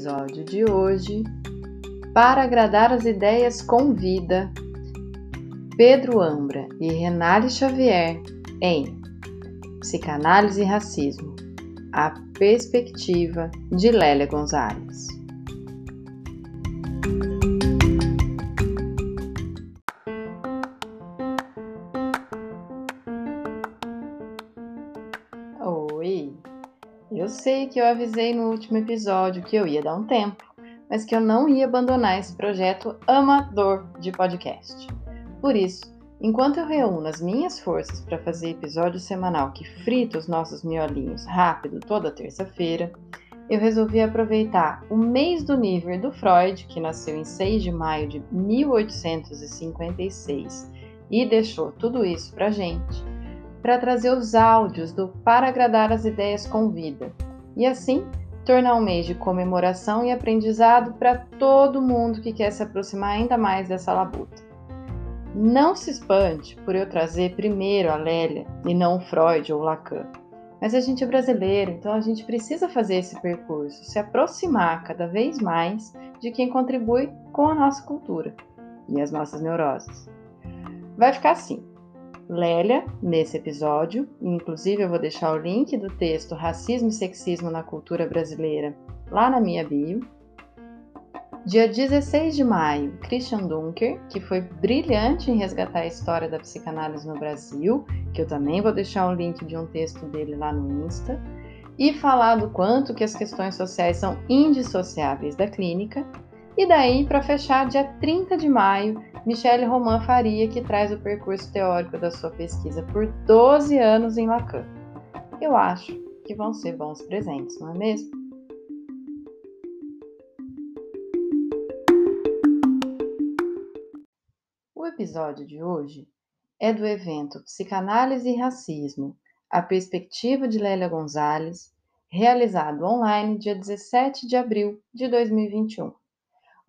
episódio de hoje, para agradar as ideias com vida, Pedro Ambra e Renale Xavier em Psicanálise e Racismo, a perspectiva de Lélia Gonzalez. Eu avisei no último episódio que eu ia dar um tempo, mas que eu não ia abandonar esse projeto amador de podcast. Por isso, enquanto eu reúno as minhas forças para fazer episódio semanal que frita os nossos miolinhos rápido toda terça-feira, eu resolvi aproveitar o mês do nível do Freud, que nasceu em 6 de maio de 1856 e deixou tudo isso para gente, para trazer os áudios do Para Agradar as Ideias com Vida, e assim tornar um mês de comemoração e aprendizado para todo mundo que quer se aproximar ainda mais dessa labuta. Não se espante por eu trazer primeiro a Lélia e não o Freud ou o Lacan. Mas a gente é brasileiro, então a gente precisa fazer esse percurso, se aproximar cada vez mais de quem contribui com a nossa cultura e as nossas neuroses. Vai ficar assim: Lélia nesse episódio, inclusive eu vou deixar o link do texto Racismo e Sexismo na Cultura Brasileira lá na minha bio. Dia 16 de maio, Christian Dunker, que foi brilhante em resgatar a história da psicanálise no Brasil, que eu também vou deixar o link de um texto dele lá no Insta, e falar do quanto que as questões sociais são indissociáveis da clínica. E daí, para fechar, dia 30 de maio, Michele Roman Faria, que traz o percurso teórico da sua pesquisa por 12 anos em Lacan. Eu acho que vão ser bons presentes, não é mesmo? O episódio de hoje é do evento Psicanálise e Racismo, a perspectiva de Lélia Gonzalez, realizado online dia 17 de abril de 2021.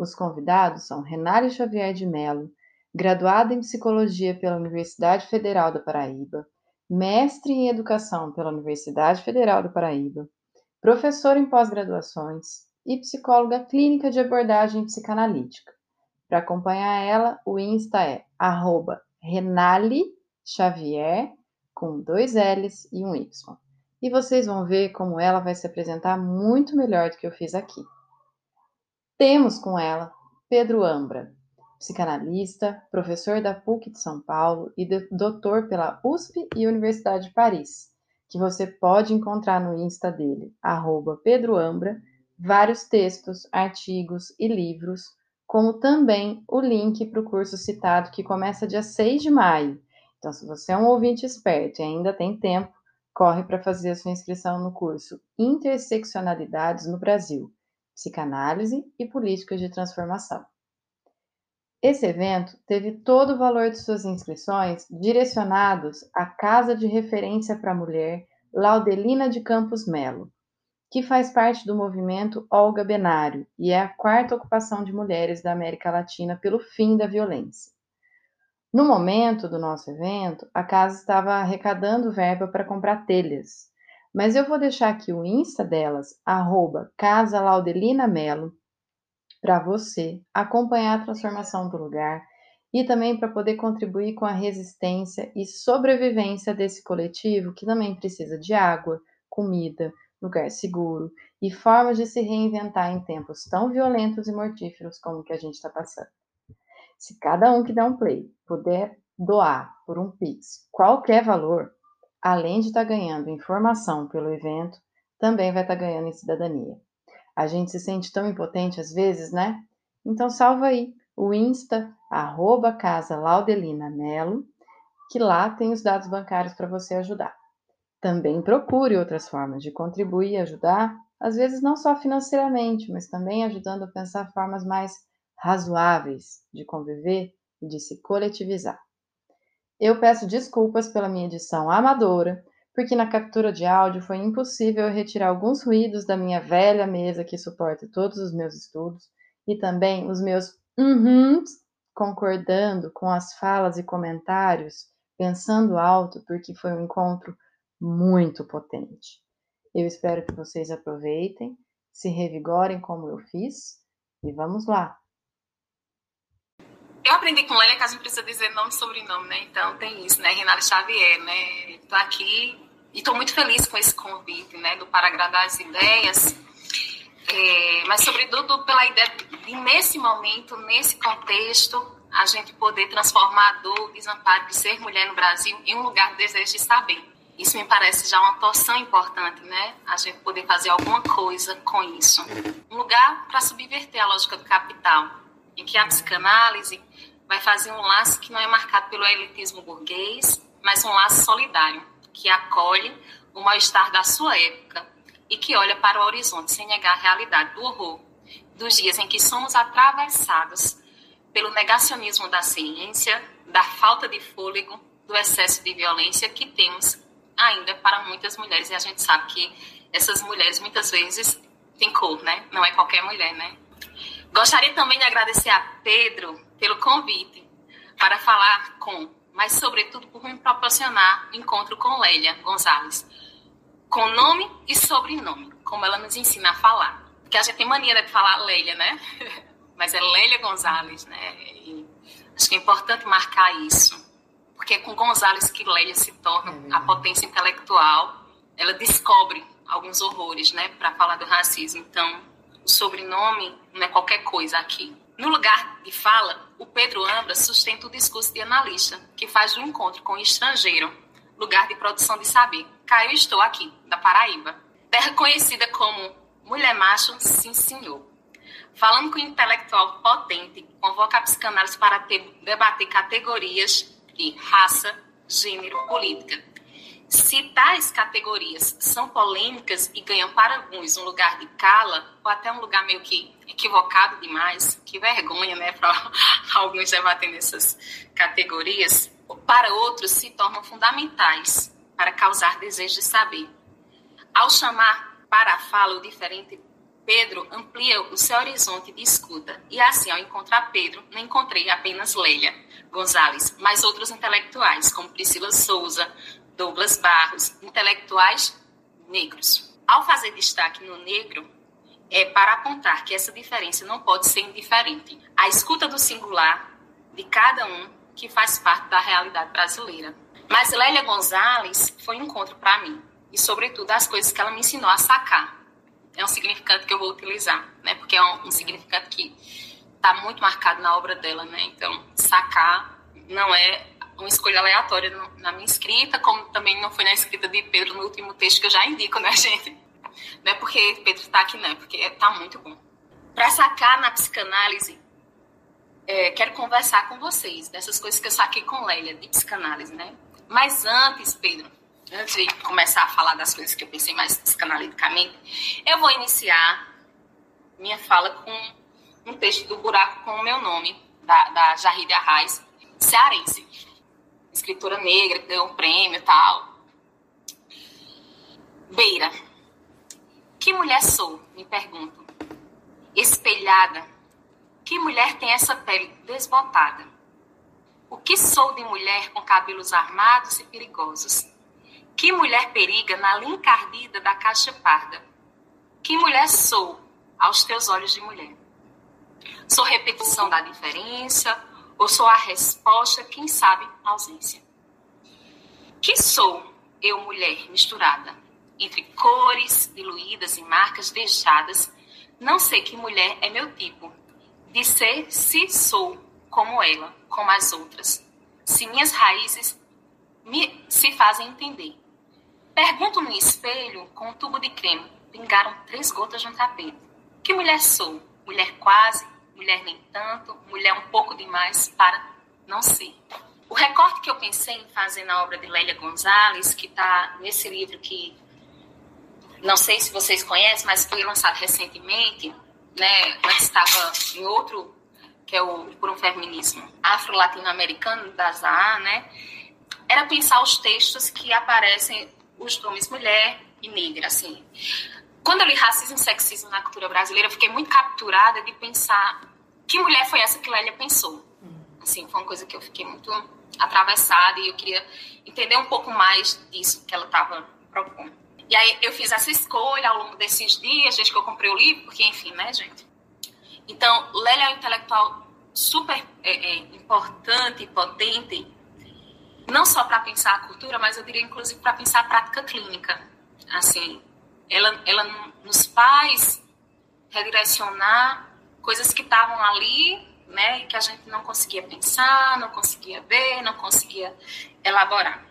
Os convidados são Renário Xavier de Mello, graduado em Psicologia pela Universidade Federal da Paraíba, mestre em Educação pela Universidade Federal da Paraíba, professor em pós-graduações e psicóloga clínica de abordagem psicanalítica. Para acompanhar ela, o Insta é Renale Xavier, com dois L's e um Y. E vocês vão ver como ela vai se apresentar muito melhor do que eu fiz aqui. Temos com ela Pedro Ambra, psicanalista, professor da PUC de São Paulo e doutor pela USP e Universidade de Paris, que você pode encontrar no Insta dele, arroba Pedro Ambra, vários textos, artigos e livros, como também o link para o curso citado que começa dia 6 de maio. Então, se você é um ouvinte esperto e ainda tem tempo, corre para fazer a sua inscrição no curso Interseccionalidades no Brasil psicanálise e políticas de transformação. Esse evento teve todo o valor de suas inscrições direcionados à Casa de Referência para a Mulher Laudelina de Campos Melo, que faz parte do movimento Olga Benário e é a quarta ocupação de mulheres da América Latina pelo fim da violência. No momento do nosso evento, a casa estava arrecadando verba para comprar telhas, mas eu vou deixar aqui o Insta delas, arroba Casa Laudelina Melo, para você acompanhar a transformação do lugar e também para poder contribuir com a resistência e sobrevivência desse coletivo que também precisa de água, comida, lugar seguro e formas de se reinventar em tempos tão violentos e mortíferos como o que a gente está passando. Se cada um que dá um play puder doar por um Pix qualquer valor, além de estar tá ganhando informação pelo evento, também vai estar tá ganhando em cidadania. A gente se sente tão impotente às vezes, né? Então salva aí o Insta, arroba Casa Laudelina Melo, que lá tem os dados bancários para você ajudar. Também procure outras formas de contribuir e ajudar, às vezes não só financeiramente, mas também ajudando a pensar formas mais razoáveis de conviver e de se coletivizar. Eu peço desculpas pela minha edição amadora, porque na captura de áudio foi impossível retirar alguns ruídos da minha velha mesa que suporta todos os meus estudos e também os meus uhum concordando com as falas e comentários, pensando alto, porque foi um encontro muito potente. Eu espero que vocês aproveitem Se revigorem como eu fiz? E vamos lá! Eu aprendi com Lélia que a gente precisa dizer nome e sobrenome, né? Então tem isso, né? Renata Xavier, né? Estou aqui e estou muito feliz com esse convite, né? Do Para Agradar as Ideias. É, mas sobretudo pela ideia de, nesse momento, nesse contexto, a gente poder transformar a dor, desamparo de ser mulher no Brasil em um lugar de desejo de bem. Isso me parece já uma torção importante, né? A gente poder fazer alguma coisa com isso. Um lugar para subverter a lógica do capital, em que a psicanálise vai fazer um laço que não é marcado pelo elitismo burguês, mas um laço solidário, que acolhe o mal-estar da sua época e que olha para o horizonte sem negar a realidade do horror dos dias em que somos atravessados pelo negacionismo da ciência, da falta de fôlego, do excesso de violência que temos ainda para muitas mulheres. E a gente sabe que essas mulheres muitas vezes têm cor, né? Não é qualquer mulher, né? Gostaria também de agradecer a Pedro pelo convite para falar com, mas sobretudo por me proporcionar encontro com Lélia Gonzalez, com nome e sobrenome, como ela nos ensina a falar. Porque a gente tem mania de falar Lélia, né? mas é Lélia Gonzalez, né? E acho que é importante marcar isso, porque é com Gonzalez que Lélia se torna a potência intelectual, ela descobre alguns horrores, né, para falar do racismo. Então, o sobrenome não é qualquer coisa aqui. No lugar de fala, o Pedro Ambra sustenta o discurso de analista, que faz o encontro com o estrangeiro, lugar de produção de saber. Eu estou aqui, da Paraíba. Terra conhecida como Mulher Macho, sim senhor. Falando com um intelectual potente, convoca a psicanálise para ter, debater categorias de raça, gênero, política. Se tais categorias são polêmicas e ganham para alguns um lugar de cala, ou até um lugar meio que equivocado demais, que vergonha, né, para alguns debatendo essas categorias, para outros se tornam fundamentais para causar desejo de saber. Ao chamar para a fala o diferente Pedro amplia o seu horizonte de escuta. E assim, ao encontrar Pedro, não encontrei apenas Lélia Gonzalez, mas outros intelectuais, como Priscila Souza, Douglas Barros, intelectuais negros. Ao fazer destaque no negro, é para apontar que essa diferença não pode ser indiferente. A escuta do singular de cada um que faz parte da realidade brasileira. Mas Lélia Gonzalez foi um encontro para mim, e sobretudo as coisas que ela me ensinou a sacar é um significado que eu vou utilizar, né? Porque é um, um significado que está muito marcado na obra dela, né? Então, sacar não é uma escolha aleatória na minha escrita, como também não foi na escrita de Pedro no último texto que eu já indico, né, gente? Não é porque Pedro está aqui, não, é porque está muito bom. Para sacar na psicanálise, é, quero conversar com vocês dessas coisas que eu saquei com Lélia, de psicanálise, né? Mas antes, Pedro, antes de começar a falar das coisas que eu pensei mais psicanaliticamente, eu vou iniciar minha fala com um texto do Buraco com o meu nome, da, da Jarrida Arraes, cearense. Escritora negra, que ganhou um prêmio e tal. Beira. Que mulher sou? Me pergunto. Espelhada. Que mulher tem essa pele desbotada? O que sou de mulher com cabelos armados e perigosos? Que mulher periga na linha da caixa parda? Que mulher sou aos teus olhos de mulher? Sou repetição da diferença ou sou a resposta, quem sabe, ausência? Que sou eu, mulher misturada entre cores diluídas e marcas deixadas? Não sei que mulher é meu tipo de ser se sou como ela, como as outras. Se minhas raízes me se fazem entender Pergunto no espelho, com um tubo de creme, pingaram três gotas no tapete. Que mulher sou? Mulher quase, mulher nem tanto, mulher um pouco demais para não ser. O recorte que eu pensei em fazer na obra de Lélia Gonzalez, que está nesse livro que não sei se vocês conhecem, mas foi lançado recentemente, né? Antes estava em outro, que é o Por um Feminismo Afro-Latino-Americano, da ZAA, né? Era pensar os textos que aparecem os nomes mulher e negra, assim. Quando eu li racismo e sexismo na cultura brasileira, eu fiquei muito capturada de pensar que mulher foi essa que Lélia pensou. Assim, foi uma coisa que eu fiquei muito atravessada e eu queria entender um pouco mais disso que ela estava propondo. E aí eu fiz essa escolha ao longo desses dias, desde que eu comprei o livro, porque, enfim, né, gente? Então, Lélia é um intelectual super é, é, importante e potente, não só para pensar a cultura, mas eu diria, inclusive, para pensar a prática clínica. Assim, ela, ela nos faz redirecionar coisas que estavam ali, né, e que a gente não conseguia pensar, não conseguia ver, não conseguia elaborar.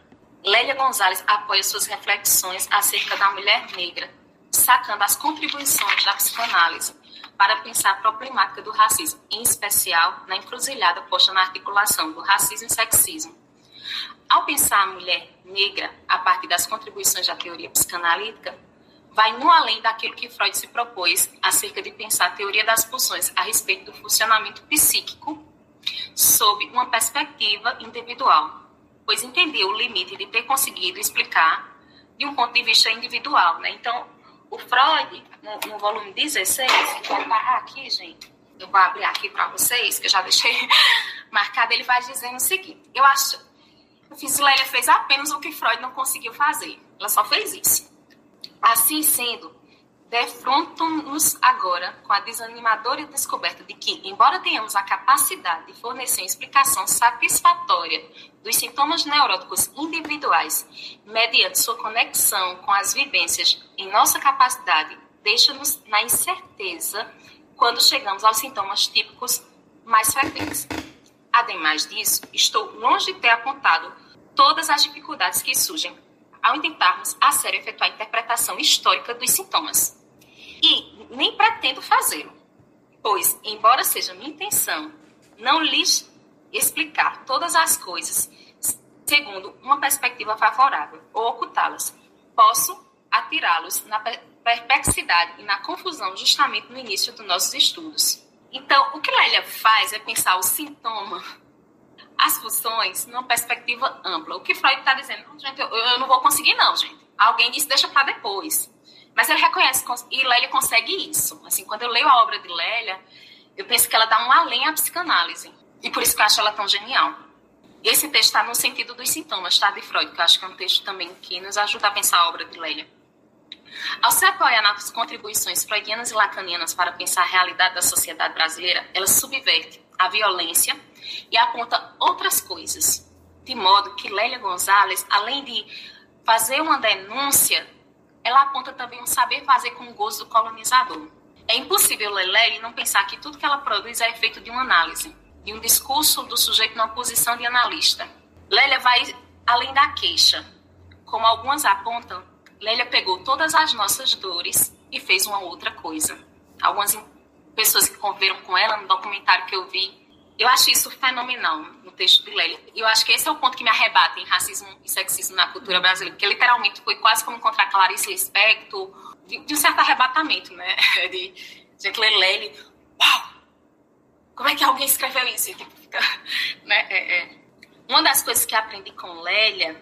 Lélia Gonzalez apoia suas reflexões acerca da mulher negra, sacando as contribuições da psicanálise para pensar a problemática do racismo, em especial na encruzilhada posta na articulação do racismo e sexismo. Ao pensar a mulher negra a partir das contribuições da teoria psicanalítica, vai no além daquilo que Freud se propôs acerca de pensar a teoria das pulsões a respeito do funcionamento psíquico sob uma perspectiva individual, pois entendeu o limite de ter conseguido explicar de um ponto de vista individual. Né? Então, o Freud, no, no volume 16, que barrar aqui, gente, eu vou abrir aqui para vocês, que eu já deixei marcado, ele vai dizendo o seguinte: eu acho que Fisilélia fez apenas o que Freud não conseguiu fazer. Ela só fez isso. Assim sendo, defrontam-nos agora com a desanimadora descoberta de que, embora tenhamos a capacidade de fornecer uma explicação satisfatória dos sintomas neuróticos individuais, mediante sua conexão com as vivências em nossa capacidade, deixa-nos na incerteza quando chegamos aos sintomas típicos mais frequentes. Ademais disso, estou longe de ter apontado todas as dificuldades que surgem ao tentarmos a sério efetuar a interpretação histórica dos sintomas e nem pretendo fazê-lo, pois, embora seja minha intenção não lhes explicar todas as coisas segundo uma perspectiva favorável ou ocultá-las, posso atirá-los na perplexidade e na confusão justamente no início dos nossos estudos. Então, o que Lélia faz é pensar o sintoma, as funções, numa perspectiva ampla. O que Freud está dizendo, gente, eu, eu, não vou conseguir não, gente. Alguém disse, deixa para depois. Mas ele reconhece, e Lélia consegue isso. Assim, quando eu leio a obra de Lélia, eu penso que ela dá um além à psicanálise. E por isso que eu acho ela tão genial. Esse texto está no sentido dos sintomas, tá, de Freud, que eu acho que é um texto também que nos ajuda a pensar a obra de Lélia. Ao se apoiar nas contribuições freudianas e lacanianas para pensar a realidade da sociedade brasileira, ela subverte a violência e aponta outras coisas, de modo que Lélia Gonzalez, além de fazer uma denúncia ela aponta também um saber fazer com o gozo do colonizador. É impossível ler não pensar que tudo que ela produz é efeito de uma análise, de um discurso do sujeito numa posição de analista. Lélia vai além da queixa. Como algumas apontam, Lélia pegou todas as nossas dores e fez uma outra coisa. Algumas pessoas que conviveram com ela no documentário que eu vi eu acho isso fenomenal no texto Lélia. E eu acho que esse é o ponto que me arrebata em racismo e sexismo na cultura brasileira, porque literalmente foi quase como encontrar Clarice Lispector, de, de um certo arrebatamento, né? De gente ler Lélia, uau! Como é que alguém escreveu isso? Tipo, né? É, é. Uma das coisas que aprendi com Lélia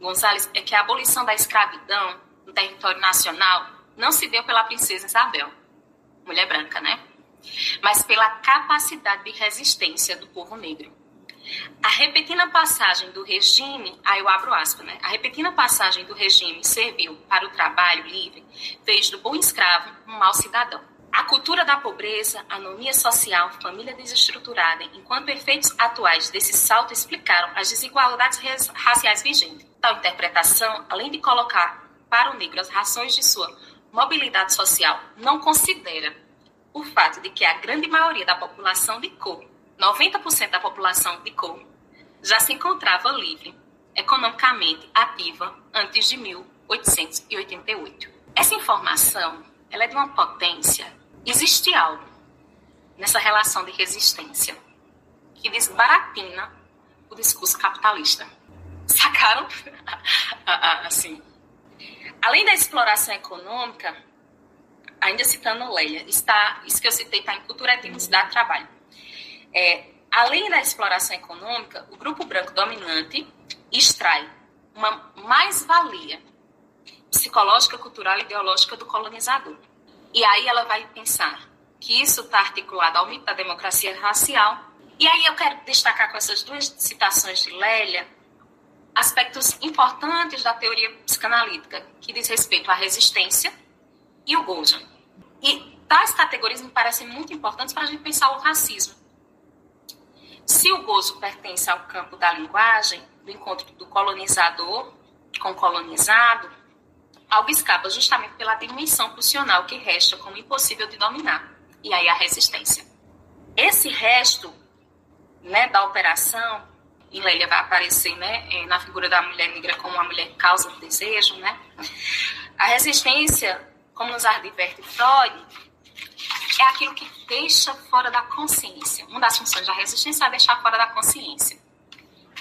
Gonzalez é que a abolição da escravidão no território nacional não se deu pela princesa Isabel, mulher branca, né? Mas pela capacidade de resistência do povo negro. A repentina passagem do regime, aí eu abro aspas, né? A repentina passagem do regime serviu para o trabalho livre, fez do bom escravo um mau cidadão. A cultura da pobreza, anomia social, família desestruturada, enquanto efeitos atuais desse salto explicaram as desigualdades raciais vigentes. Tal interpretação, além de colocar para o negro as razões de sua mobilidade social, não considera o fato de que a grande maioria da população de cor, 90% da população de cor, já se encontrava livre, economicamente ativa antes de 1888. Essa informação ela é de uma potência. Existe algo nessa relação de resistência que desbaratina o discurso capitalista. Sacaram? assim. Além da exploração econômica, ainda citando Leia, está, isso que eu citei está em Cultura, Etnicidade e Trabalho. É, além da exploração econômica, o grupo branco dominante extrai uma mais-valia psicológica, cultural e ideológica do colonizador. E aí ela vai pensar que isso está articulado ao mito da democracia racial. E aí eu quero destacar com essas duas citações de Lélia aspectos importantes da teoria psicanalítica, que diz respeito à resistência e o gozo. E tais categorias me parecem muito importantes para a gente pensar o racismo. Se o gozo pertence ao campo da linguagem, do encontro do colonizador com colonizado, algo escapa justamente pela dimensão pulsional que resta como impossível de dominar, e aí a resistência. Esse resto né, da operação em Lélia vai aparecer né, é, na figura da mulher negra como uma mulher causa do desejo, né? A resistência, como nos adverte Freud, é aquilo que deixa fora da consciência. Uma das funções da resistência é deixar fora da consciência.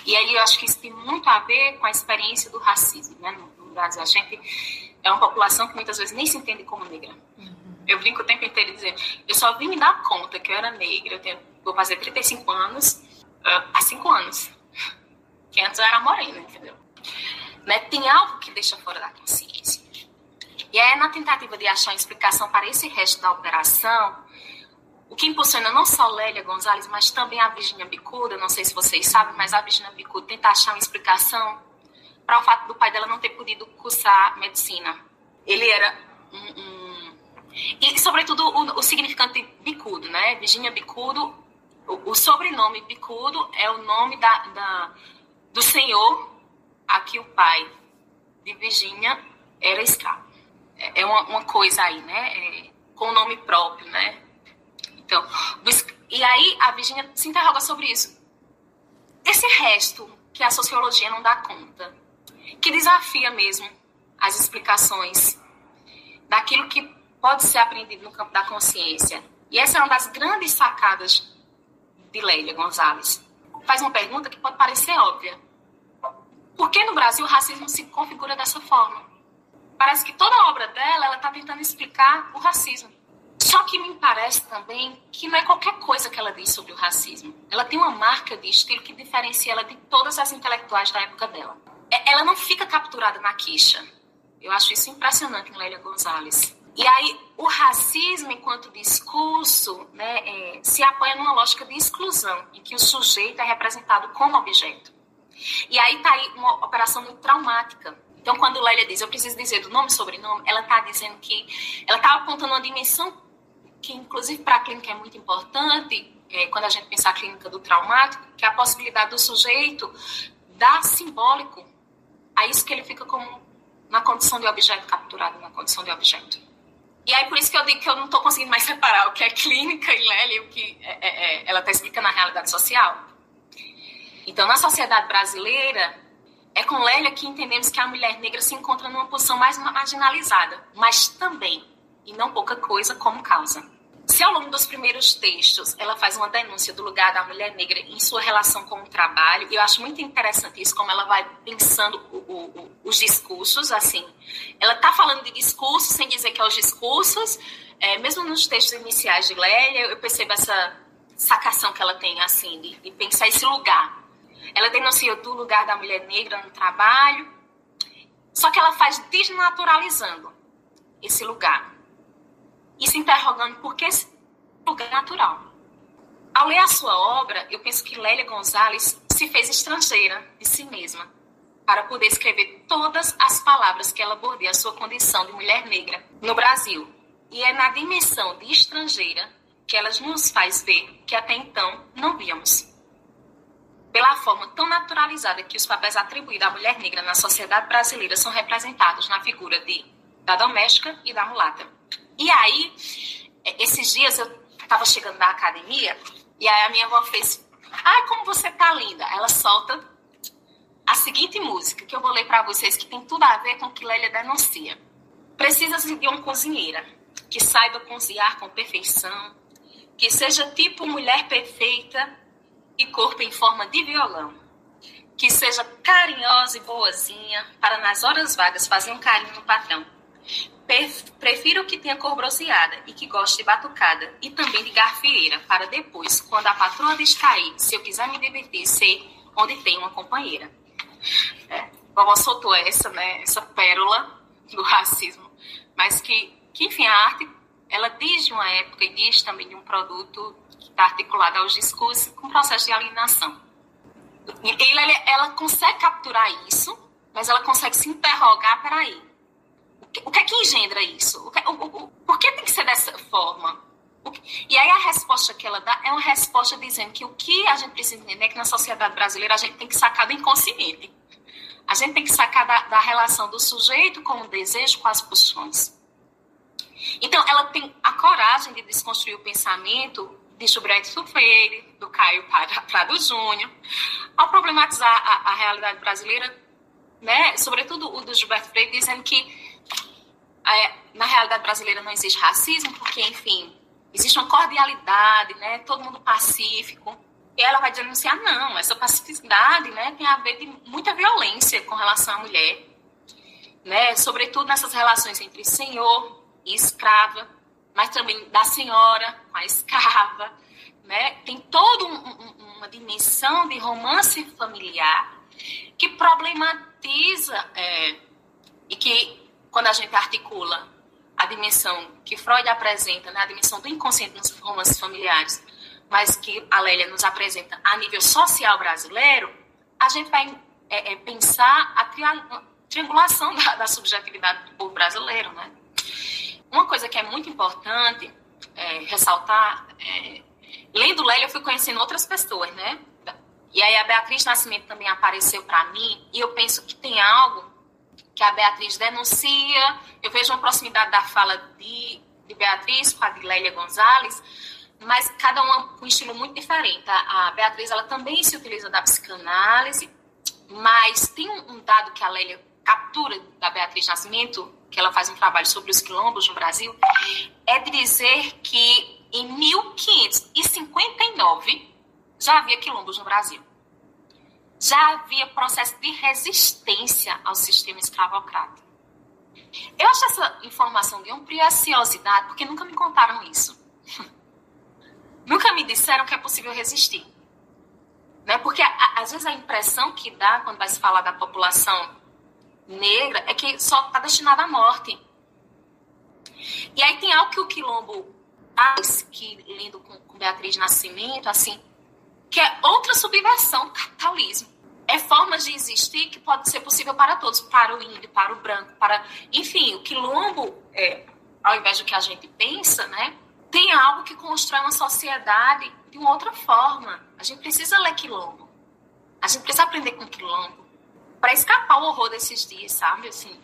E aí eu acho que isso tem muito a ver com a experiência do racismo, né? No Brasil, a gente é uma população que muitas vezes nem se entende como negra. Uhum. Eu brinco o tempo inteiro dizendo, eu só vim me dar conta que eu era negra, eu tenho, vou fazer 35 anos, uh, há 5 anos que antes eu era morena, entendeu? Né? Tem algo que deixa fora da consciência. E é na tentativa de achar uma explicação para esse resto da operação, o que impulsiona não só Lélia Gonzalez, mas também a Virginia Bicuda, não sei se vocês sabem, mas a Virginia Bicuda tenta achar uma explicação para o fato do pai dela não ter podido cursar medicina. Ele era um... um... E, sobretudo, o, o significante bicudo, né? Virginia Bicudo, o, o sobrenome Bicudo é o nome da, da do Senhor a que o pai de Virgínia era escravo. É, uma, uma coisa aí, né? É, com nome próprio, né? Então, e aí a Virgínia se interroga sobre isso. Esse resto que a sociologia não dá conta, que desafia mesmo as explicações daquilo que pode ser aprendido no campo da consciência. E essa é uma das grandes sacadas de Lélia Gonzalez. Faz uma pergunta que pode parecer óbvia, por que no Brasil o racismo se configura dessa forma? Parece que toda a obra dela, ela está tentando explicar o racismo. Só que me parece também que não é qualquer coisa que ela diz sobre o racismo. Ela tem uma marca de estilo que diferencia ela de todas as intelectuais da época dela. É, ela não fica capturada na quicha. Eu acho isso impressionante em Lélia Gonzalez. E aí, o racismo, enquanto discurso, né, é, se apoia numa lógica de exclusão, em que o sujeito é representado como objeto. E aí tá aí uma operação muito traumática. Então, quando Lélia diz, eu preciso dizer do nome e sobrenome, ela está dizendo que ela está apontando uma dimensão que, inclusive, para a clínica é muito importante, é, quando a gente pensa a clínica do traumático, que é a possibilidade do sujeito dar simbólico a isso que ele fica como na condição de objeto capturado, na condição de objeto. E aí, por isso que eu digo que eu não estou conseguindo mais separar o que é clínica e Lélia e o que é, é, é ela está explicando na realidade social. Então, na sociedade brasileira, é com Lélia que entendemos que a mulher negra se encontra numa posição mais marginalizada, mas também, e não pouca coisa, como causa. Se ao longo dos primeiros textos ela faz uma denúncia do lugar da mulher negra em sua relação com o trabalho, eu acho muito interessante isso, como ela vai pensando o, o, os discursos, assim. Ela está falando de discursos sem dizer que é os discursos, é, mesmo nos textos iniciais de Lélia, eu percebo essa sacação que ela tem, assim, de, de pensar esse lugar ela denuncia do lugar da mulher negra no trabalho, só que ela faz desnaturalizando esse lugar e se interrogando por que esse lugar é natural. Ao ler a sua obra, eu penso que Lélia Gonzalez se fez estrangeira de si mesma para poder escrever todas as palavras que ela bordeia a sua condição de mulher negra no Brasil. E é na dimensão de estrangeira que ela nos faz ver que até então não víamos pela forma tão naturalizada que os papéis atribuídos à mulher negra na sociedade brasileira são representados na figura de da doméstica e da mulata. E aí, é, esses dias eu estava chegando da academia e aí a minha avó fez: "Ai, como você tá linda". Ela solta a seguinte música que eu vou ler para vocês que tem tudo a ver com o que Lélia denuncia. Precisa-se de uma cozinheira que saiba cozinhar com perfeição, que seja tipo mulher perfeita e corpo em forma de violão. Que seja carinhosa e boazinha, para nas horas vagas fazer um carinho no patrão. Prefiro que tenha cor bronzeada e que goste de batucada e também de garfieira, para depois, quando a patroa descair, se eu quiser me divertir, ser onde tem uma companheira. É, vovó soltou essa, né, essa pérola do racismo, mas que, que, enfim, a arte, ela diz de uma época e diz também de um produto está articulada aos discursos com processo de alienação. ela, ela consegue capturar isso, mas ela consegue se interrogar, o que, o que é que engendra isso? O que, o, o, por que tem que ser dessa forma? E aí a resposta que ela dá é uma resposta dizendo que o que a gente precisa entender é que na sociedade brasileira a gente tem que sacar do inconsciente. A gente tem que sacar da, da relação do sujeito com o desejo, com as pulsões. Então, ela tem a coragem de desconstruir o pensamento de Gilberto Freire, do Caio Prado Júnior, ao problematizar a, a, realidade brasileira, né, sobretudo o do Gilberto Freire, dizendo que é, na realidade brasileira não existe racismo, porque, enfim, existe uma cordialidade, né, todo mundo pacífico. E ela vai denunciar, não, essa pacificidade né, tem a ver de muita violência com relação à mulher, né, sobretudo nessas relações entre senhor e escrava, mas também da senhora a escrava, né? Tem toda um, um, uma dimensão de romance familiar que problematiza é, e que, quando a gente articula a dimensão que Freud apresenta, né, a dimensão do inconsciente nos romances familiares, mas que a Lélia nos apresenta a nível social brasileiro, a gente vai é, é, pensar a triangulação da, da, subjetividade do povo brasileiro, né? Uma coisa que é muito importante é, ressaltar, é, lendo Lélia, eu fui conhecendo outras pessoas, né? E aí a Beatriz Nascimento também apareceu para mim, e eu penso que tem algo que a Beatriz denuncia, eu vejo uma proximidade da fala de, de Beatriz com a de Lélia Gonzalez, mas cada uma com um estilo muito diferente. A, Beatriz, ela também se utiliza da psicanálise, mas tem um, um dado que a Lélia captura da Beatriz Nascimento, que ela faz um trabalho sobre os quilombos no Brasil, é dizer que em 1559 já havia quilombos no Brasil. Já havia processo de resistência ao sistema escravocrata. Eu acho essa informação de uma preciosidade, porque nunca me contaram isso. nunca me disseram que é possível resistir. Né? Porque a, às vezes a impressão que dá quando vai se falar da população negra é que só está destinada à morte. E aí tem algo que o Quilombo faz, que lendo com, com Beatriz Nascimento, assim, que é outra subversão do capitalismo. É formas de existir que pode ser possível para todos, para o índio, para o branco, para. Enfim, o quilombo, é, ao invés do que a gente pensa, né, tem algo que constrói uma sociedade de uma outra forma. A gente precisa ler quilombo. A gente precisa aprender com quilombo para escapar o horror desses dias, sabe? Assim,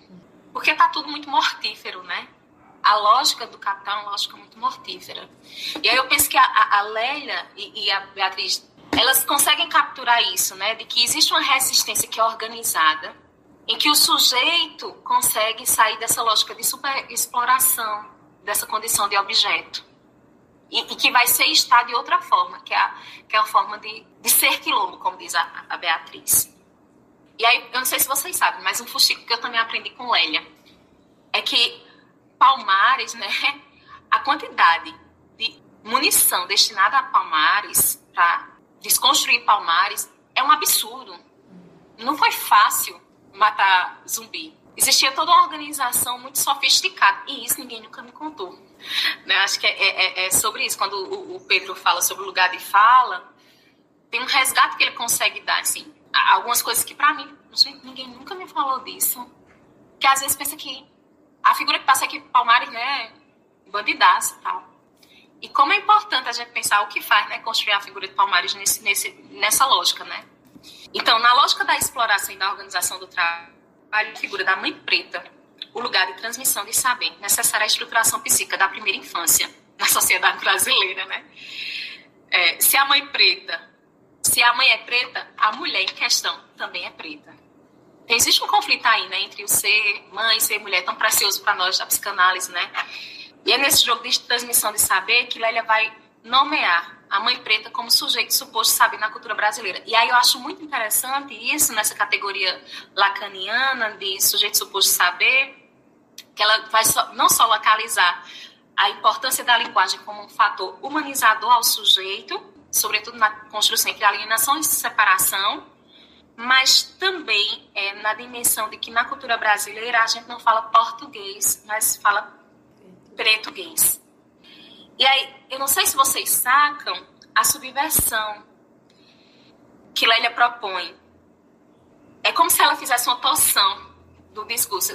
porque tá tudo muito mortífero, né? A lógica do capital é uma lógica muito mortífera. E aí eu penso que a, a, Leila e, e a Beatriz, elas conseguem capturar isso, né? De que existe uma resistência que é organizada, em que o sujeito consegue sair dessa lógica de superexploração, dessa condição de objeto. E, e, que vai ser estar de outra forma, que é a, que é a forma de, de ser quilombo, como diz a, a Beatriz. E aí, eu não sei se vocês sabem, mas um fuxico que eu também aprendi com Lélia é que Palmares, né, a quantidade de munição destinada a Palmares, para desconstruir Palmares, é um absurdo. Não foi fácil matar zumbi. Existia toda uma organização muito sofisticada, e isso ninguém nunca me contou. Né? Acho que é, é, é sobre isso. Quando o, o Pedro fala sobre o lugar de fala, tem um resgate que ele consegue dar, assim, algumas coisas que para mim, ninguém nunca me falou disso. Que às vezes pensa que a figura que passa aqui Palmares, né, bandidaço e tal. E como é importante a gente pensar o que faz, né, construir a figura de Palmares nesse, nesse, nessa lógica, né? Então, na lógica da exploração e da organização do trabalho, a figura da mãe preta, o lugar de transmissão de saber, necessária a estruturação psíquica da primeira infância na sociedade brasileira, né? É, se a mãe preta se a mãe é preta, a mulher em questão também é preta. Existe um conflito aí, né, entre o ser mãe e ser mulher, tão precioso para nós da psicanálise, né? E é nesse jogo de transmissão de saber que Lélia vai nomear a mãe preta como sujeito suposto saber na cultura brasileira. E aí eu acho muito interessante isso nessa categoria lacaniana de sujeito suposto saber, que ela vai não só localizar a importância da linguagem como um fator humanizador ao sujeito, sobretudo na construção entre alienação e separação, mas também é, na dimensão de que na cultura brasileira a gente não fala português, mas fala português. E aí, eu não sei se vocês sacam a subversão. que Lélia propõe. É como se ela fizesse uma torção do discurso.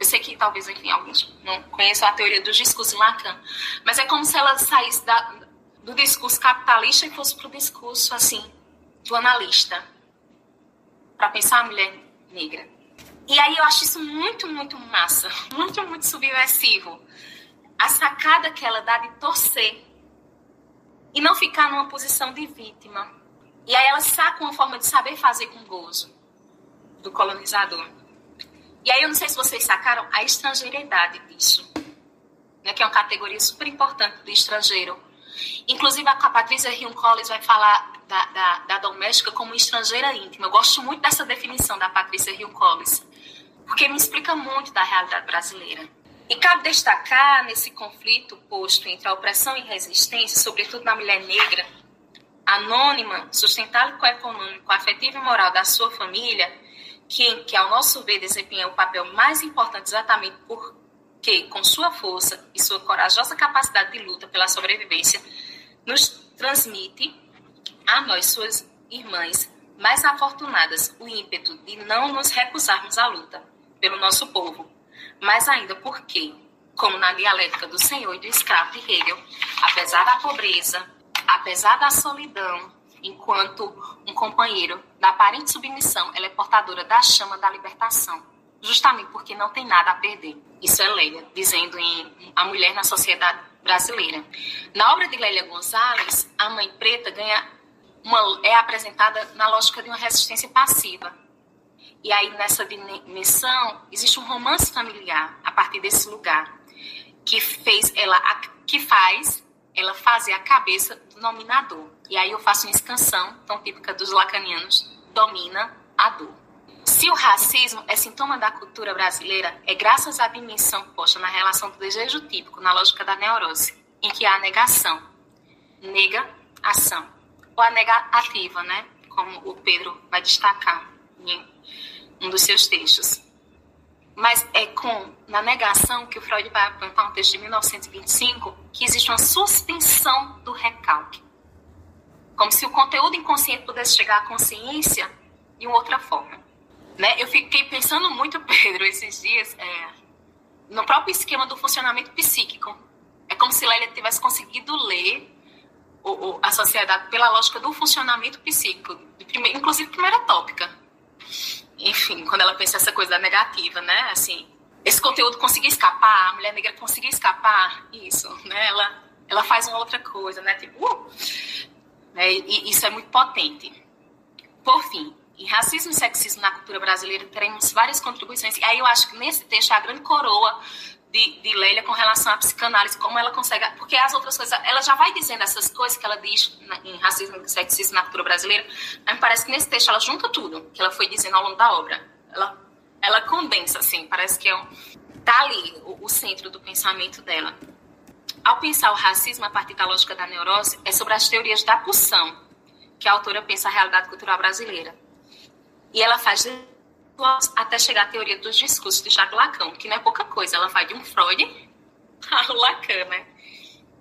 Eu sei que talvez, enfim, alguns não conheçam a teoria dos discursos de Lacan, mas é como se ela saísse da, do discurso capitalista e fosse para o discurso, assim, do analista, para pensar a mulher negra. E aí eu acho isso muito, muito massa, muito, muito subversivo. A sacada que ela dá de torcer e não ficar numa posição de vítima. E aí ela saca uma forma de saber fazer com gozo do colonizador. E aí eu não sei se vocês sacaram a estrangeiridade disso, né, que é uma categoria super importante do estrangeiro. Inclusive a Patrícia Rion Collins vai falar da, da, da, doméstica como estrangeira íntima. Eu gosto muito dessa definição da Patrícia Rion Collins, porque me explica muito da realidade brasileira. E cabe destacar nesse conflito posto entre a opressão e resistência, sobretudo na mulher negra, anônima, sustentável econômico, afetivo e moral da sua família, que, que, ao nosso ver, desempenha o papel mais importante exatamente porque, com sua força e sua corajosa capacidade de luta pela sobrevivência, nos transmite a nós, suas irmãs mais afortunadas, o ímpeto de não nos recusarmos à luta pelo nosso povo, mas ainda porque, como na dialética do Senhor e do escravo de Hegel, apesar da pobreza, apesar da solidão, enquanto um companheiro da aparente submissão, ela é portadora da chama da libertação, justamente porque não tem nada a perder. Isso é Leila, dizendo em A Mulher na Sociedade Brasileira. Na obra de Lélia Gonzalez, a mãe preta ganha uma, é apresentada na lógica de uma resistência passiva. E aí, nessa dimensão, existe um romance familiar a partir desse lugar, que fez ela, que faz ela fazer a cabeça do nominador. E aí eu faço uma escansão, tão típica dos lacanianos, domina a dor. Se o racismo é sintoma da cultura brasileira, é graças à dimensão posta na relação do desejo típico, na lógica da neurose, em que há negação, nega, ação, ou a negativa, né? Como o Pedro vai destacar em um dos seus textos. Mas é com, na negação, que o Freud vai apontar um texto de 1925, que existe uma suspensão do recalque. Como se o conteúdo inconsciente pudesse chegar à consciência de outra forma. Né? Eu fiquei pensando muito, Pedro, esses dias, é, no próprio esquema do funcionamento psíquico. É como se Lélia tivesse conseguido ler o, o, a sociedade pela lógica do funcionamento psíquico, primeiro, inclusive primeira tópica enfim, quando ela pensa essa coisa da negativa, né? Assim, esse conteúdo conseguir escapar, a mulher negra conseguir escapar, isso, né? Ela, ela faz uma outra coisa, né? Tipo, uh! né? E isso é muito potente. Por fim, em racismo e sexismo na cultura brasileira teremos várias contribuições. E aí eu acho que nesse texto a grande coroa de, de Leila com relação à psicanálise, como ela consegue. Porque as outras coisas, ela já vai dizendo essas coisas que ela diz em racismo e sexismo na cultura brasileira, mas me parece que nesse texto ela junta tudo que ela foi dizendo ao longo da obra. Ela, ela condensa, assim, parece que é um, tá ali o, o centro do pensamento dela. Ao pensar o racismo a partir da lógica da neurose, é sobre as teorias da pulsão que a autora pensa a realidade cultural brasileira. E ela faz até chegar à teoria dos discursos de Jacques Lacan, que não é pouca coisa. Ela vai de um Freud ao Lacan, né?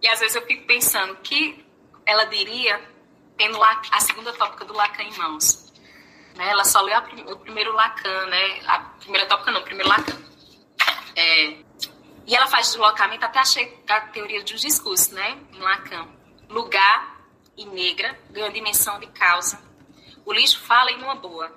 E às vezes eu fico pensando que ela diria, tendo a segunda tópica do Lacan em mãos. Né? Ela só leu a, o primeiro Lacan, né? A primeira tópica não, o primeiro Lacan. É, e ela faz deslocamento até chegar à teoria dos discursos, né? Em Lacan. Lugar e negra ganham dimensão de causa. O lixo fala em uma boa.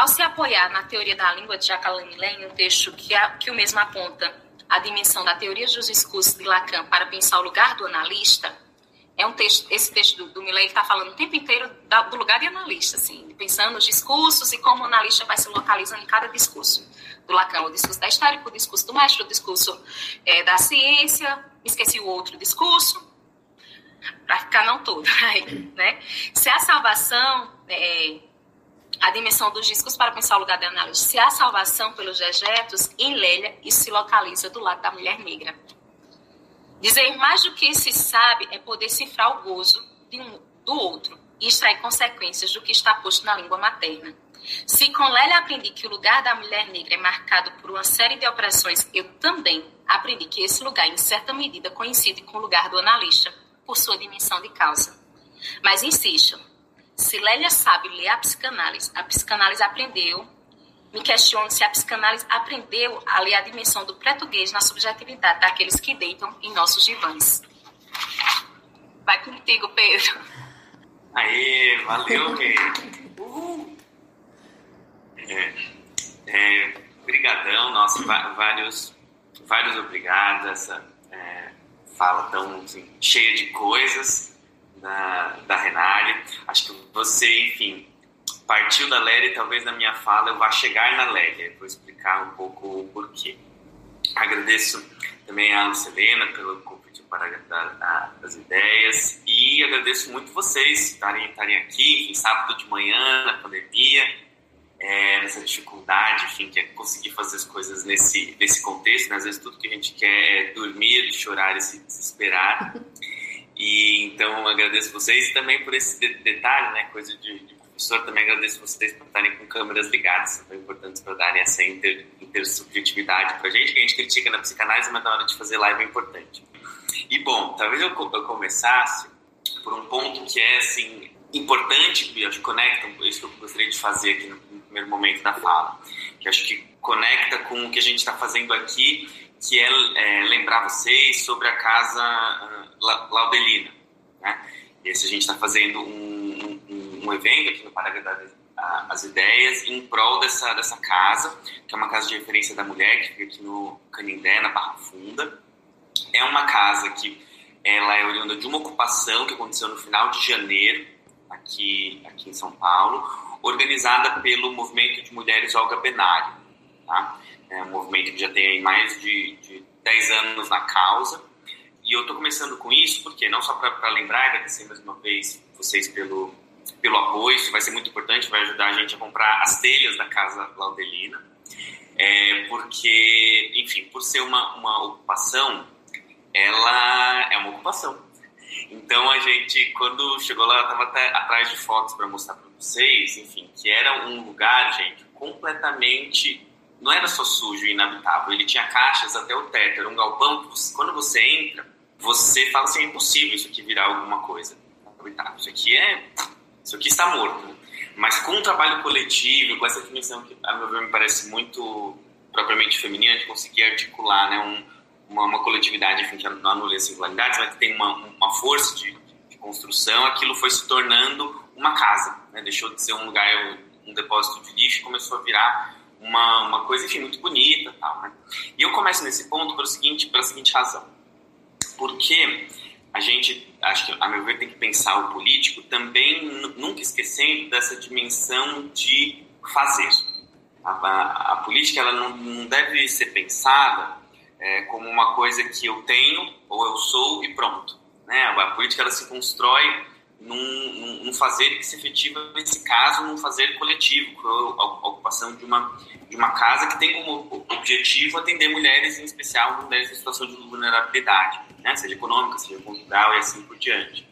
Ao se apoiar na teoria da língua de Jacqueline Lane, um texto que, a, que o mesmo aponta a dimensão da teoria dos discursos de Lacan para pensar o lugar do analista, é um texto, esse texto do, do está falando o tempo inteiro da, do lugar de analista, assim, pensando os discursos e como o analista vai se localizando em cada discurso do Lacan, o discurso da história, o discurso do mestre, o discurso é, da ciência, esqueci o outro discurso, para ficar não todo, né? Se a salvação é, a dimensão dos discos para pensar o lugar da análise. Se há salvação pelos dejetos, em Lélia, isso se localiza do lado da mulher negra. Dizer mais do que se sabe é poder cifrar o gozo um, do outro e extrair consequências do que está posto na língua materna. Se com Lélia aprendi que o lugar da mulher negra é marcado por uma série de opressões, eu também aprendi que esse lugar, em certa medida, coincide com o lugar do analista, por sua dimensão de causa. Mas insisto, Se Lélia sabe ler a psicanálise, a psicanálise aprendeu, me questiono se a psicanálise aprendeu a ler a dimensão do português na subjetividade daqueles que deitam em nossos divãs. Vai contigo, Pedro. Aê, valeu, Rei. Uh. É, é, brigadão, nossa, vários, vários obrigados. Essa é, fala tão assim, cheia de coisas da, da Renale. Acho que você, enfim, partiu da Lélia e talvez na minha fala eu vá chegar na Lélia. Vou explicar um pouco o porquê. Agradeço também a Ana Selena pelo convite para dar as ideias e agradeço muito vocês estarem, estarem aqui, enfim, sábado de manhã, na pandemia, é, nessa dificuldade, enfim, que é conseguir fazer as coisas nesse, nesse contexto. Né? Às vezes tudo que a gente quer é dormir, chorar e se desesperar. E então agradeço vocês também por esse detalhe, né, coisa de, de professor, também agradeço vocês por estarem com câmeras ligadas, são importantes para darem essa inter, intersubjetividade para a gente, que a gente critica na psicanálise, mas na hora de fazer live é importante. E bom, talvez eu, eu começasse por um ponto que é assim importante, e acho que conecta isso que eu gostaria de fazer aqui no, primeiro momento da fala, que acho que conecta com o que a gente está fazendo aqui, que é, é, lembrar vocês sobre a casa uh, Laudelina. Né? Esse a gente está fazendo um, um, um, evento aqui no Paraguai as ideias em prol dessa, dessa casa, que é uma casa de referência da mulher, que fica aqui no Canindé, na Barra Funda. É uma casa que ela é oriunda de uma ocupação que aconteceu no final de janeiro, aqui, aqui em São Paulo, organizada pelo Movimento de Mulheres Olga Benário. Tá? É um movimento que já tem mais de, de 10 anos na causa. E eu estou começando com isso porque, não só para lembrar, agradecer mais uma vez vocês pelo, pelo apoio, isso vai ser muito importante, vai ajudar a gente a comprar as telhas da Casa Laudelina. É, porque, enfim, por ser uma, uma ocupação, ela é uma ocupação. Então a gente, quando chegou lá, estava atrás de fotos para mostrar para vocês, enfim, que era um lugar, gente, completamente não era só sujo e inabitável, ele tinha caixas até o teto, era um galpão quando você entra, você fala assim, é impossível isso aqui virar alguma coisa habitável. Isso aqui é, isso aqui está morto. Mas com um trabalho coletivo, com essa dimensão que a meu ver me parece muito propriamente feminina, de conseguir articular, né, um, uma, uma, coletividade, enfim, que não anula as singularidades, mas que tem uma, uma força de, de, construção, aquilo foi se tornando uma casa, né? deixou de ser um lugar, um depósito de lixo, começou a virar uma, uma coisa, enfim, muito bonita tal, né? E eu começo nesse ponto pelo seguinte, pela seguinte razão. Porque a gente, acho que, a meu ver, tem que pensar o político também nunca esquecendo dessa dimensão de fazer. A, a, a política, ela não, não, deve ser pensada é, como uma coisa que eu tenho ou eu sou e pronto. Né? A política, ela se constrói num, num, fazer que se efetiva, nesse caso, num fazer coletivo, a, a ocupação de uma, de uma casa que tem como objetivo atender mulheres, em especial mulheres em situação de vulnerabilidade, né? seja econômica, seja conjugal e assim por diante.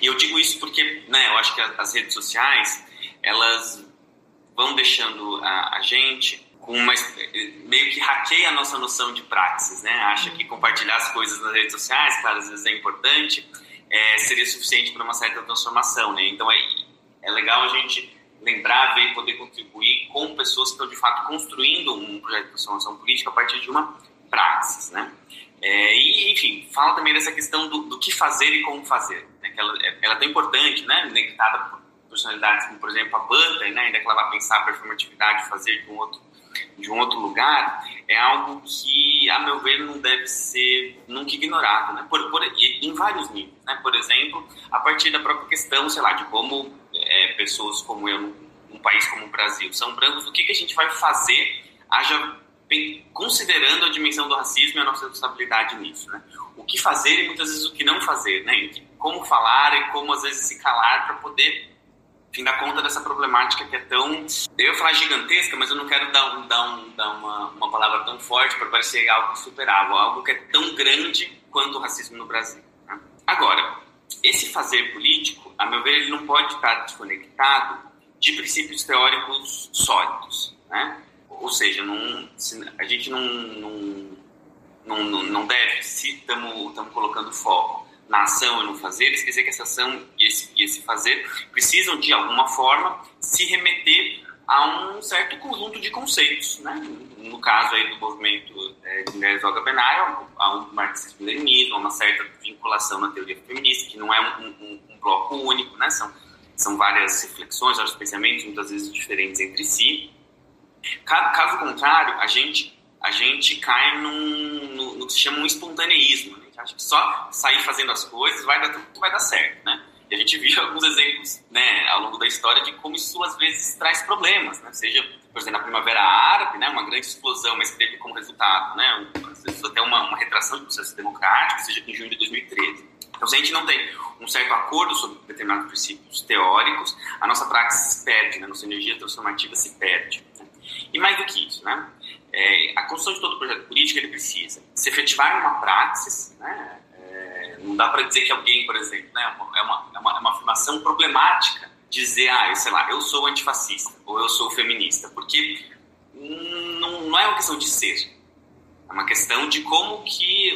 E eu digo isso porque né, eu acho que as redes sociais, elas vão deixando a, a gente com uma meio que hackeia a nossa noção de praxis, né? Acha que compartilhar as coisas nas redes sociais, claro, às vezes é importante, é, seria suficiente para uma certa transformação, né? Então é, é legal a gente lembrar, ver e poder contribuir com pessoas que estão de fato construindo um projeto de transformação política a partir de uma praxis, né? É, e, enfim, fala também dessa questão do, do que fazer e como fazer, né? Que ela, ela é tão importante, né? Conectada por personalidades como, por exemplo, a Butler, né? Ainda que ela vá pensar a performatividade, fazer de um outro de um outro lugar, é algo que, a meu ver, não deve ser nunca ignorado, né? Por, por, em vários níveis, né? Por exemplo, a partir da própria questão, sei lá, de como é, pessoas como eu, num país como o Brasil, são brancos, o que, que a gente vai fazer, haja, considerando a dimensão do racismo e a nossa responsabilidade nisso, né? O que fazer e muitas vezes o que não fazer, né? Como falar e como, às vezes, se calar para poder enfim, dar conta dessa problemática que é tão, eu ia falar gigantesca, mas eu não quero dar, um, dar, um, dar uma, uma palavra tão forte para parecer algo superável, algo que é tão grande quanto o racismo no Brasil. Né? Agora, esse fazer político, a meu ver, ele não pode estar desconectado de princípios teóricos sólidos, né? Ou seja, não, a gente não, não, não, não deve, se estamos colocando foco na ação e no fazer, quer dizer que essa ação e esse, e esse fazer precisam, de alguma forma, se remeter a um certo conjunto de conceitos, né? No caso aí do movimento é, de mulheres Olga Benaia, a um marxismo-leninismo, uma certa vinculação na teoria feminista, que não é um, um, um, bloco único, né? São, são várias reflexões, vários pensamentos, muitas vezes diferentes entre si. Caso, caso contrário, a gente, a gente cai num, no, no que se chama um espontaneísmo, né? A gente acha que só sair fazendo as coisas vai dar tudo vai dar certo, né? E a gente viu alguns exemplos né, ao longo da história de como isso às vezes traz problemas, né? seja, por exemplo, na Primavera Árabe, né, uma grande explosão, mas teve como resultado né, às vezes até uma, uma retração do processo democrático, seja em junho de 2013. Então, se a gente não tem um certo acordo sobre determinados princípios teóricos, a nossa prática se perde, né? a nossa energia transformativa se perde. Né? E mais do que isso, né? É, a construção de todo projeto político ele precisa se efetivar numa praxis, né? não dá para dizer que alguém, por exemplo, né, é, uma, é, uma, é uma afirmação problemática dizer, ah, eu, sei lá, eu sou antifascista ou eu sou feminista, porque não, não é uma questão de ser, é uma questão de como que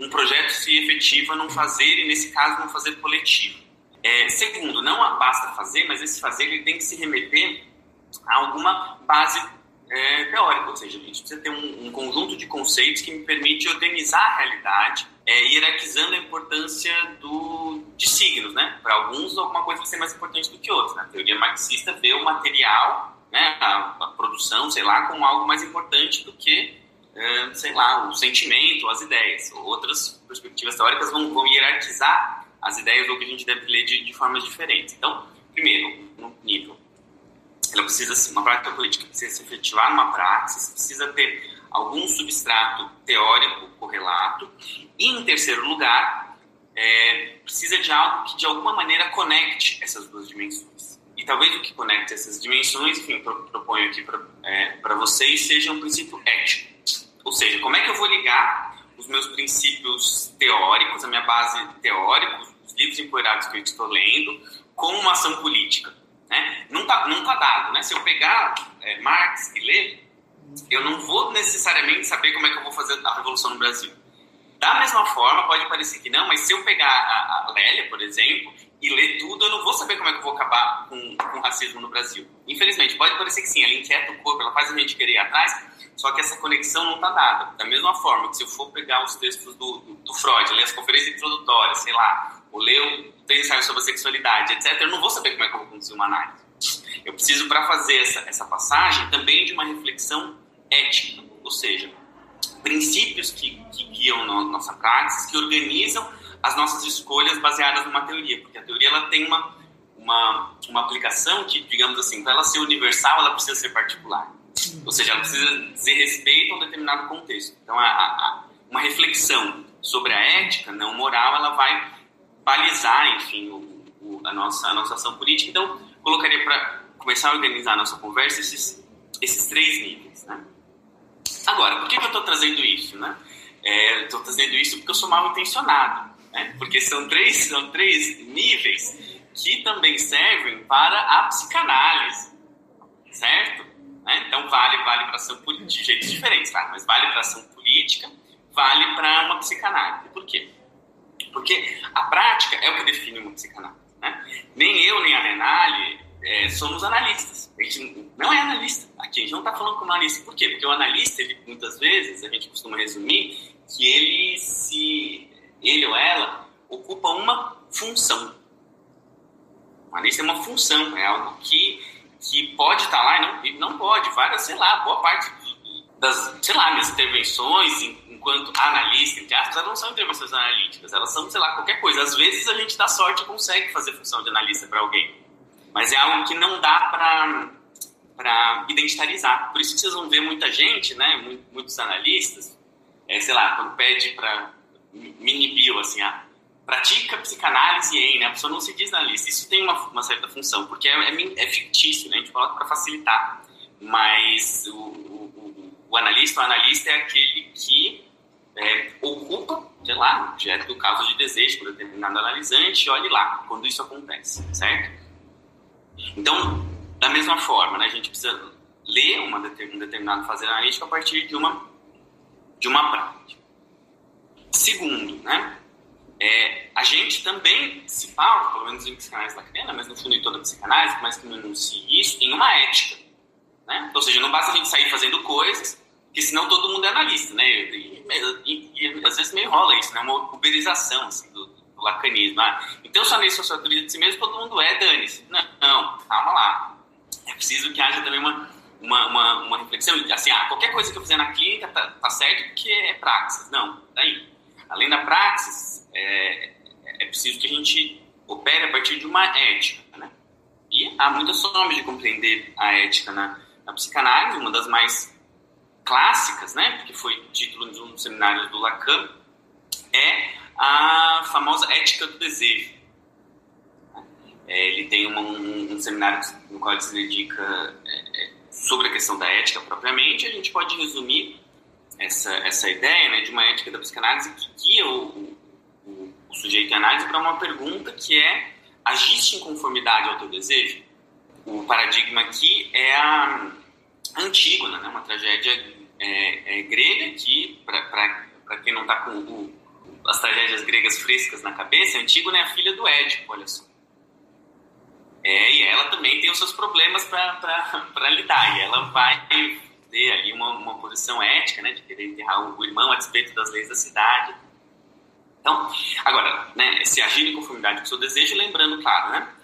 um projeto se efetiva num fazer e, nesse caso, num fazer coletivo. É, segundo, não basta fazer, mas esse fazer ele tem que se remeter a alguma base é, teórica, ou seja, a gente precisa ter um, um, conjunto de conceitos que me permite organizar a realidade, é, hierarquizando a importância do, de signos, né? Para alguns, alguma coisa vai ser mais importante do que outra. Né? A teoria marxista vê o material, né, a, a produção, sei lá, como algo mais importante do que, é, sei lá, o sentimento, as ideias. Outras perspectivas teóricas vão, vão hierarquizar as ideias ou que a gente deve ler de, de formas diferentes. Então, primeiro, no nível ela precisa, uma prática política precisa se efetivar numa praxis, precisa ter algum substrato teórico correlato, e, em terceiro lugar, é, precisa de algo que, de alguma maneira, conecte essas duas dimensões. E talvez o que conecte essas dimensões, enfim, proponho aqui para é, vocês, seja um princípio ético. Ou seja, como é que eu vou ligar os meus princípios teóricos, a minha base teórica, os livros empoeirados que eu estou lendo, com uma ação política? Né? Não tá dado. Né? Se eu pegar é, Marx e ler, eu não vou necessariamente saber como é que eu vou fazer a revolução no Brasil. Da mesma forma, pode parecer que não, mas se eu pegar a, a Lélia, por exemplo, e ler tudo, eu não vou saber como é que eu vou acabar com, com o racismo no Brasil. Infelizmente, pode parecer que sim, ela inquieta o corpo, ela faz a gente querer ir atrás, só que essa conexão não está dada. Da mesma forma que se eu for pegar os textos do, do, do Freud, ler as conferências introdutórias, sei lá, ou ler o ensaio sobre sexualidade, etc., eu não vou saber como é que eu vou conduzir uma análise. Eu preciso, para fazer essa, essa passagem, também de uma reflexão ética, ou seja, princípios que, que guiam no, nossa prática, que organizam as nossas escolhas baseadas numa teoria, porque a teoria ela tem uma, uma, uma aplicação que, digamos assim, para ela ser universal, ela precisa ser particular. Ou seja, ela precisa dizer respeito a um determinado contexto. Então, a, a, uma reflexão sobre a ética não moral, ela vai balizar, enfim, o, o, a, nossa, a nossa ação política. Então, colocaria para começar a organizar a nossa conversa esses, esses três níveis. Né? Agora, por que, que eu estou trazendo isso? Né? Estou é, trazendo isso porque eu sou mal intencionado. Né? Porque são três, são três níveis que também servem para a psicanálise. Certo? Né? Então, vale, vale para ação política, de jeitos diferentes, tá? mas vale para ação política, vale para uma psicanálise. Por quê? Porque a prática é o que define uma psicanálise. Né? Nem eu, nem a Renale é, somos analistas. A gente não é analista. Aqui a gente não está falando como analista. Por quê? Porque o analista, ele, muitas vezes, a gente costuma resumir que ele se ele ou ela ocupa uma função. O analista é uma função, é algo que, que pode estar tá lá e não, não pode. Várias, sei lá, boa parte das, sei lá, minhas intervenções enquanto analista, entre aspas, elas não são intervenções analíticas, elas são, sei lá, qualquer coisa. Às vezes a gente dá sorte e consegue fazer função de analista para alguém, mas é algo que não dá para para identitarizar. Por isso que vocês vão ver muita gente, né, muitos analistas, é, sei lá, quando pede para mini bio, assim, ah, pratica psicanálise em, né, a pessoa não se diz analista. Isso tem uma, uma certa função, porque é, é, é fictício, né, a gente coloca para facilitar, mas o, o, o, analista, o analista é aquele que é, ocupa, sei lá, objeto do caso de desejo por determinado analisante, olhe lá quando isso acontece, certo? Então, da mesma forma, né, a gente precisa ler uma, um determinado fazer analítico a partir de uma, de uma prática. Segundo, né, É, a gente também se pauta, pelo menos em psicanálise lacaniana, mas no fundo em toda a psicanálise, mas que não enuncia isso, em uma ética. Né? Ou seja, não basta a gente sair fazendo coisas, porque senão todo mundo é analista, né? E, e, e, às vezes meio rola isso, né? Uma uberização assim, do, do lacanismo. Ah, então, se a lei socioautoria de si mesmo, todo mundo é, dane-se. Não, não, calma lá. É preciso que haja também uma, uma, uma, uma reflexão. Assim, ah, qualquer coisa que eu fizer na clínica tá, tá certo porque é praxis. Não, daí. Além da praxis, é, é preciso que a gente opere a partir de uma ética, né? E há muitas formas de compreender a ética na, na psicanálise, uma das mais clássicas, né, porque foi título de um dos seminários do Lacan, é a famosa ética do desejo. É, ele tem uma, um, um, seminário no qual ele se dedica é, é, sobre a questão da ética propriamente. A gente pode resumir essa, essa ideia né, de uma ética da psicanálise que guia o, o, o sujeito em análise para uma pergunta que é: agiste em conformidade ao teu desejo? O paradigma aqui é a Antígona, né, uma tragédia é, é, grega que, para quem não está com o, as tragédias gregas frescas na cabeça, Antígona é a filha do Édipo, olha só. É, e ela também tem os seus problemas para lidar, e ela vai ter ali uma, uma posição ética, né, de querer enterrar o irmão a despeito das leis da cidade. Então, agora, né, se agir em conformidade com o seu desejo, lembrando, claro, né,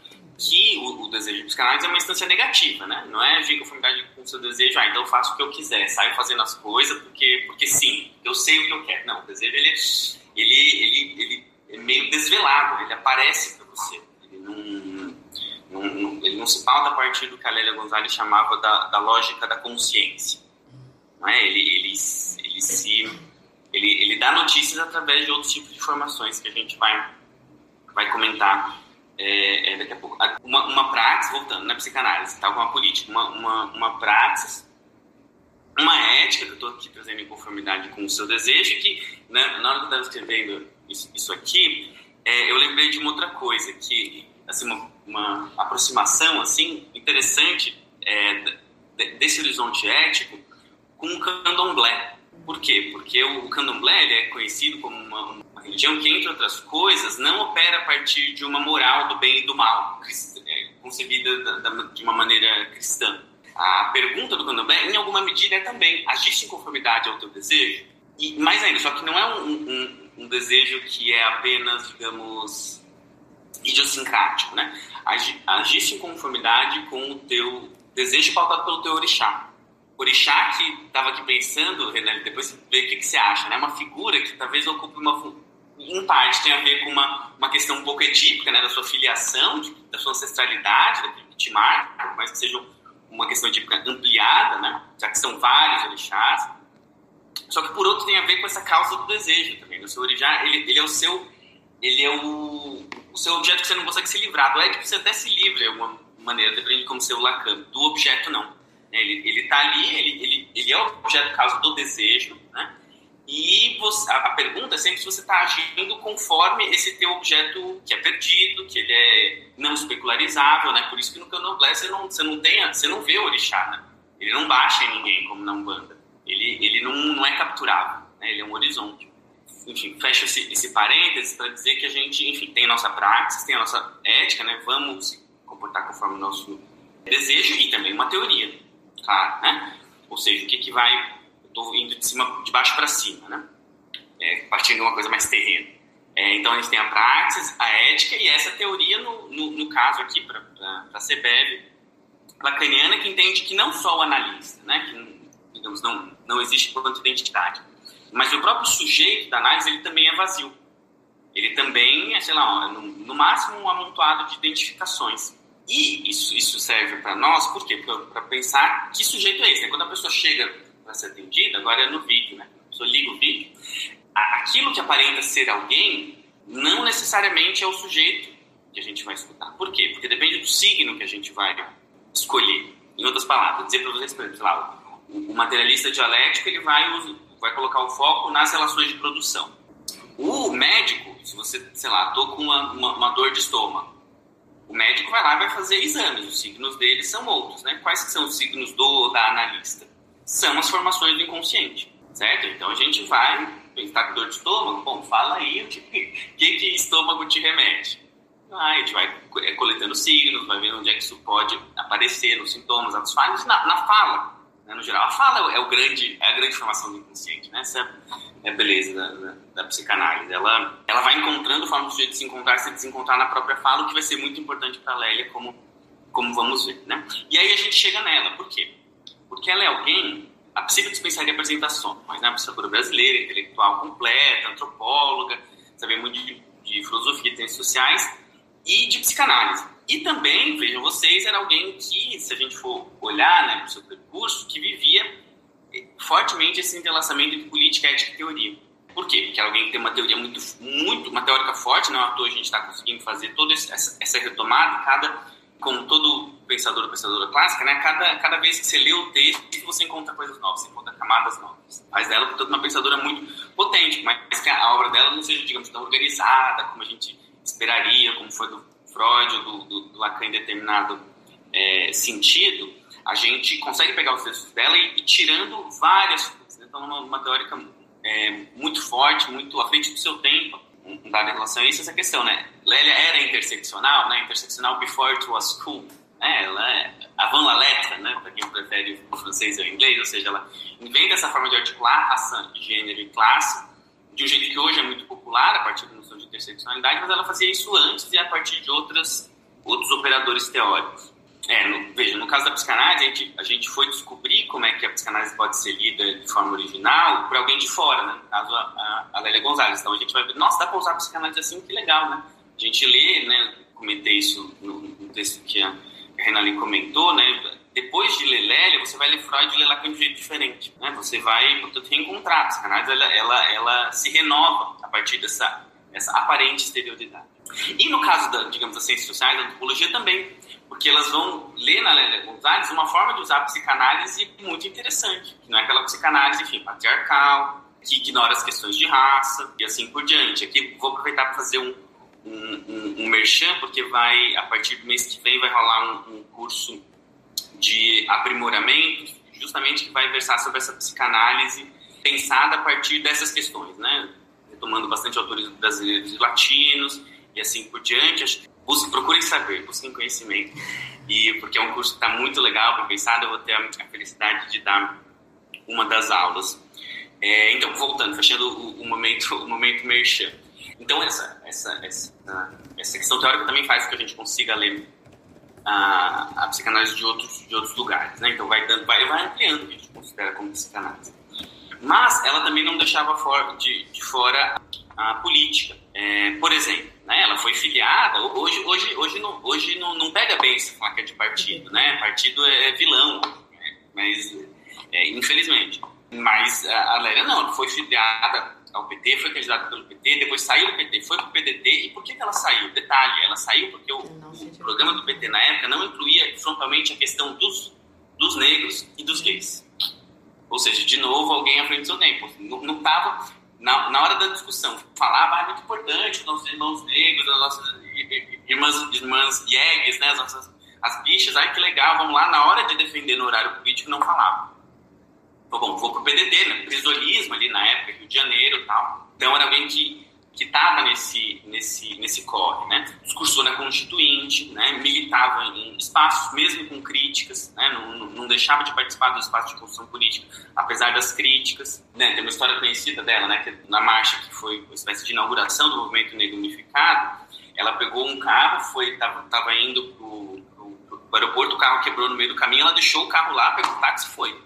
que o, o, desejo de psicanálise é uma instância negativa, né? Não é em conformidade com o seu desejo, ah, então eu faço o que eu quiser, saio fazendo as coisas porque, porque sim, eu sei o que eu quero. Não, o desejo, ele, ele, ele, ele é meio desvelado, ele aparece para você. Ele não, não, não, ele não se pauta a partir do que a Lélia Gonzalez chamava da, da lógica da consciência. Não é? ele, ele, ele, se, ele, ele dá notícias através de outros tipos de informações que a gente vai, vai comentar é, é, daqui a pouco. Uma, uma praxis, voltando na psicanálise, tá? uma política, uma, uma, uma praxis, uma ética que eu estou aqui trazendo em conformidade com o seu desejo, que né, na hora que eu estava escrevendo isso, isso aqui, é, eu lembrei de uma outra coisa, que assim, uma, uma aproximação assim interessante é, desse horizonte ético com o candomblé. Por quê? Porque o candomblé é conhecido como uma, religião que, entre outras coisas, não opera a partir de uma moral do bem e do mal, é, concebida de uma maneira cristã. A pergunta do candomblé, em alguma medida, é também: agiste em conformidade ao teu desejo? E mais ainda, só que não é um, um, um desejo que é apenas, digamos, idiosincrático, né? Agiste em conformidade com o teu desejo pautado pelo teu orixá. Orixá que estava aqui pensando, Renan, depois vê o que, que, você acha, né? Uma figura que talvez ocupe uma, em parte tem a ver com uma, uma questão um pouco edípica, né, da sua filiação, de, da sua ancestralidade, daquilo que te marca, mas que seja uma questão edípica ampliada, né, já que são vários orixás. Só que por outro tem a ver com essa causa do desejo também. O seu orixá, ele, ele é o seu, ele é o, o seu objeto que você não consegue se livrar. Do Édipo você até se livra de alguma maneira, depende de como ser o Lacan. Do objeto não. Ele, ele tá ali, ele, ele, ele é o objeto causa do desejo, né? E você, a, pergunta é sempre se você está agindo conforme esse teu objeto que é perdido, que ele é não especularizável, né? Por isso que no candomblé não, você não tem, você não vê o orixá, né? Ele não baixa em ninguém como na Umbanda. Ele, ele não, não é capturável, né? Ele é um horizonte. Enfim, fecha esse, esse parênteses para dizer que a gente, enfim, tem nossa prática, tem a nossa ética, né? Vamos se comportar conforme o nosso desejo e também uma teoria, claro, né? Ou seja, o que, que vai estou indo de cima, de baixo para cima, né? É, partindo de uma coisa mais terrena. É, então a gente tem a praxis, a ética e essa teoria, no, no, no caso aqui para a CBEV, lacaniana, que entende que não só o analista, né, que digamos, não, não existe quanto identidade, mas o próprio sujeito da análise ele também é vazio. Ele também é, sei lá, no, no máximo um amontoado de identificações. E isso, isso serve para nós, por quê? Para pensar que sujeito é esse. Né? Quando a pessoa chega para ser atendida, agora é no vídeo, né? A pessoa liga o vídeo. Aquilo que aparenta ser alguém não necessariamente é o sujeito que a gente vai escutar. Por quê? Porque depende do signo que a gente vai escolher. Em outras palavras, dizer para vocês, por exemplo, lá, o materialista dialético ele vai, vai colocar o foco nas relações de produção. O médico, se você, sei lá, tô com uma, uma, uma dor de estômago, o médico vai lá e vai fazer exames. Os signos dele são outros, né? Quais são os signos do da analista? São as formações do inconsciente. certo? Então a gente vai, está com dor de estômago, bom, fala aí o que, que, que estômago te remete. Ah, a gente vai é, coletando signos, vai vendo onde é que isso pode aparecer, nos sintomas, nas falhas, na, na fala, né, no geral. A fala é, o grande, é a grande formação do inconsciente, né? Essa é a beleza da, da, da, psicanálise. Ela, ela vai encontrando formas de se encontrar, se desencontrar na própria fala, o que vai ser muito importante para a Lélia, como, como vamos ver, né? E aí a gente chega nela, por quê? Porque ela é alguém a psico dispensaria apresentações, né? Pesquisadora brasileira, intelectual completa, antropóloga, sabe muito de, de filosofia e ciências sociais e de psicanálise. E também, vejam vocês, era alguém que, se a gente for olhar né, para o seu percurso, que vivia eh, fortemente esse entrelaçamento entre política, ética e teoria. Por quê? Porque era alguém que tem uma teoria muito, muito uma teórica forte, não é à toa a gente está conseguindo fazer toda essa, essa retomada, cada como todo pensador ou pensadora clássica, né, cada, cada vez que você lê o texto, você encontra coisas novas, você encontra camadas novas. Faz dela, portanto, uma pensadora muito potente, mas que a obra dela não seja, digamos, tão organizada como a gente esperaria, como foi do Freud ou do, do, do Lacan em determinado é, sentido, a gente consegue pegar os textos dela e, e tirando várias coisas. Né? Então, uma, uma teórica é, muito forte, muito à frente do seu tempo, dado em relação a isso, essa questão, né? Lélia era interseccional, né? Interseccional before it was cool. Né? Ela é avant la lettre, né? Para quem prefere o francês ou o inglês, ou seja, ela inventa essa forma de articular raça, gênero e classe de um jeito que hoje é muito popular, a partir da noção de interseccionalidade, mas ela fazia isso antes e a partir de outras, outros operadores teóricos. É, no, veja, no caso da psicanálise, a gente, a gente foi descobrir como é que a psicanálise pode ser lida de forma original por alguém de fora, né? No caso, a, a Lélia Gonzalez. Então, a gente vai ver, nossa, dá para usar a psicanálise assim, que legal, né? A gente lê, né? Comentei isso no, no texto que a Renali comentou, né? Depois de ler Lélia, você vai ler Freud e ler Lacan de um jeito diferente, né? Você vai, portanto, reencontrar. A psicanálise, ela, ela, ela se renova a partir dessa essa aparente exterioridade. E no caso, da, digamos, das ciências sociais, da antropologia também, porque elas vão ler na Lélia Gonzalez uma forma de usar a psicanálise muito interessante, que não é aquela psicanálise, enfim, patriarcal, que ignora as questões de raça e assim por diante. Aqui vou aproveitar para fazer um, um, um, um merchan, porque vai, a partir do mês que vem, vai rolar um, um curso de aprimoramento, justamente que vai versar sobre essa psicanálise pensada a partir dessas questões, né? Retomando bastante autores brasileiros e latinos e assim por diante. Busquem, procurem saber, busquem conhecimento. E porque é um curso que está muito legal, bem pensado, eu vou ter a, felicidade de dar uma das aulas. É, então, voltando, fechando o, o, momento, o momento merchan. Então, essa, essa, essa, essa questão teórica também faz com que a gente consiga ler a, a psicanálise de outros, de outros lugares. Né? Então, vai, dando, vai, vai ampliando o que a gente considera como psicanálise. Mas ela também não deixava de, de fora a política. É, por exemplo, né, ela foi filiada, hoje, hoje, hoje, não, hoje não, não pega bem essa placa de partido, né? Partido é vilão, né? mas é, infelizmente. Mas a Lélia não, ela foi filiada ao PT, foi candidata pelo PT, depois saiu do PT, foi para o PDT. E por que, que ela saiu? Detalhe, ela saiu porque o, o programa do PT na época não incluía frontalmente a questão dos, dos negros e dos gays. Ou seja, de novo, alguém à frente do seu tempo. Não estava na, na hora da discussão, falava, ah, é muito importante os nossos irmãos negros, as nossas irmãs, irmãs yegues, né, as nossas as bichas, ai que legal, vamos lá, na hora de defender no horário político não falava. Então, bom, vou pro PDT, né, prisolismo ali na época, Rio de Janeiro e tal. Então era alguém que que estava nesse, nesse, nesse corre, né? Discursou na Constituinte, né? militava em espaços, mesmo com críticas, né? não, não deixava de participar do espaço de construção política, apesar das críticas. Né? Tem uma história conhecida dela, né? que na marcha que foi uma espécie de inauguração do movimento negro unificado, ela pegou um carro, foi estava indo para o aeroporto, o carro quebrou no meio do caminho, ela deixou o carro lá, pegou o táxi e foi.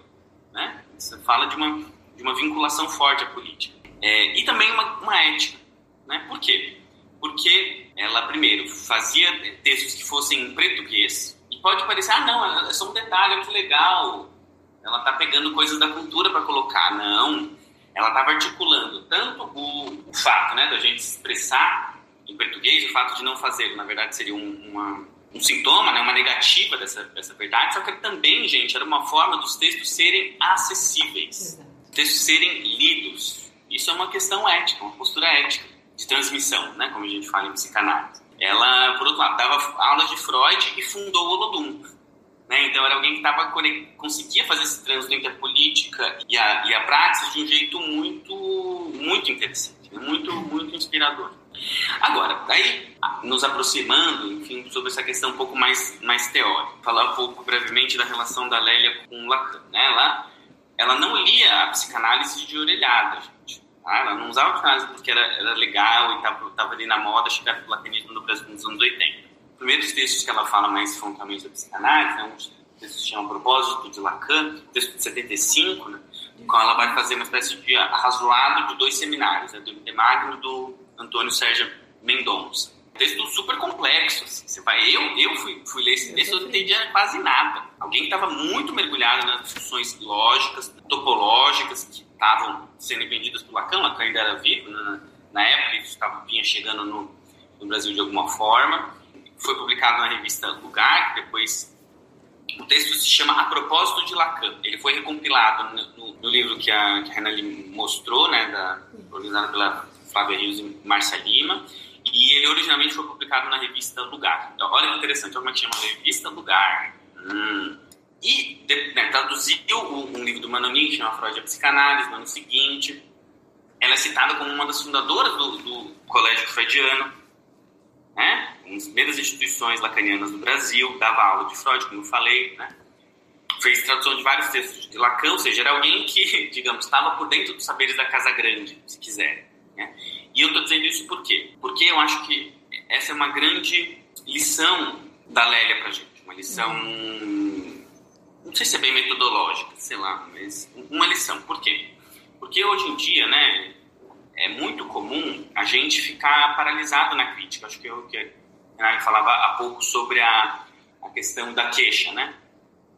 Né? Você fala de uma, de uma vinculação forte à política. É, e também uma, uma ética. Né? Por quê? Porque ela, primeiro, fazia textos que fossem em português, e pode parecer, ah, não, é só um detalhe, que legal, ela está pegando coisas da cultura para colocar. Não, ela estava articulando tanto o, o, fato né, da gente expressar em português, o fato de não fazer, na verdade seria um, uma, um sintoma, né, uma negativa dessa, dessa verdade, só que também, gente, era uma forma dos textos serem acessíveis, Exato. textos serem lidos. Isso é uma questão ética, uma postura ética de transmissão, né, como a gente fala em psicanálise. Ela, por outro lado, dava aulas de Freud e fundou o Olodum. Né? Então era alguém que tava, conseguia fazer esse trânsito entre a política e a, e a prática de um jeito muito, muito interessante, né? muito, muito inspirador. Agora, aí nos aproximando, enfim, sobre essa questão um pouco mais, mais teórica, falar um pouco brevemente da relação da Lélia com Lacan. Né? Ela, ela não lia a psicanálise de orelhada, gente. Tá? Ela não usava psicanálise porque era, era legal e estava ali na moda chegar o lacanismo no Brasil nos anos 80. Os primeiros textos que ela fala mais frontalmente da psicanálise, né, um textos que chamam Propósito de Lacan, texto de 75, né, com ela vai fazer uma espécie de arrazoado de dois seminários, né, do Magno e do Antônio Sérgio Mendonça. Texto super complexo. Assim. Você vai, eu, eu fui, fui ler esse texto, eu não entendia quase nada. Alguém que estava muito mergulhado nas discussões lógicas, topológicas, que estavam sendo vendidas por Lacan. Lacan ainda era vivo na, na época, estava, vinha chegando no, no Brasil de alguma forma. Foi publicado na revista Lugar, que depois o texto se chama A Propósito de Lacan. Ele foi recompilado no, no, no livro que a, que a Renan mostrou, né, da, organizado pela Flávia Rios e Marcia Lima, e ele originalmente foi publicado na revista Lugar. Então, olha que interessante, como é que chama? Revista Lugar. Hum. E né, traduziu um, livro do Manonin, chama Freud e a Psicanálise, no ano seguinte. Ela é citada como uma das fundadoras do, do Colégio Freudiano, né? uma das primeiras instituições lacanianas do Brasil, dava aula de Freud, como eu falei, né? fez tradução de vários textos de Lacan, ou seja, era alguém que, digamos, estava por dentro dos saberes da Casa Grande, se quiser. Né? E eu estou dizendo isso por quê? Porque eu acho que essa é uma grande lição da Lélia para gente, uma lição, não sei se é bem metodológica, sei lá, mas uma lição. Por quê? Porque hoje em dia, né, é muito comum a gente ficar paralisado na crítica. Acho que eu que a falava há pouco sobre a, a questão da queixa, né?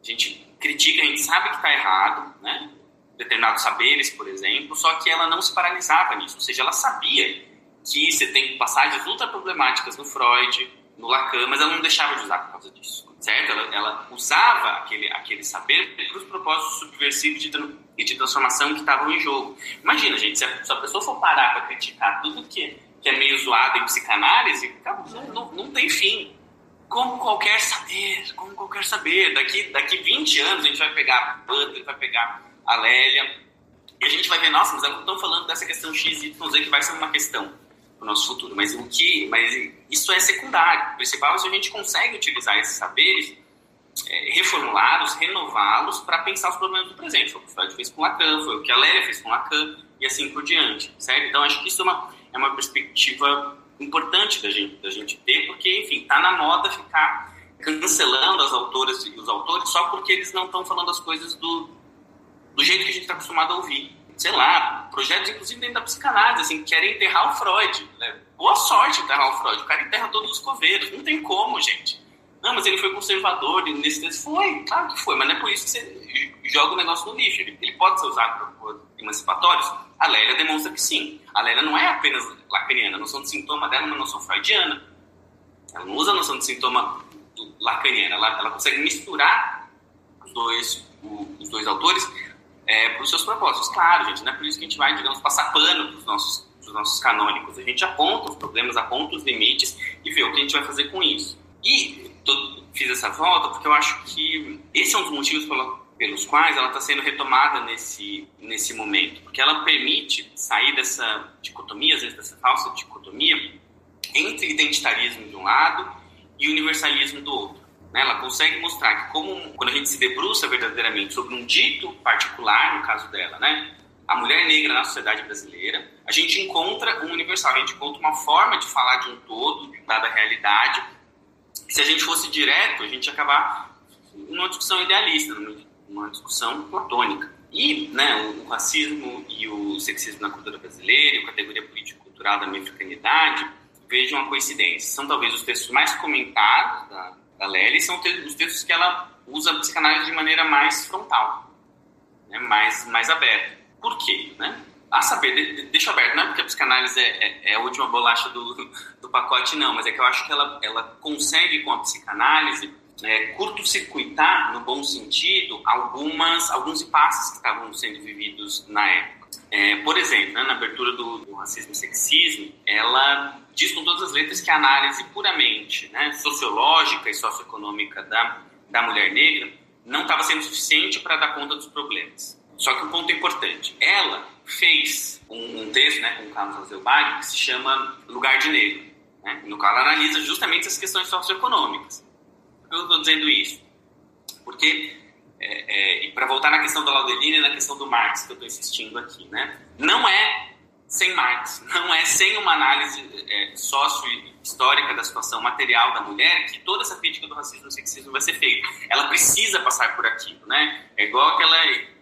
A gente critica, a gente sabe que está errado, né? Determinados saberes, por exemplo, só que ela não se paralisava nisso. Ou seja, ela sabia que você tem passagens ultra problemáticas no Freud, no Lacan, mas ela não deixava de usar por causa disso, certo? Ela, ela usava aquele, aquele saber para os propósitos subversivos de, e de transformação que estavam em jogo. Imagina, gente, se a, se a pessoa for parar para criticar tudo que, que é meio zoado em psicanálise, não, não, não tem fim como qualquer saber, como qualquer saber. Daqui, daqui 20 anos a gente vai pegar Butler, vai pegar a Lélia, e a gente vai ver, nossa, mas elas estão falando dessa questão X, Y, Z, que vai ser uma questão o nosso futuro. Mas o que, mas isso é secundário. Principal é se a gente consegue utilizar esses saberes, é, reformulá-los, renová-los para pensar os problemas do presente. Foi o que o Freud fez com Lacan, foi o que a Lélia fez com Lacan e assim por diante, certo? Então acho que isso é uma, é uma perspectiva importante da gente, da gente ter, porque, enfim, está na moda ficar cancelando as autoras e os autores só porque eles não estão falando as coisas do, do jeito que a gente está acostumado a ouvir. Sei lá, projetos, inclusive, dentro da psicanálise, assim, querem enterrar o Freud. Né? Boa sorte enterrar o Freud. O cara enterra todos os coveiros. Não tem como, gente. Não, mas ele foi conservador nesse texto. Foi, claro que foi, mas não é por isso que você joga o negócio no lixo. Ele, ele pode ser usado para emancipatórios? A Lélia demonstra que sim. A Lélia não é apenas lacaniana, a noção de sintoma dela é uma noção freudiana. Ela não usa a noção de sintoma lacaniana, ela, ela consegue misturar os dois, o, os dois autores é, para os seus propósitos. Claro, gente, não é por isso que a gente vai, digamos, passar pano para os nossos, nossos canônicos. A gente aponta os problemas, aponta os limites e vê o que a gente vai fazer com isso. E tô, fiz essa volta porque eu acho que esse é um dos motivos pela, pelos quais ela está sendo retomada nesse, nesse momento, porque ela permite sair dessa dicotomia, às vezes dessa falsa dicotomia, entre identitarismo de um lado e universalismo do outro. Né? Ela consegue mostrar que como quando a gente se debruça verdadeiramente sobre um dito particular, no caso dela, né? a mulher negra na sociedade brasileira, a gente encontra um universal, a gente encontra uma forma de falar de um todo, de dada realidade. Se a gente fosse direto, a gente ia acabar numa discussão idealista, uma discussão platônica. E né, o racismo e o sexismo na cultura brasileira, a categoria político-cultural da africanidade, vejam a coincidência. São talvez os textos mais comentados da, da Lely, são os textos que ela usa a psicanálise de maneira mais frontal, né, mais, mais aberta. Por quê? Né? A saber, deixa aberto, não é porque a psicanálise é, é, é, a última bolacha do, do pacote, não, mas é que eu acho que ela, ela consegue com a psicanálise é, curto-circuitar, no bom sentido, algumas, alguns impasses que estavam sendo vividos na época. É, por exemplo, né, na abertura do, do, racismo e sexismo, ela diz com todas as letras que a análise puramente né, sociológica e socioeconômica da da mulher negra não estava sendo suficiente para dar conta dos problemas. Só que um ponto importante, ela fez um, um texto né, com o Carlos Azelbari que se chama Lugar de Negro, né, no qual ela analisa justamente as questões socioeconômicas. Por que eu estou dizendo isso? Porque, é, é, e para voltar na questão da Laudelina e na questão do Marx, que eu estou insistindo aqui, né, não é sem Marx, não é sem uma análise é, sócio-histórica da situação material da mulher que toda essa crítica do racismo e sexismo vai ser feita. Ela precisa passar por aquilo, né? É igual aquela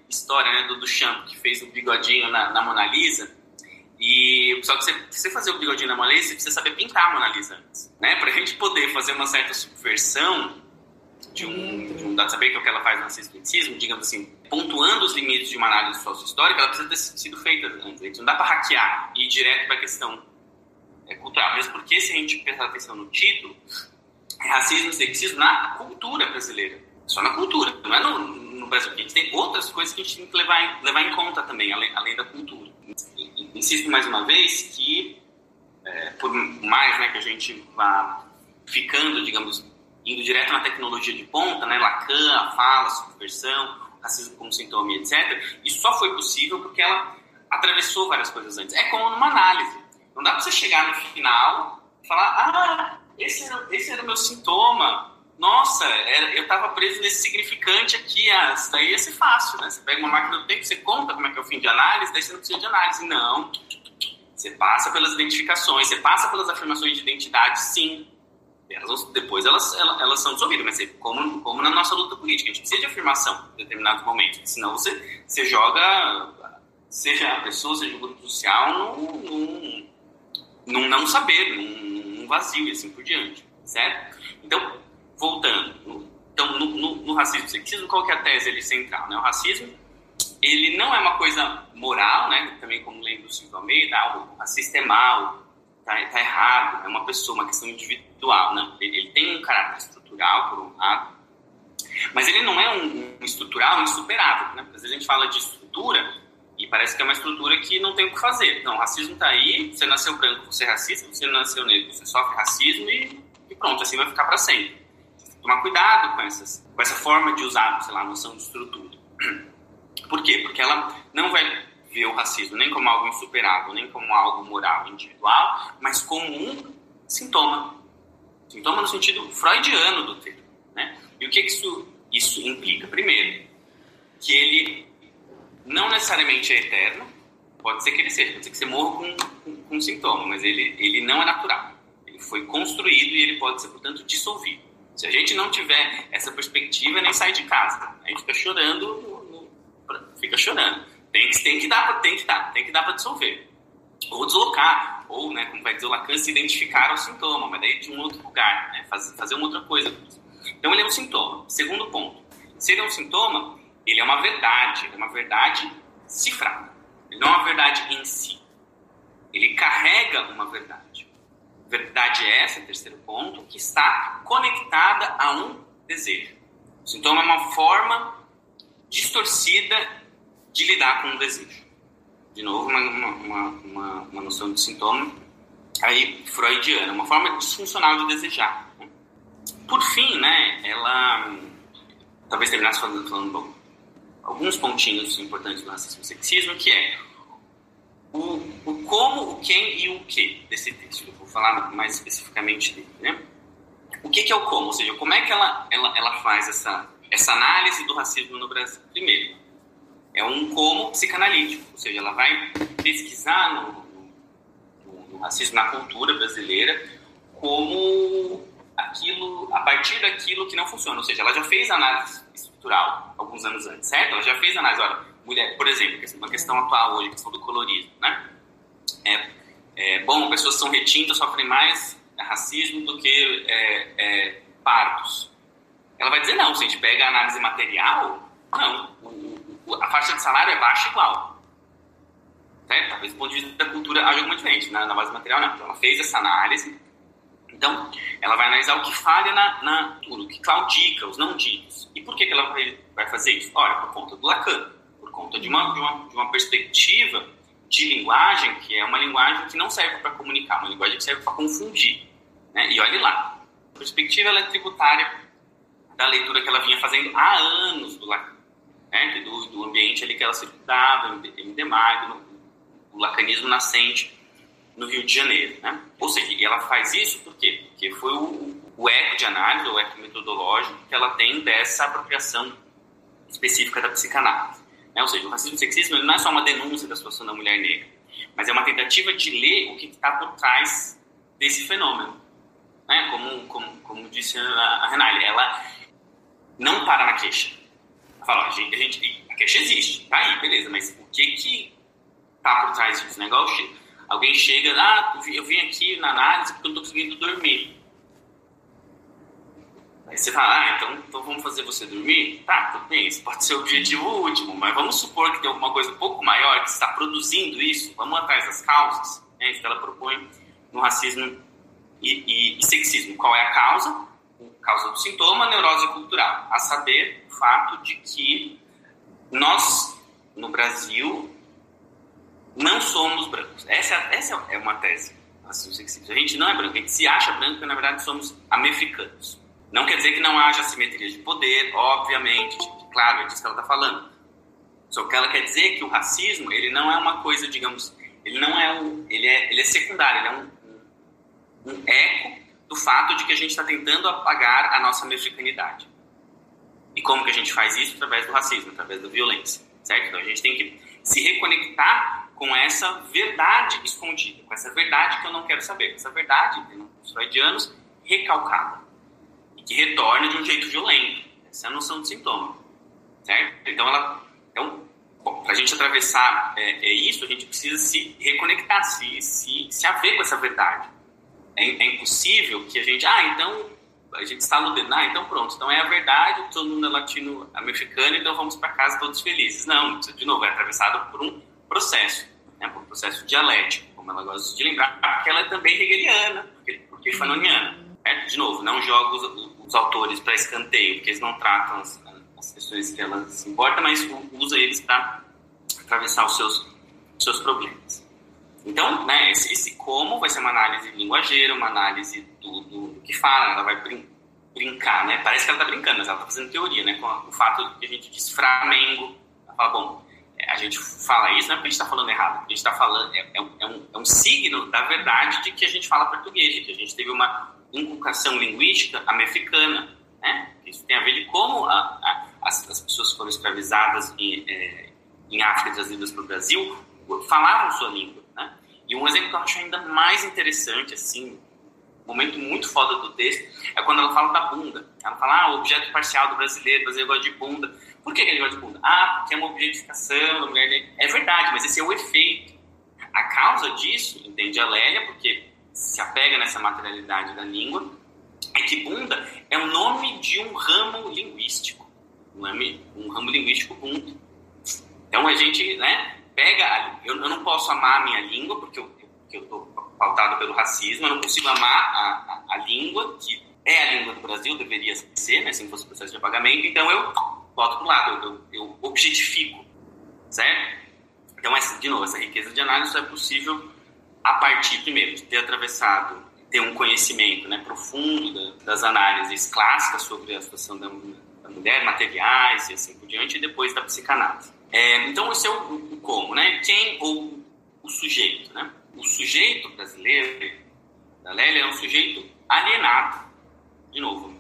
história né, do Duchamp que fez o bigodinho na, na Mona Lisa. E só que você, você fazer o bigodinho na Mona Lisa, você precisa saber pintar a Mona Lisa antes, né? Para a gente poder fazer uma certa subversão de um, de um dado saber que é o que ela faz no cientificismo, digamos assim, pontuando os limites de uma análise sócio-histórica, ela precisa ter sido feita antes. Gente não dá para hackear e ir direto para a questão é, cultural. Mesmo porque, se a gente prestar atenção no título, é racismo e sexismo na cultura brasileira. Só na cultura, não é no, no Brasil. A gente tem outras coisas que a gente tem que levar em, levar em conta também, além, além da cultura. Insisto mais uma vez que, é, por mais né, que a gente vá ficando, digamos, indo direto na tecnologia de ponta, né, Lacan, a fala, a subversão, racismo como sintoma, etc. Isso só foi possível porque ela atravessou várias coisas antes. É como numa análise. Não dá para você chegar no final e falar, ah, esse era, esse era o meu sintoma. Nossa, era, eu estava preso nesse significante aqui. Ah, isso daí ia ser fácil, né? Você pega uma máquina do tempo, você conta como é que é o fim de análise, daí você não precisa de análise. Não. Você passa pelas identificações, você passa pelas afirmações de identidade, sim. Elas, depois elas, elas, elas, são dissolvidas, mas como, como na nossa luta política, a gente precisa de afirmação em determinados momentos, senão você, você joga, seja a pessoa, seja o grupo social, num, não saber, num, vazio e assim por diante, certo? Então, voltando, então, no, no, no racismo sexismo, qual que é a tese ali central? Né? O racismo, ele não é uma coisa moral, né? também como lembra o Silvio Almeida, o racista é mal, tá, tá errado, é uma pessoa, uma questão individual. Não, ele, ele tem um caráter estrutural, por um lado, mas ele não é um, um estrutural insuperável. Né? Às vezes a gente fala de estrutura e parece que é uma estrutura que não tem o que fazer. Não, o racismo está aí, você nasceu branco, você é racista, você nasceu negro, você sofre racismo e, e pronto, assim vai ficar para sempre. Tomar cuidado com, essas, com essa forma de usar, sei lá, a noção de estrutura. Por quê? Porque ela não vai ver o racismo nem como algo insuperável, nem como algo moral individual, mas como um sintoma. Sintoma no sentido freudiano do termo. Né? E o que isso, isso implica? Primeiro, que ele não necessariamente é eterno, pode ser que ele seja, pode ser que você morra com, com, com um sintoma, mas ele, ele não é natural. Ele foi construído e ele pode ser, portanto, dissolvido. Se a gente não tiver essa perspectiva, nem sai de casa. A gente fica chorando, fica chorando. Tem que, tem que dar tem que dar, tem que dar para dissolver. Ou deslocar, ou, né, como vai dizer o Lacan, se identificar ao sintoma, mas daí de um outro lugar, né, fazer, fazer uma outra coisa. Então ele é um sintoma. Segundo ponto, se ele é um sintoma, ele é uma verdade, é uma verdade cifrada. Ele não é uma verdade em si. Ele carrega uma verdade. Verdade é essa, terceiro ponto, que está conectada a um desejo. O sintoma é uma forma distorcida de lidar com o desejo. De novo, uma, uma, uma, uma noção de sintoma aí freudiana, uma forma disfuncional de desejar. Né? Por fim, né, ela talvez terminasse falando, falando alguns pontinhos importantes do racismo e sexismo, que é o, o como, o quem e o que desse texto. Eu vou falar mais especificamente dele, né? O que, que é o como? Ou seja, como é que ela, ela, ela faz essa, essa análise do racismo no Brasil? Primeiro, é um como psicanalítico, ou seja, ela vai pesquisar no, no, no racismo, na cultura brasileira, como aquilo, a partir daquilo que não funciona, ou seja, ela já fez análise estrutural alguns anos antes, certo? Ela já fez análise, olha, mulher, por exemplo, uma questão atual hoje, a questão do colorismo, né? É, é, bom, pessoas são retintas sofrem mais racismo do que é, é, partos. Ela vai dizer, não, se a gente pega a análise material, não, o, a faixa de salário é baixa igual. Certo? Talvez do ponto de vista da cultura haja alguma diferente. Na, na base material, não. Então, ela fez essa análise. Então, ela vai analisar o que falha na, na cultura, o que claudica, os não ditos. E por que, que ela vai, vai fazer isso? Olha, por conta do Lacan. Por conta de uma, de uma, de uma perspectiva de linguagem que é uma linguagem que não serve para comunicar, uma linguagem que serve para confundir. Né? E olhe lá, a perspectiva ela é tributária da leitura que ela vinha fazendo há anos do Lacan, né? do, do ambiente ali que ela circundava, MD Magno, o lacanismo nascente no Rio de Janeiro. Né? Ou seja, ela faz isso por quê? Porque foi o, o eco de análise, o eco metodológico que ela tem dessa apropriação específica da psicanálise. Né? Ou seja, o racismo e o sexismo não é só uma denúncia da situação da mulher negra, mas é uma tentativa de ler o que está por trás desse fenômeno. Né? Como, como, como disse a Renale, ela não para na queixa. Ela fala, a gente, a, gente, a queixa existe, tá aí, beleza, mas o que que tá por trás disso? Negócio, alguém chega, ah, eu vim aqui na análise porque eu não estou conseguindo dormir. Aí você fala, ah, então, então vamos fazer você dormir? Tá, tudo bem, isso pode ser o objetivo último, mas vamos supor que tem alguma coisa um pouco maior que está produzindo isso, vamos atrás das causas, é isso que ela propõe no racismo e, e, e sexismo. Qual é a causa? Causa do sintoma, neurose cultural. A saber, o fato de que nós, no Brasil, não somos brancos. Essa, essa é uma tese. Sexismo. A gente não é branco, a gente se acha branco, porque na verdade somos americanos. Não quer dizer que não haja simetria de poder, obviamente, claro, é disso que ela está falando. Só que ela quer dizer que o racismo, ele não é uma coisa, digamos, ele não é um, ele é, ele é secundário, ele é um, um eco do fato de que a gente está tentando apagar a nossa mexicanidade. E como que a gente faz isso? Através do racismo, através da violência, certo? Então a gente tem que se reconectar com essa verdade escondida, com essa verdade que eu não quero saber, com essa verdade, os freudianos, recalcada, e que retorna de um jeito violento. Essa é a noção de sintoma, certo? Então um para a gente atravessar é, é, isso, a gente precisa se reconectar, se, se, se haver com essa verdade é, é impossível que a gente, ah, então a gente está no ah, então pronto, então é a verdade, todo mundo é latino-americano, então vamos para casa todos felizes. Não, de novo, é atravessado por um processo, né, por um processo dialético, como ela gosta de lembrar, porque ela é também hegeliana, porque, porque fanoniana. Né? De novo, não joga os, os autores para escanteio, porque eles não tratam as, as questões que ela se importa, mas usa eles para atravessar os seus, os seus problemas. Então, né, esse, esse, como vai ser uma análise linguageira, uma análise do, do que fala, ela vai brin brincar, né? Parece que ela está brincando, mas ela está fazendo teoria, né? Com o fato que a gente diz Flamengo, ela fala, bom, é, a gente fala isso não é porque a gente está falando errado, a gente está falando, é, é, é, um, é um signo da verdade de que a gente fala português, de que a gente teve uma inculcação linguística americana, né? Isso tem a ver de como a, a, as, as, pessoas foram escravizadas em, é, em África trazidas para o Brasil falavam sua língua. E um exemplo que eu acho ainda mais interessante, assim, momento muito foda do texto, é quando ela fala da bunda. Ela fala, ah, o objeto parcial do brasileiro, o brasileiro gosta de bunda. Por que ele gosta de bunda? Ah, porque é uma objetificação da mulher. É verdade, mas esse é o efeito. A causa disso, entende a Lélia, porque se apega nessa materialidade da língua, é que bunda é o nome de um ramo linguístico. Um ramo, um ramo linguístico bunda. Então a gente, né, pega. Eu, eu não posso amar a minha língua, porque eu estou pautado pelo racismo, eu não consigo amar a, a, a, língua, que é a língua do Brasil, deveria ser, né, se não fosse o processo de apagamento, então eu boto o lado, eu, eu, objetifico, certo? Então, essa, de novo, essa riqueza de análise é possível a partir, primeiro, de ter atravessado, ter um conhecimento né, profundo das análises clássicas sobre a situação da, da mulher, materiais e assim por diante, e depois da psicanálise. É, então, esse é o, o, como, né? Quem ou o sujeito, né? O sujeito brasileiro da Lélia é um sujeito alienado. De novo,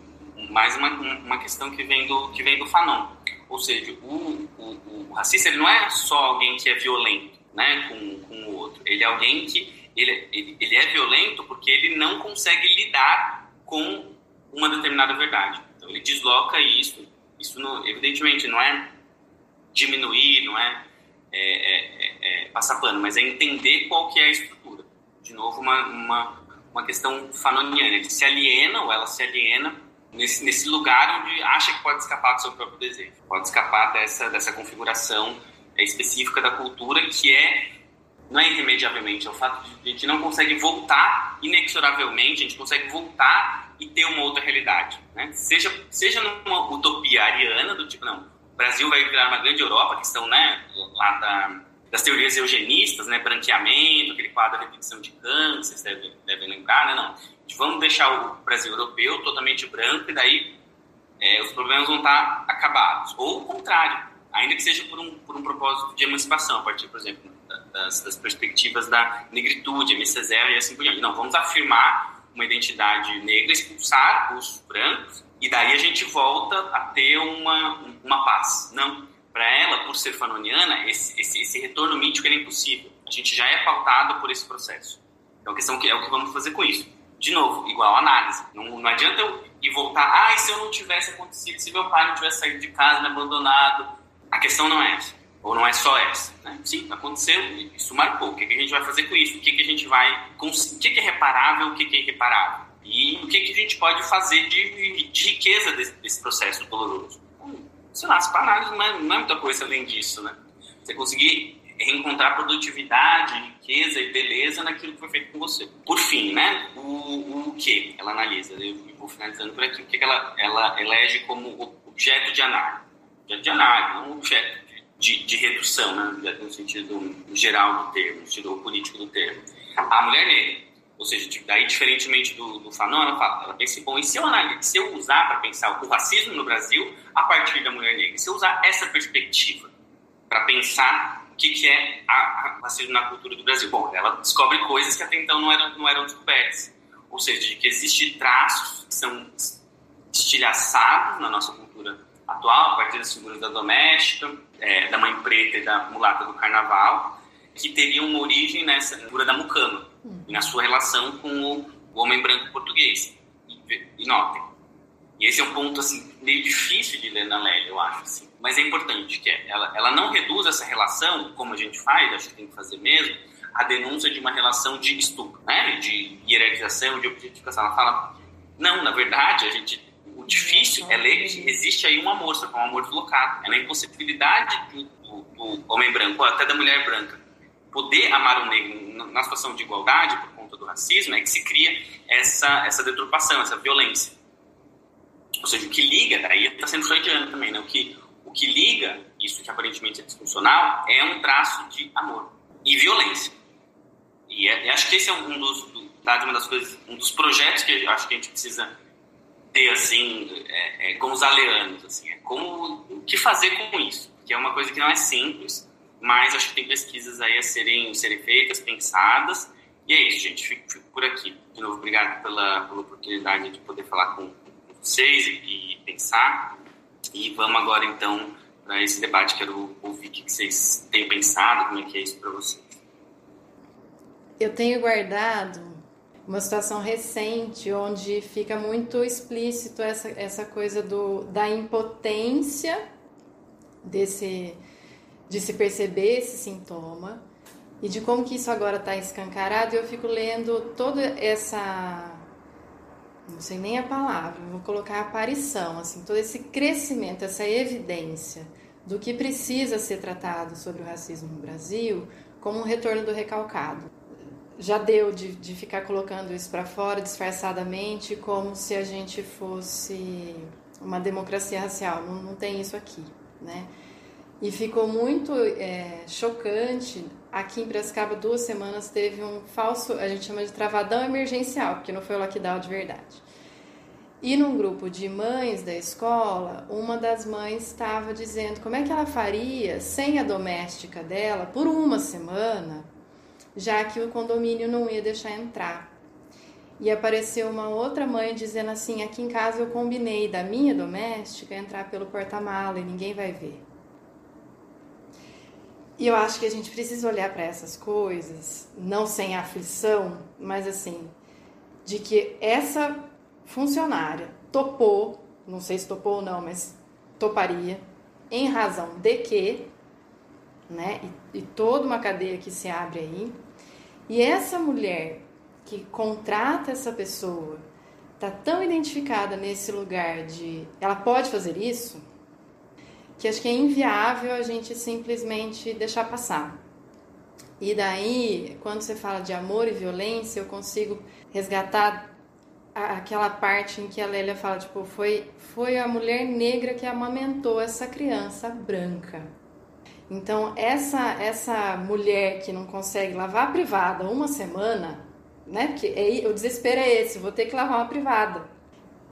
mais uma, uma questão que vem do, que vem do Fanon. Ou seja, o, o, o racista ele não é só alguém que é violento né, com, com o outro. Ele é alguém que ele, ele, ele é violento porque ele não consegue lidar com uma determinada verdade. Então, ele desloca isso. Isso, não, evidentemente, não é diminuir, não é, é, é, é, passar pano, mas é entender qual que é a estrutura. De novo, uma, uma, uma questão fanoniana. Ele se aliena ou ela se aliena nesse, nesse lugar onde acha que pode escapar do seu próprio desejo. Pode escapar dessa, dessa configuração específica da cultura que é não é irremediavelmente, é o fato de que a gente não consegue voltar inexoravelmente, a gente consegue voltar e ter uma outra realidade. Né? Seja, seja numa utopia ariana, do tipo, não, Brasil vai virar uma grande Europa, a questão né, lá da, das teorias eugenistas, né, branqueamento, aquele quadro de repetição de câncer, vocês devem, devem lembrar, né, não. Vamos deixar o Brasil europeu totalmente branco e daí é, os problemas vão estar acabados. Ou o contrário, ainda que seja por um, por um propósito de emancipação, a partir, por exemplo, das, das perspectivas da negritude, MC0 e assim por diante. Não, vamos afirmar uma identidade negra, expulsar os brancos, e daí a gente volta a ter uma, uma paz. Não, para ela, por ser fanoniana, esse, esse, esse retorno mítico é impossível. A gente já é pautado por esse processo. Então a questão é o que vamos fazer com isso. De novo, igual análise. Não, não adianta eu ir voltar, ah, e se eu não tivesse acontecido, se meu pai não tivesse saído de casa, me abandonado. A questão não é essa. Ou não é só essa. Né? Sim, aconteceu, isso marcou. O que, que, a gente vai fazer com isso? O que, que a gente vai. O que, que é reparável, o que, que é irreparável? E o que, que a gente pode fazer de, de riqueza desse, desse, processo doloroso? Sei lá, as análise não é, não é muita coisa além disso, né? Você conseguir reencontrar produtividade, riqueza e beleza naquilo que foi feito com você. Por fim, né? O, o que ela analisa? Eu vou finalizando por aqui. O que ela, ela elege como objeto de análise? Objeto de análise, não objeto de, de redução, né? no sentido geral do termo, no sentido político do termo. A mulher negra. Ou seja, daí, diferentemente do, do Fanon, ela, fala, ela pensa, bom, e se eu, se eu usar para pensar o racismo no Brasil a partir da mulher negra? Se eu usar essa perspectiva para pensar que, que é a, racismo na cultura do Brasil? Bom, ela descobre coisas que até então não eram, não eram descobertas. Ou seja, de que existem traços que são estilhaçados na nossa cultura atual, a partir das figuras da doméstica, é, da mãe preta e da mulata do carnaval, que teriam uma origem nessa figura da mucama, hum. na sua relação com o, o homem branco português. E, e notem, e esse é um ponto assim meio difícil de ler na Lélia, eu acho, assim. mas é importante que é, ela, ela não reduz essa relação, como a gente faz, acho que tem que fazer mesmo, a denúncia de uma relação de estupro, né? de hierarquização, de objetificação. Ela fala, não, na verdade, a gente, o difícil é ler que existe aí um amor, só um amor deslocado. É na impossibilidade do, do, do homem branco, ou até da mulher branca, poder amar o negro na situação de igualdade, por conta do racismo, é que se cria essa, essa deturpação, essa violência. Ou seja, o que liga, daí está sendo freudiano também, né? O que, o que liga isso que aparentemente é disfuncional é um traço de amor e violência. E é, acho que esse é um dos, do, uma das coisas, um dos projetos que acho que a gente precisa ter, assim, é, é, com os aleanos, assim, é como, o que fazer com isso, que é uma coisa que não é simples, mas acho que tem pesquisas aí a serem, serem feitas, pensadas, e é isso, gente, fico, fico por aqui. De novo, obrigado pela, pela oportunidade de poder falar com, vocês e, e pensar. E vamos agora então para esse debate. Quero ouvir o que vocês têm pensado, como é que é isso para vocês. Eu tenho guardado uma situação recente onde fica muito explícito essa, essa coisa do, da impotência desse, de se perceber esse sintoma e de como que isso agora está escancarado. Eu fico lendo toda essa não sei nem a palavra, vou colocar aparição, assim, todo esse crescimento, essa evidência do que precisa ser tratado sobre o racismo no Brasil como um retorno do recalcado. Já deu de, de ficar colocando isso para fora disfarçadamente, como se a gente fosse uma democracia racial. Não, não tem isso aqui, né? E ficou muito é, chocante. Aqui em Piracicaba, duas semanas, teve um falso, a gente chama de travadão emergencial, porque não foi o lockdown de verdade. E num grupo de mães da escola, uma das mães estava dizendo como é que ela faria sem a doméstica dela por uma semana, já que o condomínio não ia deixar entrar. E apareceu uma outra mãe dizendo assim: aqui em casa eu combinei da minha doméstica entrar pelo porta-mala e ninguém vai ver. E eu acho que a gente precisa olhar para essas coisas, não sem aflição, mas assim, de que essa funcionária topou, não sei se topou ou não, mas toparia, em razão de que, né, e, e toda uma cadeia que se abre aí, e essa mulher que contrata essa pessoa está tão identificada nesse lugar de ela pode fazer isso, que acho que é inviável a gente simplesmente deixar passar. E daí, quando você fala de amor e violência, eu consigo resgatar aquela parte em que a Lélia fala, tipo, foi, foi a mulher negra que amamentou essa criança branca. Então, essa, essa mulher que não consegue lavar a privada uma semana, né? Porque é, o desespero é esse, vou ter que lavar uma privada.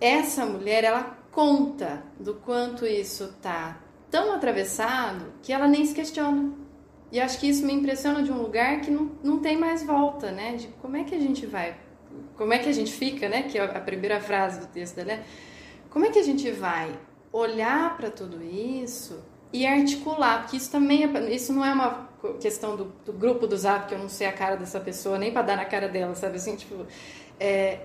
Essa mulher, ela conta do quanto isso tá tão atravessado que ela nem se questiona. E acho que isso me impressiona de um lugar que não, não tem mais volta, né? De como é que a gente vai, como é que a gente fica, né? Que é a primeira frase do texto dela é como é que a gente vai olhar para tudo isso e articular, porque isso também é, isso não é uma questão do, do, grupo do Zap que eu não sei a cara dessa pessoa nem para dar na cara dela, sabe assim, tipo, é,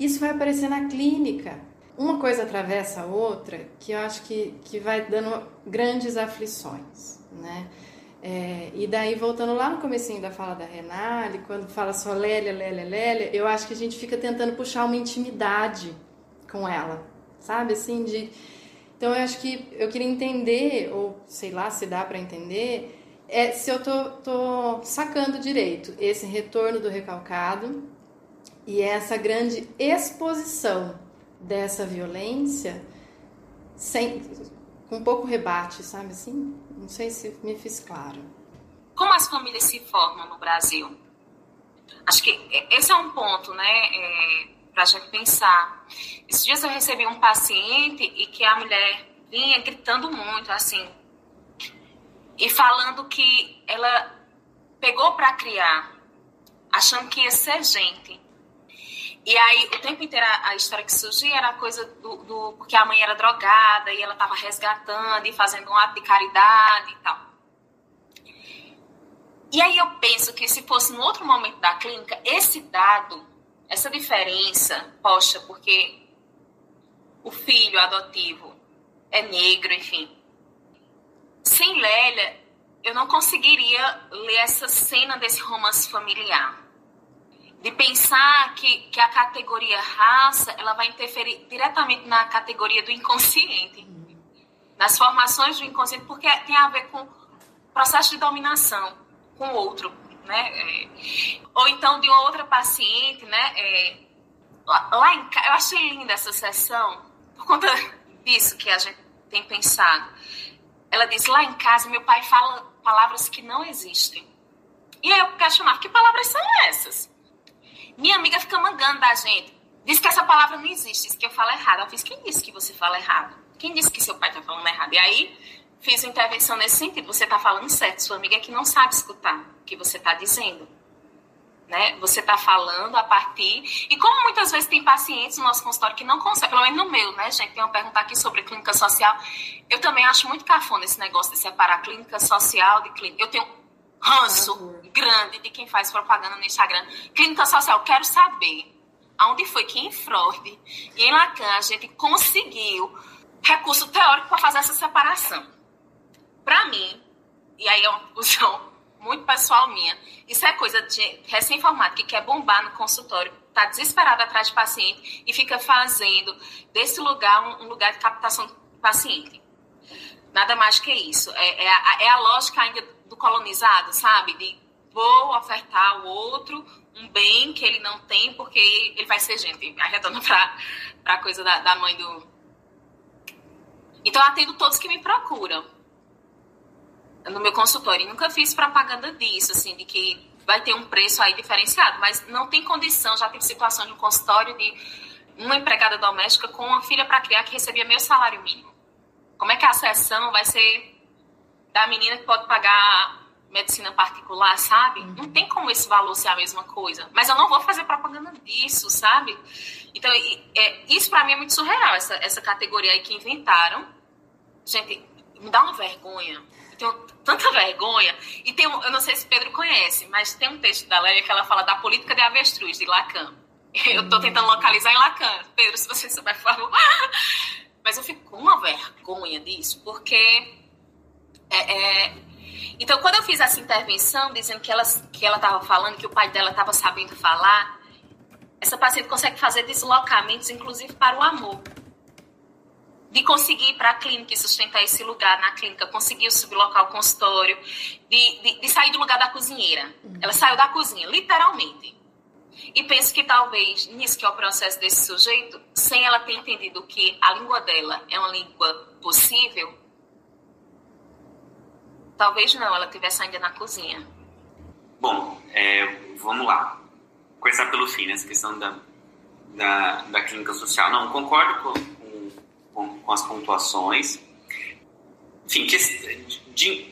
isso vai aparecer na clínica. Uma coisa atravessa a outra que eu acho que, que vai dando grandes aflições, né? É, e daí, voltando lá no comecinho da fala da Renale, quando fala só Lélia, Lélia, Lélia, eu acho que a gente fica tentando puxar uma intimidade com ela, sabe? Assim, de... Então, eu acho que eu queria entender, ou sei lá se dá para entender, é se eu tô, tô sacando direito esse retorno do recalcado e essa grande exposição dessa violência sem, com pouco rebate, sabe assim? Não sei se me fiz claro. Como as famílias se formam no Brasil? Acho que esse é um ponto, né, é, para a gente pensar. Esses dias eu recebi um paciente e que a mulher vinha gritando muito, assim, e falando que ela pegou para criar, achando que ia ser gente. E aí, o tempo inteiro, a, história que surgia era a coisa do, do, Porque a mãe era drogada e ela estava resgatando e fazendo um ato de caridade e tal. E aí eu penso que se fosse no outro momento da clínica, esse dado, essa diferença, poxa, porque o filho adotivo é negro, enfim. Sem Lélia, eu não conseguiria ler essa cena desse romance familiar de pensar que, que a categoria raça ela vai interferir diretamente na categoria do inconsciente, nas formações do inconsciente, porque tem a ver com processo de dominação com o outro, né? É, ou então de uma outra paciente, né? É, lá em eu achei linda essa sessão por conta disso que a gente tem pensado. Ela diz lá em casa meu pai fala palavras que não existem. E aí eu questionava que palavras são essas? Minha amiga fica mangando da gente. Diz que essa palavra não existe, diz que eu falo errado. Eu fiz, quem disse que você fala errado? Quem disse que seu pai está falando errado? E aí, fiz uma intervenção nesse sentido. Você está falando certo. Sua amiga é que não sabe escutar o que você está dizendo. Né? Você está falando a partir. E como muitas vezes tem pacientes no nosso consultório que não conseguem, pelo menos no meu, né, gente? Tem uma pergunta aqui sobre clínica social. Eu também acho muito cafona esse negócio de separar clínica social de clínica. Eu tenho ranço grande de quem faz propaganda no Instagram. Clínica social, quero saber aonde foi que em Freud e em Lacan a gente conseguiu recurso teórico para fazer essa separação. Para mim, e aí é uma conclusão muito pessoal minha, isso é coisa de recém-formado que quer bombar no consultório, está desesperado atrás de paciente e fica fazendo desse lugar um, lugar de captação do paciente. Nada mais que isso. É, é, a, é a lógica ainda do colonizado, sabe? De vou ofertar ao outro um bem que ele não tem porque ele vai ser gente. Arredando para a coisa da, da mãe do. Então, eu atendo todos que me procuram no meu consultório. E nunca fiz propaganda disso, assim, de que vai ter um preço aí diferenciado, mas não tem condição. Já tive situação de um consultório de uma empregada doméstica com uma filha para criar que recebia meu salário mínimo. Como é que a sessão vai ser da menina que pode pagar medicina particular, sabe? Uhum. Não tem como esse valor ser a mesma coisa. Mas eu não vou fazer propaganda disso, sabe? Então, é, isso para mim é muito surreal, essa, essa categoria aí que inventaram. Gente, me dá uma vergonha. Eu tenho tanta vergonha. E tem um, eu não sei se Pedro conhece, mas tem um texto da Lélia que ela fala da política de avestruz, de Lacan. Eu tô tentando localizar em Lacan. Pedro, se você souber, por favor. Mas eu fico com uma vergonha disso, porque. É, é... Então, quando eu fiz essa intervenção, dizendo que ela que ela estava falando, que o pai dela estava sabendo falar, essa paciente consegue fazer deslocamentos, inclusive para o amor. De conseguir ir para a clínica e sustentar esse lugar na clínica, conseguiu sublocar o consultório, de, de, de sair do lugar da cozinheira. Ela saiu da cozinha, literalmente e penso que talvez nisso que é o processo desse sujeito, sem ela ter entendido que a língua dela é uma língua possível, talvez não, ela estivesse ainda na cozinha. Bom, é, vamos lá. Começar pelo fim, nessa questão da, da, da clínica social. Não, concordo com, com, com, com as pontuações. Enfim, que,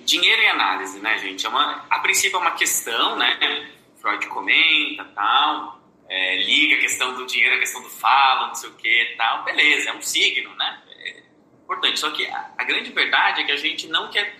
dinheiro e análise, né, gente? É uma, a princípio é uma questão, né? Freud comenta, tal, é, liga a questão do dinheiro, a questão do falo, não sei o que, tal. Beleza, é um signo, né? É importante. Só que a, a grande verdade é que a gente não quer,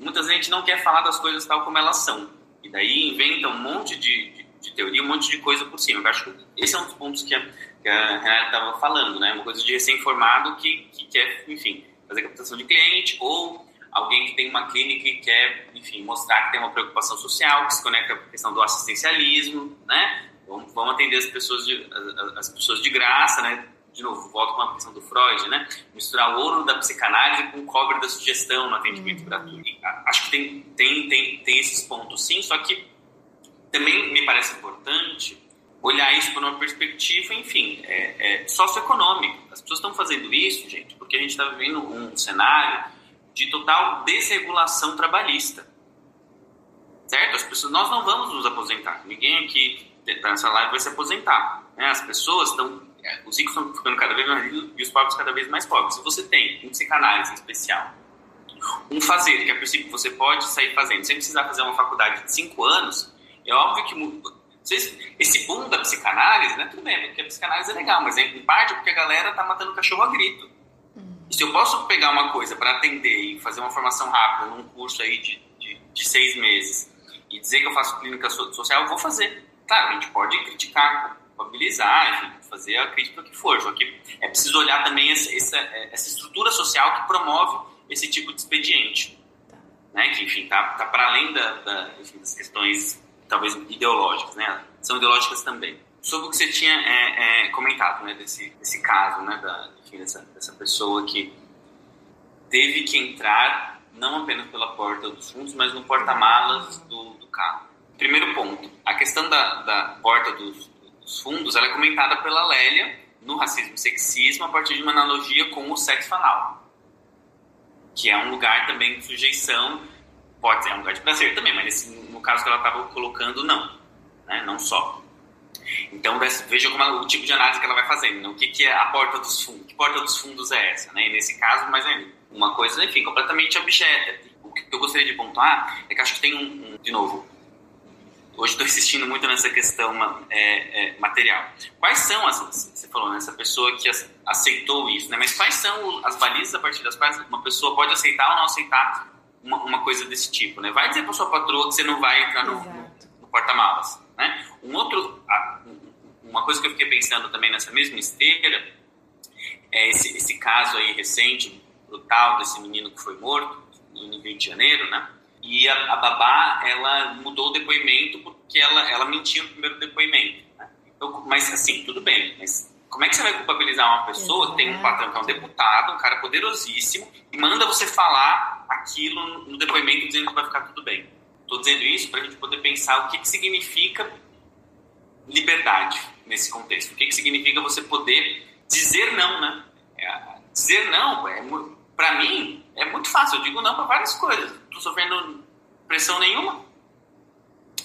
muitas vezes a gente não quer falar das coisas tal como elas são. E daí inventa um monte de, de, de teoria, um monte de coisa por cima. Eu acho que esse é um dos pontos que a, que a Renata estava falando, né? Uma coisa de recém-formado que, que quer, enfim, fazer captação de cliente ou alguém que tem uma clínica e quer, enfim, mostrar que tem uma preocupação social, que se conecta com a questão do assistencialismo, né? Vamos, vamos atender as pessoas de, as, as pessoas de graça, né? De novo, volto com a questão do Freud, né? Misturar o ouro da psicanálise com o cobre da sugestão no atendimento uhum. gratuito. Acho que tem, tem, tem, tem esses pontos, sim, só que também me parece importante olhar isso por uma perspectiva, enfim, é, é socioeconômica. As pessoas estão fazendo isso, gente, porque a gente está vivendo um cenário de total desregulação trabalhista. Certo? As pessoas, nós não vamos nos aposentar. Ninguém aqui nessa live vai se aposentar. Né? As pessoas estão, os ricos estão ficando cada vez mais ricos e os pobres cada vez mais pobres. Se você tem um psicanálise especial, um fazer, que a princípio você pode sair fazendo, sem precisar fazer uma faculdade de cinco anos, é óbvio que esse boom da psicanálise, né, tudo bem, porque a psicanálise é legal, mas é em parte porque a galera tá matando cachorro a grito. E se eu posso pegar uma coisa para atender e fazer uma formação rápida num curso aí de, de, de, seis meses e dizer que eu faço clínica social, eu vou fazer. Claro, a gente pode criticar, culpabilizar, enfim, fazer a crítica que for, só que é preciso olhar também essa, essa, essa estrutura social que promove esse tipo de expediente. Né? Que, enfim, tá, tá para além da, da, enfim, das questões talvez ideológicas, né? São ideológicas também. Sobre o que você tinha é, é, comentado, né? Desse, desse caso, né? Da, enfim, dessa, dessa pessoa que teve que entrar não apenas pela porta dos fundos, mas no porta-malas do, do, carro. Primeiro ponto, a questão da, da porta dos, dos, fundos, ela é comentada pela Lélia no racismo e sexismo a partir de uma analogia com o sexo anal, que é um lugar também de sujeição, pode ser um lugar de prazer também, mas no caso que ela estava colocando, não, né? não só. Então, veja como ela, o tipo de análise que ela vai fazendo. Né? O que, que é a porta dos fundos? Que porta dos fundos é essa? Né? E nesse caso, mas é uma coisa, enfim, completamente objetiva. O que eu gostaria de pontuar é que acho que tem um, um de novo, hoje estou insistindo muito nessa questão é, é, material. Quais são as, você falou, né, pessoa que aceitou isso, né? Mas quais são as balizas a partir das quais uma pessoa pode aceitar ou não aceitar uma, uma coisa desse tipo, né? Vai dizer para sua patroa que você não vai entrar no, no, no porta-malas, né? Um outro, uma coisa que eu fiquei pensando também nessa mesma esteira é esse, esse caso aí recente, brutal, desse menino que foi morto no Rio de Janeiro, né? E a, a babá, ela mudou o depoimento porque ela, ela mentiu no primeiro depoimento. Né? Então, mas assim, tudo bem, mas como é que você vai culpabilizar uma pessoa que tem um patrão que é um deputado, um cara poderosíssimo, e manda você falar aquilo no depoimento dizendo que vai ficar tudo bem? Estou dizendo isso para a gente poder pensar o que, que significa liberdade nesse contexto. O que, que significa você poder dizer não, né? É, dizer não, é, para mim, é muito fácil. Eu digo não para várias coisas. Estou sofrendo pressão nenhuma.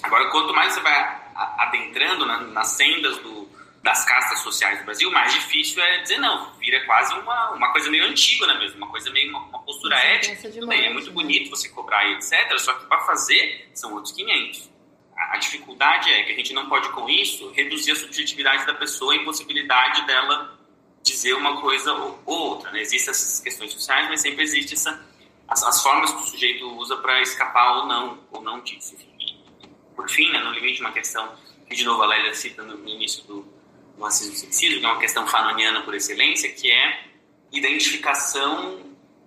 Agora, quanto mais você vai adentrando nas sendas do, das castas sociais do Brasil, mais difícil é dizer não. Vira quase uma, uma coisa meio antiga, né mesmo? Uma coisa meio uma, uma postura ética. Tudo bem, é muito né? bonito você cobrar e etc. Só que para fazer são outros 500. A, a dificuldade é que a gente não pode, com isso, reduzir a subjetividade da pessoa e a impossibilidade dela dizer uma coisa ou outra. Né? Existem essas questões sociais, mas sempre existe essa, as, as formas que o sujeito usa para escapar ou não, ou não disso. Por fim, né, no limite, uma questão que, de novo, a Lélia cita no, início do, do racismo e sexismo, que é uma questão fanoniana por excelência, que é identificação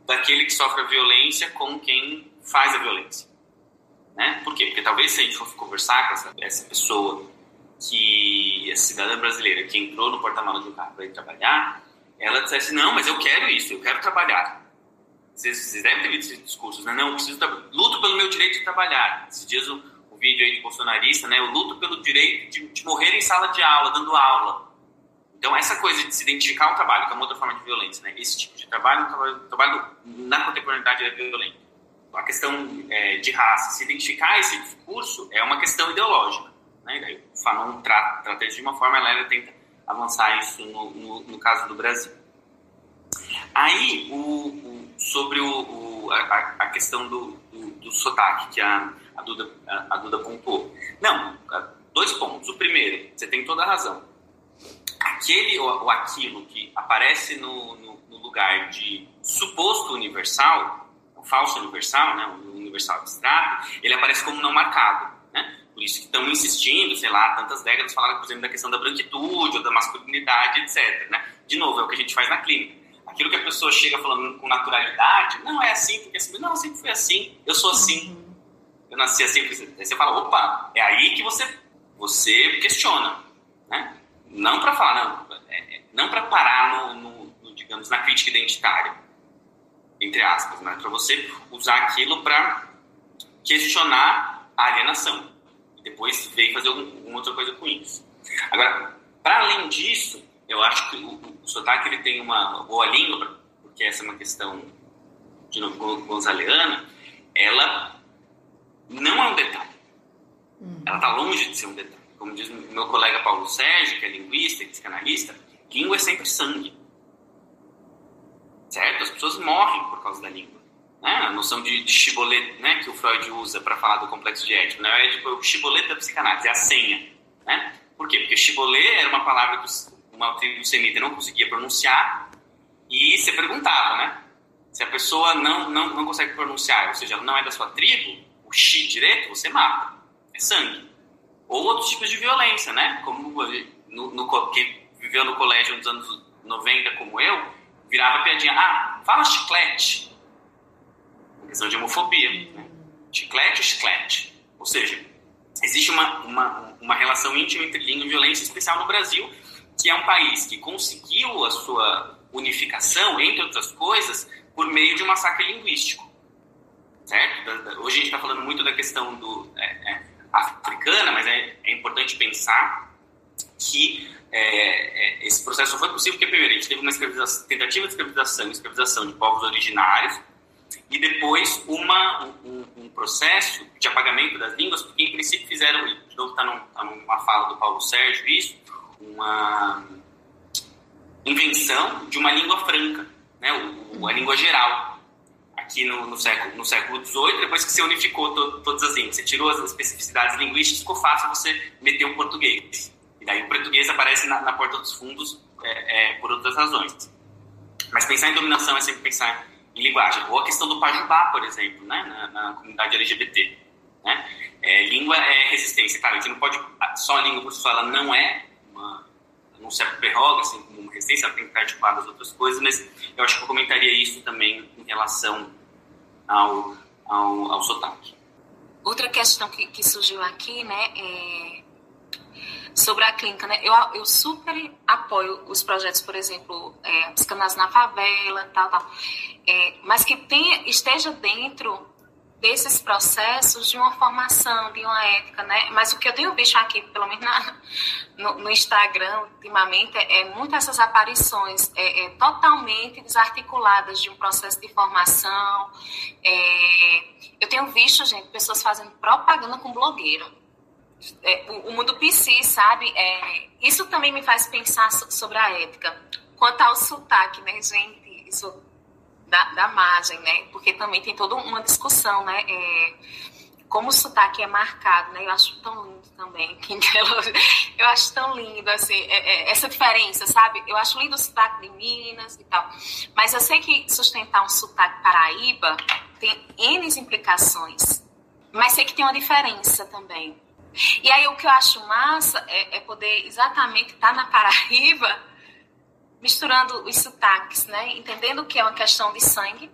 daquele que sofre a violência com quem faz a violência. Né? Por quê? Porque talvez se a gente fosse conversar com essa, essa pessoa que a cidadã brasileira que entrou no porta-malas do carro para ir trabalhar, ela dissesse, não, mas eu quero isso, eu quero trabalhar. Vocês, devem ter visto esses discursos, né? Não, preciso luto pelo meu direito de trabalhar. Esses dias o, o vídeo aí de bolsonarista, né? Eu luto pelo direito de, de morrer em sala de aula, dando aula. Então, essa coisa de se identificar ao trabalho, que é uma outra forma de violência, né? Esse tipo de trabalho, trabalho, trabalho na contemporaneidade é violento. A questão é, de raça, se identificar esse discurso é uma questão ideológica. Né? Daí o Fanon trata, trata isso de uma forma, ela tenta avançar isso no, no, no caso do Brasil. Aí, o, o sobre o, o a, a, questão do, do, do, sotaque, que a, a, Duda, a, a Duda pontuou. Não, dois pontos. O primeiro, você tem toda a razão. Aquele ou, ou aquilo que aparece no, no, no, lugar de suposto universal, o falso universal, né, o universal abstrato, ele aparece como não marcado. Né? Por isso que estão insistindo, sei lá, tantas décadas falaram, por exemplo, da questão da branquitude ou da masculinidade, etc. Né? De novo, é o que a gente faz na clínica. Aquilo que a pessoa chega falando com naturalidade, não é assim, porque assim, não, sempre foi assim, eu sou assim, eu nasci assim. Aí você fala, opa, é aí que você, você questiona. Né? Não para falar, não, é, é, não para parar no, no, no, digamos, na crítica identitária, entre aspas, mas para você usar aquilo para questionar a alienação depois veio fazer alguma outra coisa com isso. Agora, para além disso, eu acho que o, o, sotaque ele tem uma boa língua, porque essa é uma questão, de novo, gonzaleana, ela não é um detalhe. Uhum. Ela está longe de ser um detalhe. Como diz meu colega Paulo Sérgio, que é linguista e psicanalista, língua é sempre sangue. Certo? As pessoas morrem por causa da língua né, a noção de, de chibolete né, que o Freud usa para falar do complexo de Édipo, né, é tipo o chibolete da psicanálise, é a senha. Né? Por quê? Porque chibolê era uma palavra que uma tribo semita não conseguia pronunciar e você perguntava, né? Se a pessoa não, não, não consegue pronunciar, ou seja, ela não é da sua tribo, o chi direito você mata, é sangue. Ou outros tipos de violência, né? Como no, no, quem viveu no colégio nos anos 90 como eu, virava piadinha, ah, fala chiclete questão de homofobia. Né? Chiclete chiclete. Ou seja, existe uma, uma, uma relação íntima entre língua e violência, especial no Brasil, que é um país que conseguiu a sua unificação, entre outras coisas, por meio de um massacre linguístico. Certo? Hoje a gente está falando muito da questão do, é, é, africana, mas é, é, importante pensar que é, é, esse processo foi possível porque, primeiro, a gente teve uma tentativa de escravização, escravização de povos originários, e depois uma, um, um, processo de apagamento das línguas, porque em princípio fizeram, de novo está tá numa fala do Paulo Sérgio isso, uma invenção de uma língua franca, né, o, a língua geral, aqui no, no, século, no século XVIII, depois que se unificou to, todas as línguas, você tirou as especificidades linguísticas, ficou fácil você meter o português. E daí o português aparece na, na porta dos fundos é, é, por outras razões. Mas pensar em dominação é sempre pensar em linguagem. Ou a questão do pajubá, por exemplo, né, na, na comunidade LGBT. Né? É, língua é resistência. Claro, a gente não pode. Só a língua por si só, ela não é. Não se prerroga assim, como uma resistência, ela tem que estar articulada às outras coisas, mas eu acho que eu comentaria isso também em relação ao, ao, ao sotaque. Outra questão que, que surgiu aqui, né, é sobre a clínica, né? Eu, eu super apoio os projetos, por exemplo, é, Psicanálise na Favela, tal, tal. É, mas que tenha, esteja dentro desses processos de uma formação, de uma ética, né? Mas o que eu tenho visto aqui, pelo menos na, no, no, Instagram, ultimamente, é, é muitas essas aparições é, é, totalmente desarticuladas de um processo de formação. É, eu tenho visto, gente, pessoas fazendo propaganda com blogueiro é, o, o, mundo PC, sabe? É, isso também me faz pensar so, sobre a ética. Quanto ao sotaque, né, gente? Isso da, da margem, né? Porque também tem toda uma discussão, né? É, como o sotaque é marcado, né? Eu acho tão lindo também. Eu acho tão lindo, assim, é, é, essa diferença, sabe? Eu acho lindo o sotaque de Minas e tal. Mas eu sei que sustentar um sotaque paraíba tem N implicações. Mas sei que tem uma diferença também. E aí o que eu acho massa é, é poder exatamente estar tá na Paraíba misturando os sotaques, né? Entendendo que é uma questão de sangue,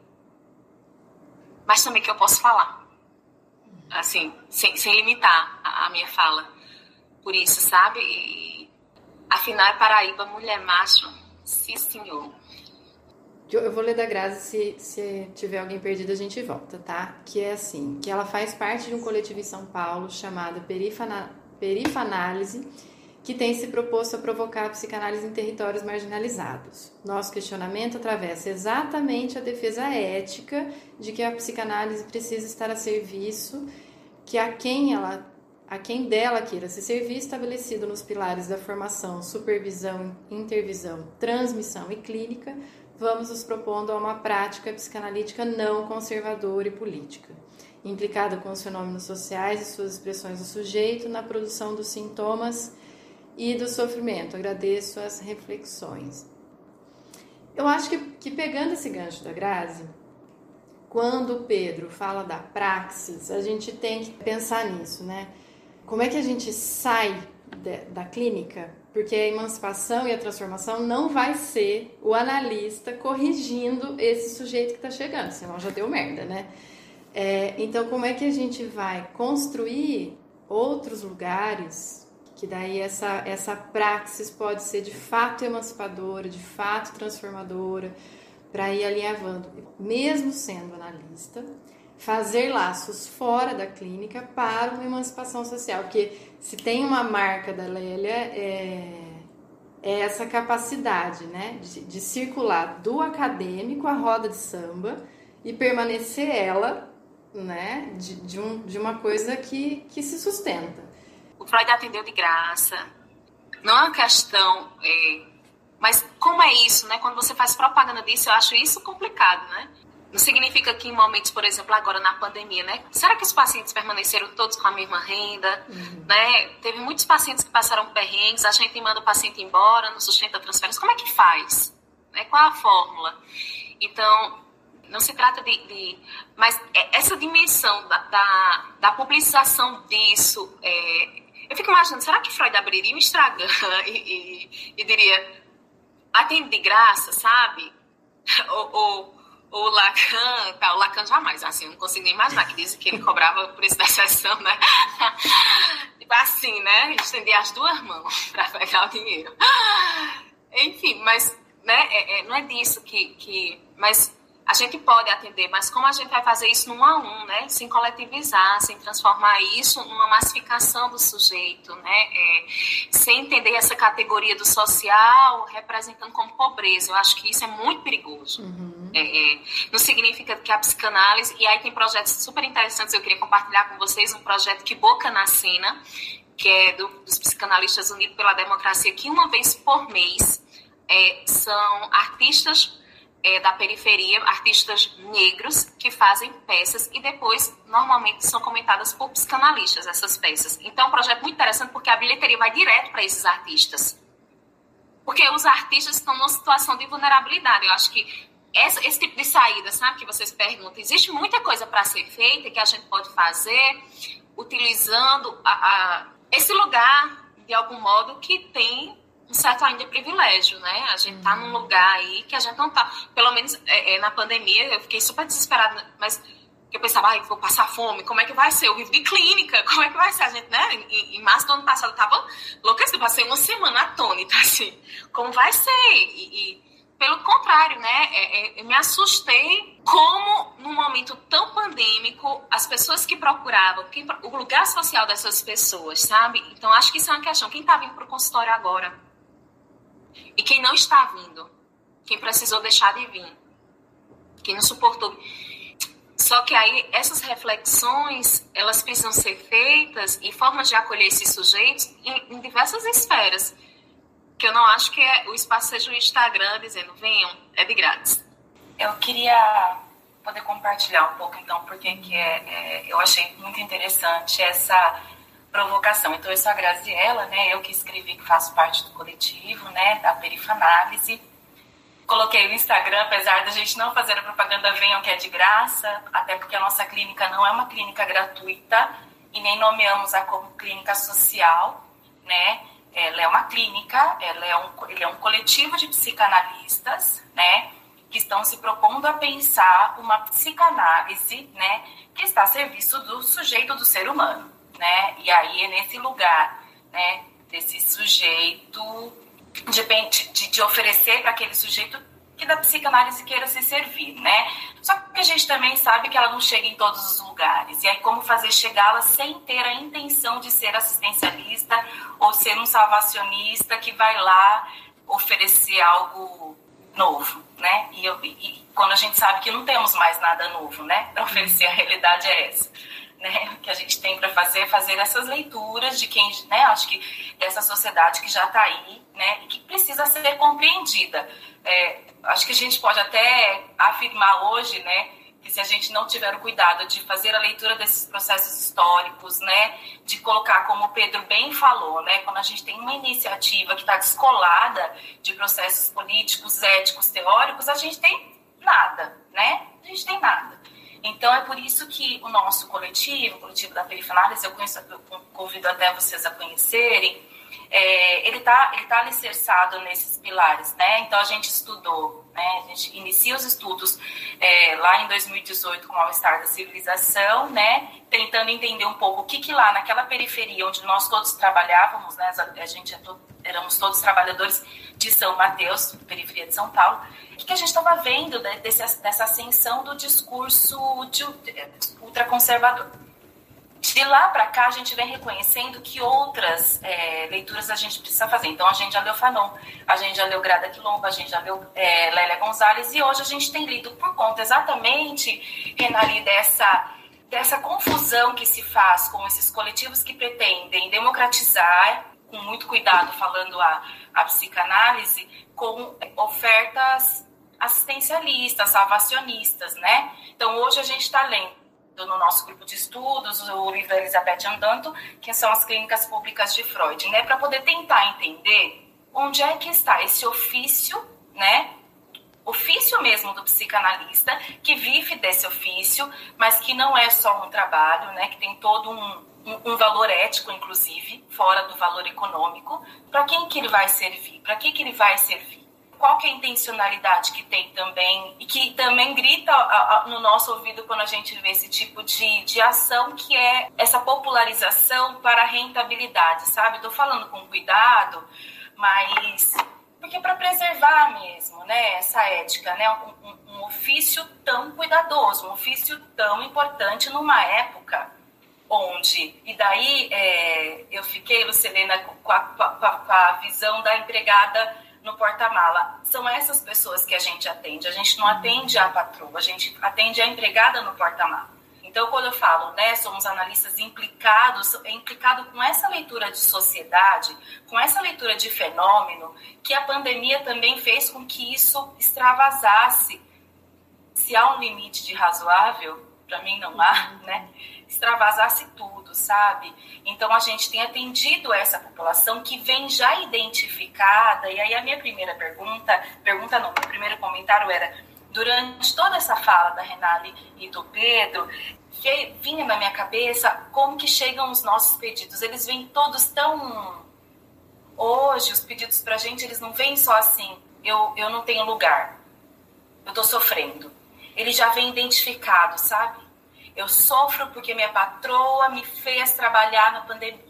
mas também que eu posso falar. Assim, sem, sem limitar a, a minha fala. Por isso, sabe? E, afinal, é Paraíba, mulher macho. Sim, senhor. Eu vou ler da Grazi, se, se tiver alguém perdido a gente volta, tá? Que é assim, que ela faz parte de um coletivo em São Paulo chamado Perifana, Perifanálise, que tem se proposto a provocar a psicanálise em territórios marginalizados. Nosso questionamento atravessa exatamente a defesa ética de que a psicanálise precisa estar a serviço, que a quem ela a quem dela queira se servir estabelecido nos pilares da formação, supervisão, intervisão, transmissão e clínica, vamos nos propondo a uma prática psicanalítica não conservadora e política, implicada com os fenômenos sociais e suas expressões do sujeito na produção dos sintomas e do sofrimento. Agradeço as reflexões. Eu acho que, que pegando esse gancho da Grazi, quando Pedro fala da praxis, a gente tem que pensar nisso, né? Como é que a gente sai de, da clínica? Porque a emancipação e a transformação não vai ser o analista corrigindo esse sujeito que está chegando, senão já deu merda, né? É, então, como é que a gente vai construir outros lugares que daí essa, essa praxis pode ser de fato emancipadora, de fato transformadora, para ir alinhavando, mesmo sendo analista, fazer laços fora da clínica para uma emancipação social, porque se tem uma marca da Lélia é, é essa capacidade, né, de, de circular do acadêmico à roda de samba e permanecer ela, né, de, de, um, de uma coisa que, que se sustenta. O Freud atendeu de graça. Não é uma questão. É, mas como é isso, né? Quando você faz propaganda disso, eu acho isso complicado, né? Não significa que em momentos, por exemplo, agora na pandemia, né? Será que os pacientes permaneceram todos com a mesma renda? Uhum. Né? Teve muitos pacientes que passaram perrengues, a gente manda o paciente embora, não sustenta a transferência. Como é que faz? Né? Qual a fórmula? Então, não se trata de, de, mas é, essa dimensão da, da, da publicização disso é, eu fico imaginando, será que Freud abriria o Instagram e, e, e diria, atende de graça, sabe? ou, ou Lacan, tá, o Lacan jamais, assim, não consigo nem imaginar que dizem que ele cobrava por isso da sessão, né? tipo assim, né? Estender as duas mãos para pegar o dinheiro. Enfim, mas né, é, é, não é disso que, que. Mas a gente pode atender, mas como a gente vai fazer isso num a um, né? Sem coletivizar, sem transformar isso numa massificação do sujeito, né? É, sem entender essa categoria do social representando como pobreza. Eu acho que isso é muito perigoso. Uhum. É, é, não significa que a psicanálise. E aí tem projetos super interessantes, eu queria compartilhar com vocês um projeto que Boca na Cena, que é do, dos psicanalistas unidos pela democracia, que uma vez por mês é, são artistas é, da periferia, artistas negros que fazem peças e depois normalmente são comentadas por psicanalistas essas peças. Então é um projeto muito interessante porque a bilheteria vai direto para esses artistas. Porque os artistas estão numa situação de vulnerabilidade. Eu acho que essa, esse tipo de saída, sabe, que vocês perguntam, existe muita coisa para ser feita que a gente pode fazer utilizando a, a, esse lugar, de algum modo, que tem um certo ainda privilégio, né? A gente tá num lugar aí que a gente não tá. Pelo menos é, é, na pandemia eu fiquei super desesperada, mas eu pensava, ai, vou passar fome, como é que vai ser? Eu vivo de clínica, como é que vai ser? A gente, né? Em, em março do ano passado eu tava eu passei uma semana atônita, assim, como vai ser? E, e pelo contrário, né? É, é, eu me assustei como, num momento tão pandêmico, as pessoas que procuravam, quem, o lugar social dessas pessoas, sabe? Então, acho que isso é uma questão. Quem tá vindo pro consultório agora? E quem não está vindo, quem precisou deixar de vir, quem não suportou. Só que aí essas reflexões, elas precisam ser feitas e formas de acolher esses sujeitos em, em diversas esferas. Que eu não acho que é, o espaço seja o Instagram dizendo, venham, é de grátis. Eu queria poder compartilhar um pouco, então, porque que é, é, eu achei muito interessante essa provocação. Então, eu sou a Graziella, né? Eu que escrevi, que faço parte do coletivo, né? Da Perifanálise. Coloquei no Instagram, apesar da gente não fazer a propaganda Venham, que é de graça, até porque a nossa clínica não é uma clínica gratuita e nem nomeamos a como clínica social, né? Ela é uma clínica, ela é um, ele é um coletivo de psicanalistas, né? Que estão se propondo a pensar uma psicanálise, né? Que está a serviço do sujeito do ser humano né? E aí é nesse lugar, né? Desse sujeito, de, de, de oferecer para aquele sujeito que da psicanálise queira se servir, né? Só que a gente também sabe que ela não chega em todos os lugares. E aí como fazer chegá-la sem ter a intenção de ser assistencialista ou ser um salvacionista que vai lá oferecer algo novo, né? E, eu, e quando a gente sabe que não temos mais nada novo, né? Para oferecer, a realidade é essa né, que a gente tem para fazer é fazer essas leituras de quem, né, acho que dessa sociedade que já está aí, né, e que precisa ser compreendida. É, acho que a gente pode até afirmar hoje, né, que se a gente não tiver o cuidado de fazer a leitura desses processos históricos, né, de colocar, como o Pedro bem falou, né, quando a gente tem uma iniciativa que está descolada de processos políticos, éticos, teóricos, a gente tem nada, né? A gente tem nada. Então é por isso que o nosso coletivo, o coletivo da Perifanálise, eu, eu convido até vocês a conhecerem, é, ele está ele tá alicerçado nesses pilares, né? Então a gente estudou, né? A gente inicia os estudos é, lá em 2018 com o All-Star da Civilização, né? Tentando entender um pouco o que que lá naquela periferia onde nós todos trabalhávamos, né? A gente é todo, éramos todos trabalhadores de São Mateus, periferia de São Paulo, o que, que a gente estava vendo desse, dessa ascensão do discurso de, ultraconservador de lá para cá a gente vem reconhecendo que outras é, leituras a gente precisa fazer. Então a gente já leu Fanon, a gente já leu Grada Quilombo, a gente já leu é, Lélia Gonzalez e hoje a gente tem lido por conta exatamente, Renali, dessa, dessa confusão que se faz com esses coletivos que pretendem democratizar, com muito cuidado falando a, a psicanálise, com ofertas assistencialistas, salvacionistas, né? Então hoje a gente está lendo no nosso grupo de estudos, o livro da Elizabeth Andanto, que são as clínicas públicas de Freud, né, para poder tentar entender onde é que está esse ofício, né, ofício mesmo do psicanalista, que vive desse ofício, mas que não é só um trabalho, né, que tem todo um, um, um valor ético, inclusive, fora do valor econômico, para quem que ele vai servir, para que que ele vai servir qual que é a intencionalidade que tem também e que também grita no nosso ouvido quando a gente vê esse tipo de, de ação que é essa popularização para a rentabilidade, sabe? Estou falando com cuidado, mas porque para preservar mesmo, né, essa ética, né, um, um, ofício tão cuidadoso, um ofício tão importante numa época onde e daí é, eu fiquei, Lucilena, com a, com, a, com a visão da empregada no porta-mala. São essas pessoas que a gente atende. A gente não atende a patroa, a gente atende a empregada no porta-mala. Então, quando eu falo, né, somos analistas implicados, é implicado com essa leitura de sociedade, com essa leitura de fenômeno, que a pandemia também fez com que isso extravasasse. Se há um limite de razoável, para mim não há, né? extravasasse tudo, sabe? Então a gente tem atendido essa população que vem já identificada. E aí a minha primeira pergunta, pergunta não, meu primeiro comentário era durante toda essa fala da Renale e do Pedro, vinha na minha cabeça como que chegam os nossos pedidos. Eles vêm todos tão hoje os pedidos para a gente eles não vêm só assim, eu, eu não tenho lugar, eu estou sofrendo. Ele já vem identificado, sabe? Eu sofro porque minha patroa me fez trabalhar na pandemia.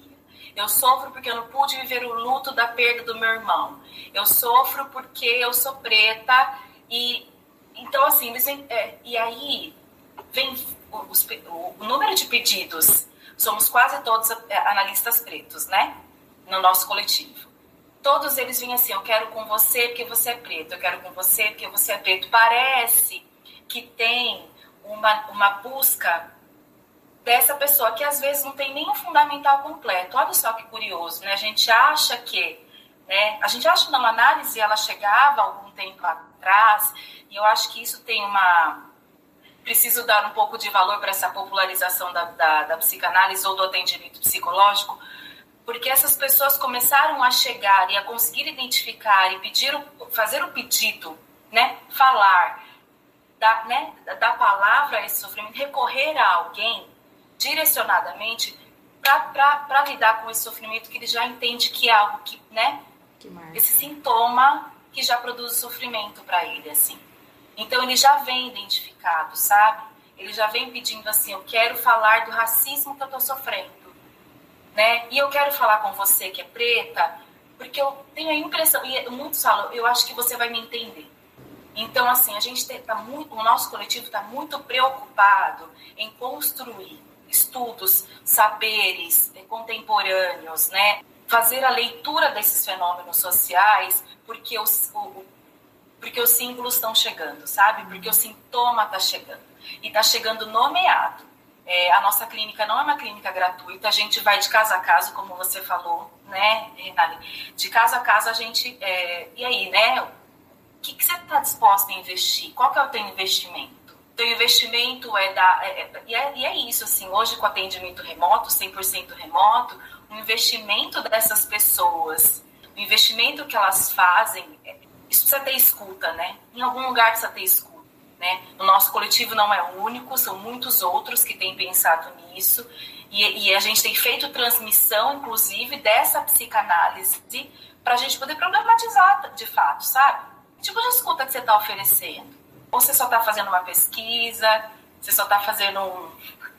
Eu sofro porque eu não pude viver o luto da perda do meu irmão. Eu sofro porque eu sou preta e então assim, é, e aí vem os, o, número de pedidos. Somos quase todos é, analistas pretos, né? No nosso coletivo. Todos eles vêm assim: eu quero com você porque você é preto, eu quero com você porque você é preto. Parece que tem uma, uma busca dessa pessoa que às vezes não tem nem o fundamental completo. Olha só que curioso, né? A gente acha que, né? A gente acha que numa análise ela chegava algum tempo atrás, e eu acho que isso tem uma preciso dar um pouco de valor para essa popularização da, da, da psicanálise ou do atendimento psicológico, porque essas pessoas começaram a chegar e a conseguir identificar e pedir, fazer o pedido, né? Falar da, né, da palavra a esse sofrimento, recorrer a alguém direcionadamente para lidar com esse sofrimento que ele já entende que é algo que, né, que esse sintoma que já produz sofrimento para ele, assim. Então ele já vem identificado, sabe? Ele já vem pedindo assim, eu quero falar do racismo que eu estou sofrendo, né? E eu quero falar com você que é preta, porque eu tenho a impressão, e muitos falam, eu acho que você vai me entender. Então, assim, a gente está muito, o nosso coletivo está muito preocupado em construir estudos, saberes eh, contemporâneos, né? Fazer a leitura desses fenômenos sociais, porque os, o, porque os símbolos estão chegando, sabe? Porque o sintoma está chegando. E está chegando nomeado. É, a nossa clínica não é uma clínica gratuita, a gente vai de casa a casa, como você falou, né, Renali? De casa a casa a gente. É, e aí, né? Que, que você está disposta a investir? Qual que é o teu investimento? Teu investimento é da. É, é, e, é, é isso, assim, hoje com atendimento remoto, 100% remoto, o investimento dessas pessoas, o investimento que elas fazem, é, isso precisa ter escuta, né? Em algum lugar precisa ter escuta. Né? O nosso coletivo não é o único, são muitos outros que têm pensado nisso. E, e a gente tem feito transmissão, inclusive, dessa psicanálise para a gente poder problematizar de fato, sabe? Tipo de escuta que você está oferecendo. Ou você só está fazendo uma pesquisa, você só está fazendo um,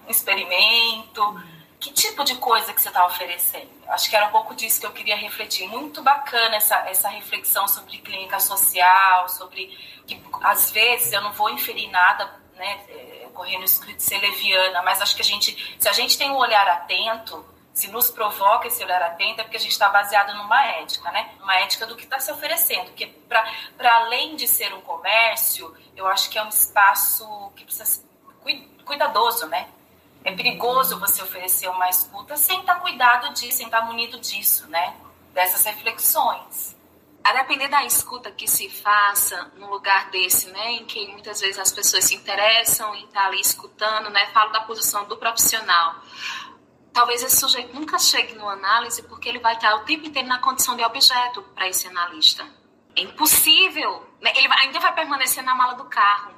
experimento. Que tipo de coisa que você está oferecendo? Acho que era um pouco disso que eu queria refletir. Muito bacana essa, essa reflexão sobre clínica social, sobre que às vezes eu não vou inferir nada, né, é, correndo escrito de ser leviana, mas acho que a gente, se a gente tem um olhar atento, se nos provoca esse olhar atento, é porque a gente está baseado numa ética, né? Uma ética do que está se oferecendo. Porque, para além de ser um comércio, eu acho que é um espaço que precisa ser cuidadoso, né? É perigoso você oferecer uma escuta sem estar tá cuidado disso, sem estar tá munido disso, né? Dessas reflexões. A depender da escuta que se faça num lugar desse, né, em que muitas vezes as pessoas se interessam em estar ali escutando, né, falo da posição do profissional. Talvez esse sujeito nunca chegue numa análise porque ele vai estar o tempo inteiro na condição de objeto para esse analista. É impossível, né, ele ainda vai permanecer na mala do carro.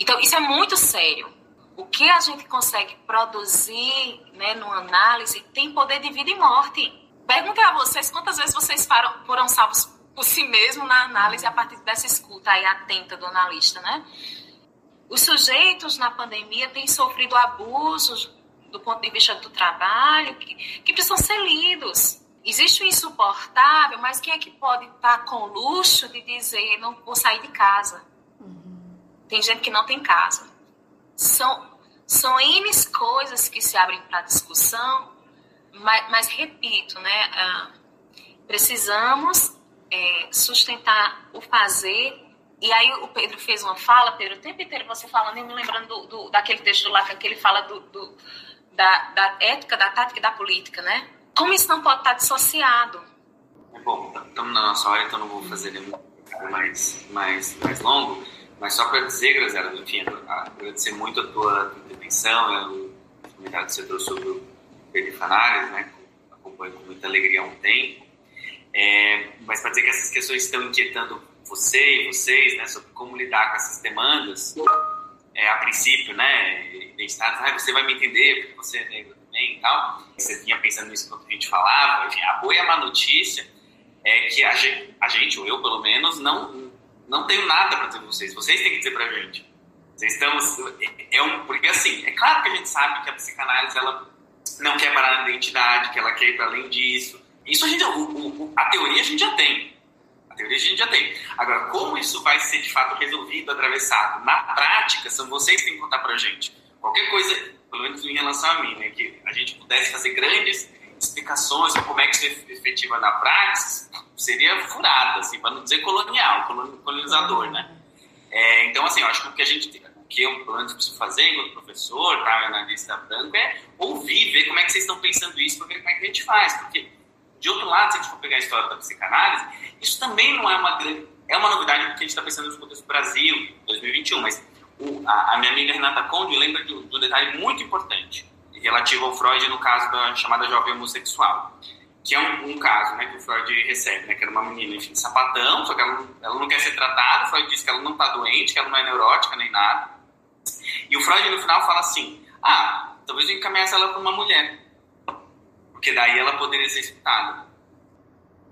Então, isso é muito sério. O que a gente consegue produzir né, numa análise tem poder de vida e morte. Perguntei a vocês quantas vezes vocês foram, salvos por si mesmo na análise a partir dessa escuta aí atenta do analista, né? Os sujeitos na pandemia têm sofrido abusos do ponto de vista do trabalho que, que precisam ser lidos. Existe o insuportável, mas quem é que pode estar com o luxo de dizer não vou sair de casa? Uhum. Tem gente que não tem casa. São, são N coisas que se abrem para discussão, mas, mas, repito, né? Uh, precisamos é, sustentar o fazer. E aí o Pedro fez uma fala, Pedro, o tempo inteiro você falando e me lembrando do, do, daquele texto do Lacan que ele fala do, do, da, da ética, da tática e da política, né? Como isso não pode estar dissociado? Bom, estamos na nossa hora, então não vou fazer nenhum mais, mais, mais longo, mas só para dizer, Graziela, enfim, agradecer muito a tua intervenção, o comentário que você trouxe sobre o perifanálise, né? Acompanho com muita alegria há um tempo. É, mas para dizer que essas questões estão inquietando você e vocês, né, sobre como lidar com essas demandas, é, a princípio, né, identitárias, ah, você vai me entender porque você é negro também e tal. Você vinha pensando nisso quando a gente falava. Enfim, a boa e a má notícia é que a gente, a gente, ou eu pelo menos, não, não tenho nada para dizer para vocês. Vocês têm que dizer para a gente. Vocês estamos, é, é um, porque assim, é claro que a gente sabe que a psicanálise ela não quer parar na identidade, que ela quer ir para além disso isso a gente, o, o, a teoria a gente já tem. A teoria a gente já tem. Agora, como isso vai ser de fato resolvido, atravessado na prática, são vocês que têm que contar pra gente. Qualquer coisa, pelo menos em relação a mim, né, que a gente pudesse fazer grandes explicações de como é que isso é efetiva na prática, seria furada, assim, para não dizer colonial, colonizador, né? É, então, assim, eu acho que o que a gente, que eu, pelo menos, preciso fazer enquanto professor, tá, analista branco, é ouvir, ver como é que vocês estão pensando isso, para ver como é que a gente faz, porque de outro lado, se a gente for pegar a história da psicanálise, isso também não é uma grande. É uma novidade porque a gente está pensando no contexto Brasil, 2021, mas o, a, a, minha amiga Renata Conde lembra de, de um detalhe muito importante relativo ao Freud no caso da chamada jovem homossexual, que é um, um caso né, que o Freud recebe, né, que era uma menina, enfim, sapatão, só que ela, ela não quer ser tratada, o Freud diz que ela não está doente, que ela não é neurótica nem nada. E o Freud no final fala assim: ah, talvez eu encaminhasse ela para uma mulher porque daí ela poderia ser escutada.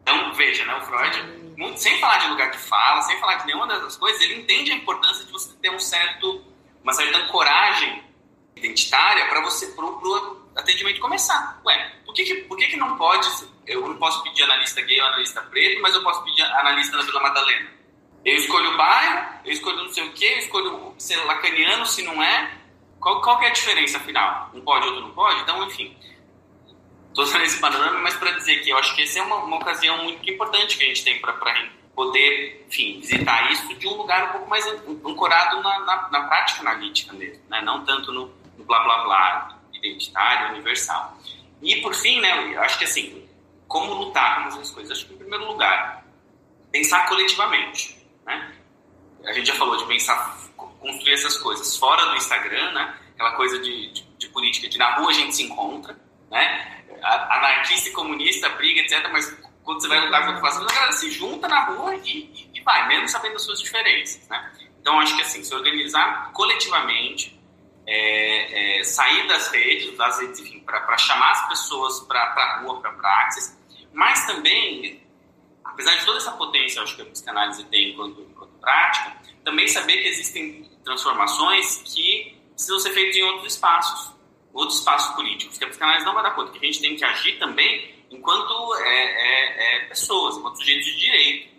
Então, veja, né, o Freud, sem falar de lugar de fala, sem falar de nenhuma dessas coisas, ele entende a importância de você ter um certo, uma certa coragem identitária para você, para o atendimento começar. Ué, por que, que, por que, que não pode, eu não posso pedir analista gay ou analista preto, mas eu posso pedir analista na Vila Madalena? Eu escolho o bairro, eu escolho não sei o quê, eu escolho ser lacaniano se não é. Qual, qual é a diferença, afinal? Um pode, outro não pode? Então, enfim, todo esse panorama, mas para dizer que eu acho que essa é uma, uma ocasião muito importante que a gente tem para poder, enfim, visitar isso de um lugar um pouco mais ancorado na, na, na prática analítica mesmo, né? não tanto no, blá blá blá identitário, universal. E por fim, né, eu acho que assim, como lutar com essas coisas? Acho que em primeiro lugar, pensar coletivamente, né? A gente já falou de pensar, construir essas coisas fora do Instagram, né? Aquela coisa de, de, de política de na rua a gente se encontra, né? Anarquista e comunista briga, etc. Mas quando você vai lutar contra o fascismo, a galera se junta na rua e, e, vai, mesmo sabendo das suas diferenças, né? Então, acho que assim, se organizar coletivamente, é, é, sair das redes, das redes, enfim, para chamar as pessoas para a rua, para praxis, mas também, apesar de toda essa potência, acho que a psicanálise tem enquanto, enquanto prática, também saber que existem transformações que precisam ser feitas em outros espaços, outros espaços políticos, que a psicanálise não vai dar conta, que a gente tem que agir também enquanto é, é, é pessoas, enquanto sujeitos de direito,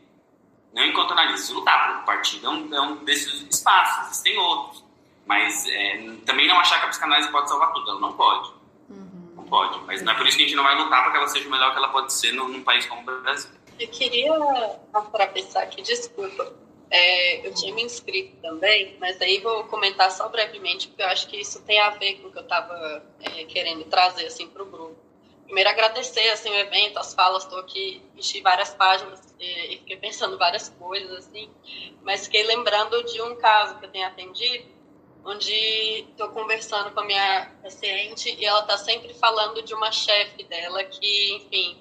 não enquanto analistas. Lutar por partido é um, é um desses espaços, existem outros. Mas é, também não achar que a psicanálise pode salvar tudo, ela não pode. Uhum. Não pode. Mas não é por isso que a gente não vai lutar para que ela seja o melhor que ela pode ser num, num país como o Brasil. Eu queria atravessar aqui, desculpa. É, eu tinha me inscrito também, mas aí vou comentar só brevemente, porque eu acho que isso tem a ver com o que eu estava é, querendo trazer assim, para o grupo. Primeiro, agradecer assim, o evento, as falas, estou aqui, enchi várias páginas e, e fiquei pensando várias coisas, assim, mas fiquei lembrando de um caso que eu tenho atendido, onde estou conversando com a minha paciente e ela está sempre falando de uma chefe dela que, enfim,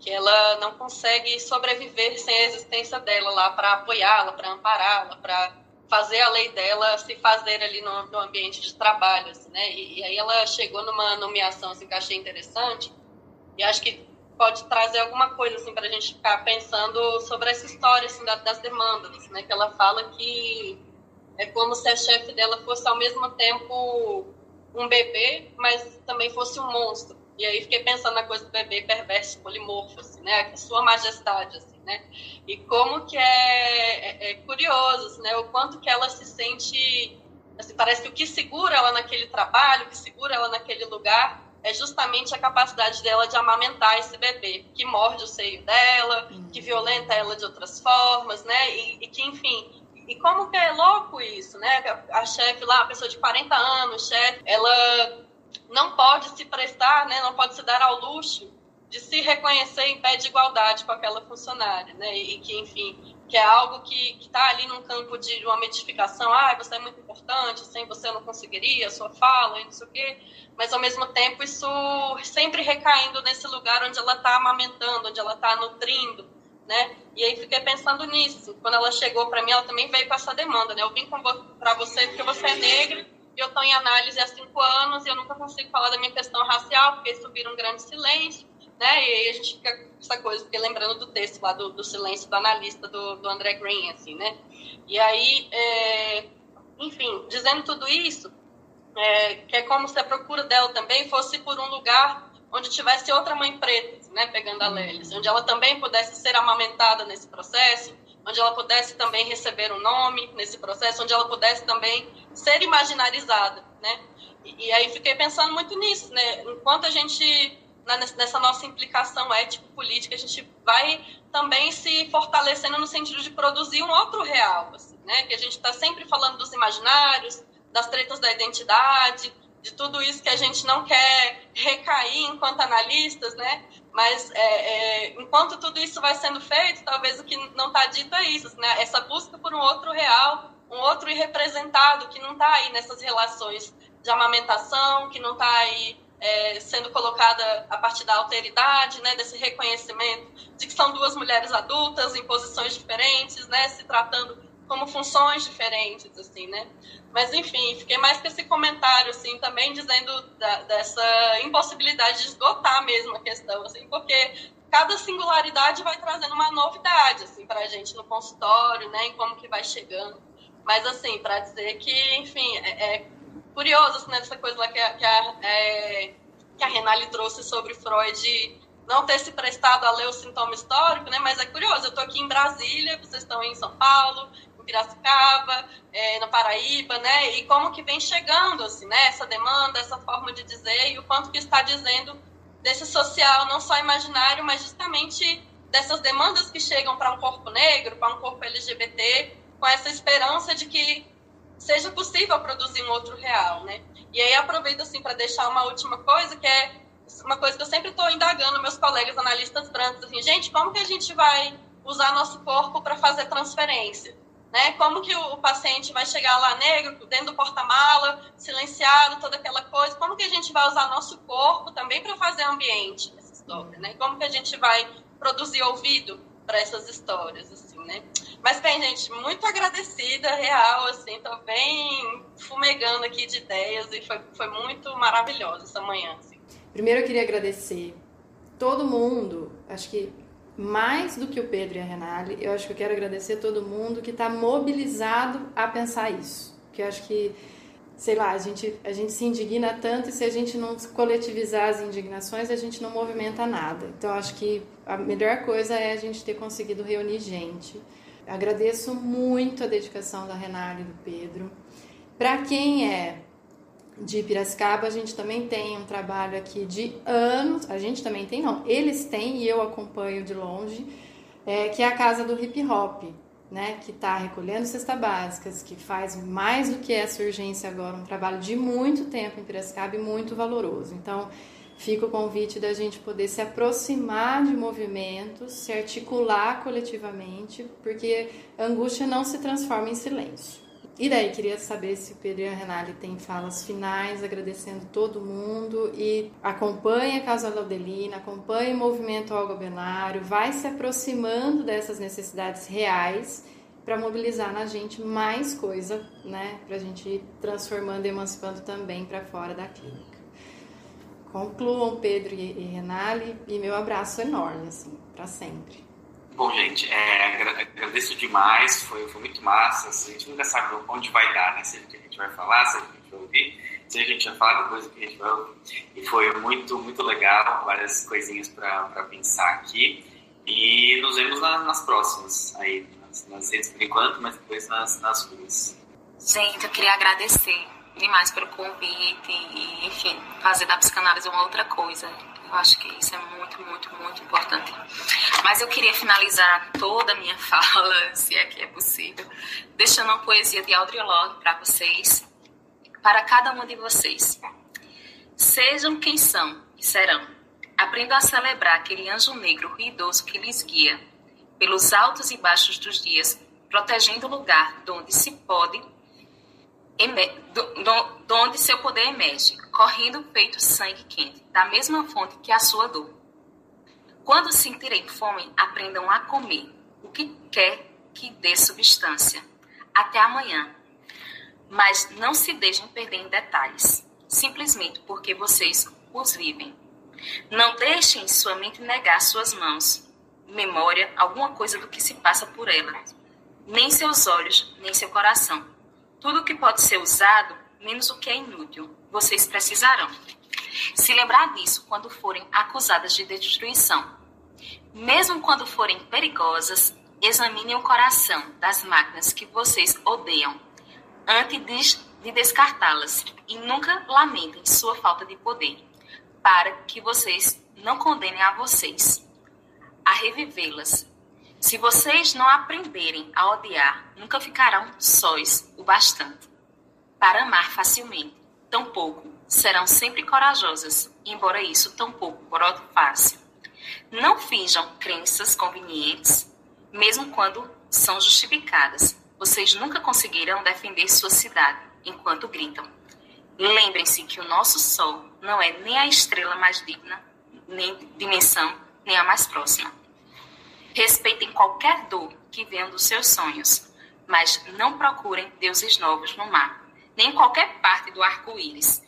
que ela não consegue sobreviver sem a existência dela lá para apoiá-la, para ampará-la, para fazer a lei dela se fazer ali no, no ambiente de trabalho, assim, né? E, e, aí ela chegou numa nomeação assim, que eu achei interessante e acho que pode trazer alguma coisa assim para a gente ficar pensando sobre essa história assim, das demandas, né? Que ela fala que é como se a chefe dela fosse ao mesmo tempo um bebê, mas também fosse um monstro. E aí fiquei pensando na coisa do bebê perverso, polimorfo, assim, né? Sua majestade, assim, né? E como que é, é, é curioso, assim, né? O quanto que ela se sente... Assim, parece que o que segura ela naquele trabalho, o que segura ela naquele lugar, é justamente a capacidade dela de amamentar esse bebê, que morde o seio dela, que violenta ela de outras formas, né? E, e que, enfim, e como que é louco isso, né? A chefe lá, a pessoa de 40 anos, chefe, ela não pode se prestar, né? Não pode se dar ao luxo de se reconhecer em pé de igualdade com aquela funcionária, né? E que, enfim, que é algo que está ali num campo de uma metificação, ah, você é muito importante, sem você eu não conseguiria, sua fala, e não sei o quê, mas ao mesmo tempo isso sempre recaindo nesse lugar onde ela está amamentando, onde ela está nutrindo, né? E aí fiquei pensando nisso. Quando ela chegou para mim, ela também veio com essa demanda, né? Eu vim para você porque você é negra eu estou em análise há cinco anos e eu nunca consigo falar da minha questão racial porque isso vira um grande silêncio, né? E aí a gente fica com essa coisa, porque lembrando do texto lá do, do silêncio do analista do, do André Green, assim, né? E aí, é... enfim, dizendo tudo isso, é, que é como se a procura dela também fosse por um lugar onde tivesse outra mãe preta, né, pegando a Lélis, onde ela também pudesse ser amamentada nesse processo, onde ela pudesse também receber um nome nesse processo, onde ela pudesse também ser imaginarizada, né? E, e aí fiquei pensando muito nisso, né? Enquanto a gente nessa nossa implicação ético-política, a gente vai também se fortalecendo no sentido de produzir um outro real, assim, né? Que a gente está sempre falando dos imaginários, das tretas da identidade, de tudo isso que a gente não quer recair enquanto analistas, né? Mas é, é, enquanto tudo isso vai sendo feito, talvez o que não está dito é isso, né? Essa busca por um outro real, um outro irrepresentado que não está aí nessas relações de amamentação, que não está aí é, sendo colocada a partir da alteridade, né? Desse reconhecimento de que são duas mulheres adultas em posições diferentes, né? Se tratando como funções diferentes, assim, né? Mas, enfim, fiquei mais com esse comentário, assim, também dizendo da, dessa impossibilidade de esgotar mesmo a questão, assim, porque cada singularidade vai trazendo uma novidade, assim, para a gente no consultório, né, em como que vai chegando. Mas, assim, para dizer que, enfim, é, é curioso, assim, nessa coisa lá que a, que a, é, que a trouxe sobre Freud não ter se prestado a ler o sintoma histórico, né? Mas é curioso, eu estou aqui em Brasília, vocês estão em São Paulo, Piracicaba, é, na Paraíba, né? E como que vem chegando, assim, né? Essa demanda, essa forma de dizer e o quanto que está dizendo desse social, não só imaginário, mas justamente dessas demandas que chegam para um corpo negro, para um corpo LGBT, com essa esperança de que seja possível produzir um outro real, né? E aí aproveito assim para deixar uma última coisa, que é uma coisa que eu sempre estou indagando meus colegas analistas brancos, assim, gente, como que a gente vai usar nosso corpo para fazer transferência? Né? Como que o paciente vai chegar lá negro, dentro do porta-mala, silenciado, toda aquela coisa? Como que a gente vai usar nosso corpo também para fazer ambiente nessa história? Né? Como que a gente vai produzir ouvido para essas histórias, assim, né? Mas bem, gente, muito agradecida, real, assim, tô bem fumegando aqui de ideias e foi, foi muito maravilhosa essa manhã, assim. Primeiro eu queria agradecer todo mundo, acho que mais do que o Pedro e a Renale, eu acho que eu quero agradecer todo mundo que está mobilizado a pensar isso. Que eu acho que, sei lá, a gente, a gente se indigna tanto e se a gente não coletivizar as indignações, a gente não movimenta nada. Então, acho que a melhor coisa é a gente ter conseguido reunir gente. Agradeço muito a dedicação da Renale e do Pedro. Para quem é de Piracicaba, a gente também tem um trabalho aqui de anos, a gente também tem, não, eles têm e eu acompanho de longe, é, que é a Casa do Hip Hop, né, que está recolhendo cestas básicas, que faz mais do que essa urgência agora, um trabalho de muito tempo em Piracicaba e muito valoroso. Então, fica o convite da gente poder se aproximar de movimentos, se articular coletivamente, porque angústia não se transforma em silêncio. E daí, queria saber se o Pedro e a Renale têm falas finais, agradecendo todo mundo e acompanha a Casa Laudelina, acompanha o movimento algobenário, vai se aproximando dessas necessidades reais para mobilizar na gente mais coisa, né, para a gente ir transformando e emancipando também para fora da clínica. Concluam, Pedro e Renale, e meu abraço enorme, assim, para sempre. Bom, gente, é, agradeço demais, foi, foi muito massa. Assim, a gente nunca sabe onde vai dar, né? Se a gente vai falar, se a gente vai ouvir, se a gente vai falar depois do que a gente vai ouvir. E foi muito, muito legal, várias coisinhas para pensar aqui. E nos vemos na, nas próximas, aí, nas, nas, redes por enquanto, mas depois nas, nas ruas. Gente, eu queria agradecer demais pelo convite e, enfim, fazer da psicanálise uma outra coisa eu acho que isso é muito, muito, muito importante. Mas eu queria finalizar toda a minha fala, se é que é possível, deixando uma poesia de Lorde para vocês, para cada um de vocês. Sejam quem são e serão. Aprendam a celebrar aquele anjo negro ruidoso que lhes guia pelos altos e baixos dos dias, protegendo o lugar onde se pode do, onde seu poder emerge, correndo peito sangue quente, da mesma fonte que a sua dor. Quando sentirem fome, aprendam a comer o que quer que dê substância. Até amanhã. Mas não se deixem perder em detalhes, simplesmente porque vocês os vivem. Não deixem sua mente negar suas mãos, memória, alguma coisa do que se passa por elas, nem seus olhos, nem seu coração tudo que pode ser usado, menos o que é inútil, vocês precisarão. Se lembrar disso quando forem acusadas de destruição. Mesmo quando forem perigosas, examinem o coração das máquinas que vocês odeiam, antes de descartá-las, e nunca lamentem sua falta de poder, para que vocês não condenem a vocês a revivê-las se vocês não aprenderem a odiar, nunca ficarão sóis o bastante para amar facilmente. Tampouco serão sempre corajosas, embora isso tampouco brote fácil. Não finjam crenças convenientes, mesmo quando são justificadas. Vocês nunca conseguirão defender sua cidade enquanto gritam. Lembrem-se que o nosso Sol não é nem a estrela mais digna, nem dimensão, nem a mais próxima. Respeitem qualquer dor que venha dos seus sonhos, mas não procurem deuses novos no mar, nem em qualquer parte do arco-íris.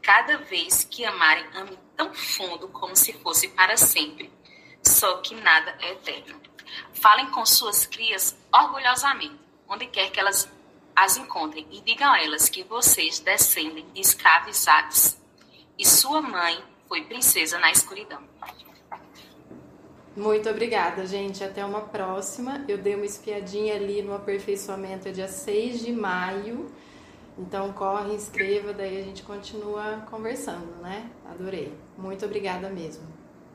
Cada vez que amarem, amem tão fundo como se fosse para sempre. Só que nada é eterno. Falem com suas crias orgulhosamente, onde quer que elas as encontrem, e digam a elas que vocês descendem de escravizados. E sua mãe foi princesa na escuridão. Muito obrigada, gente. Até uma próxima. Eu dei uma espiadinha ali no aperfeiçoamento dia 6 de maio. Então corre, escreva, daí a gente continua conversando, né? Adorei. Muito obrigada mesmo.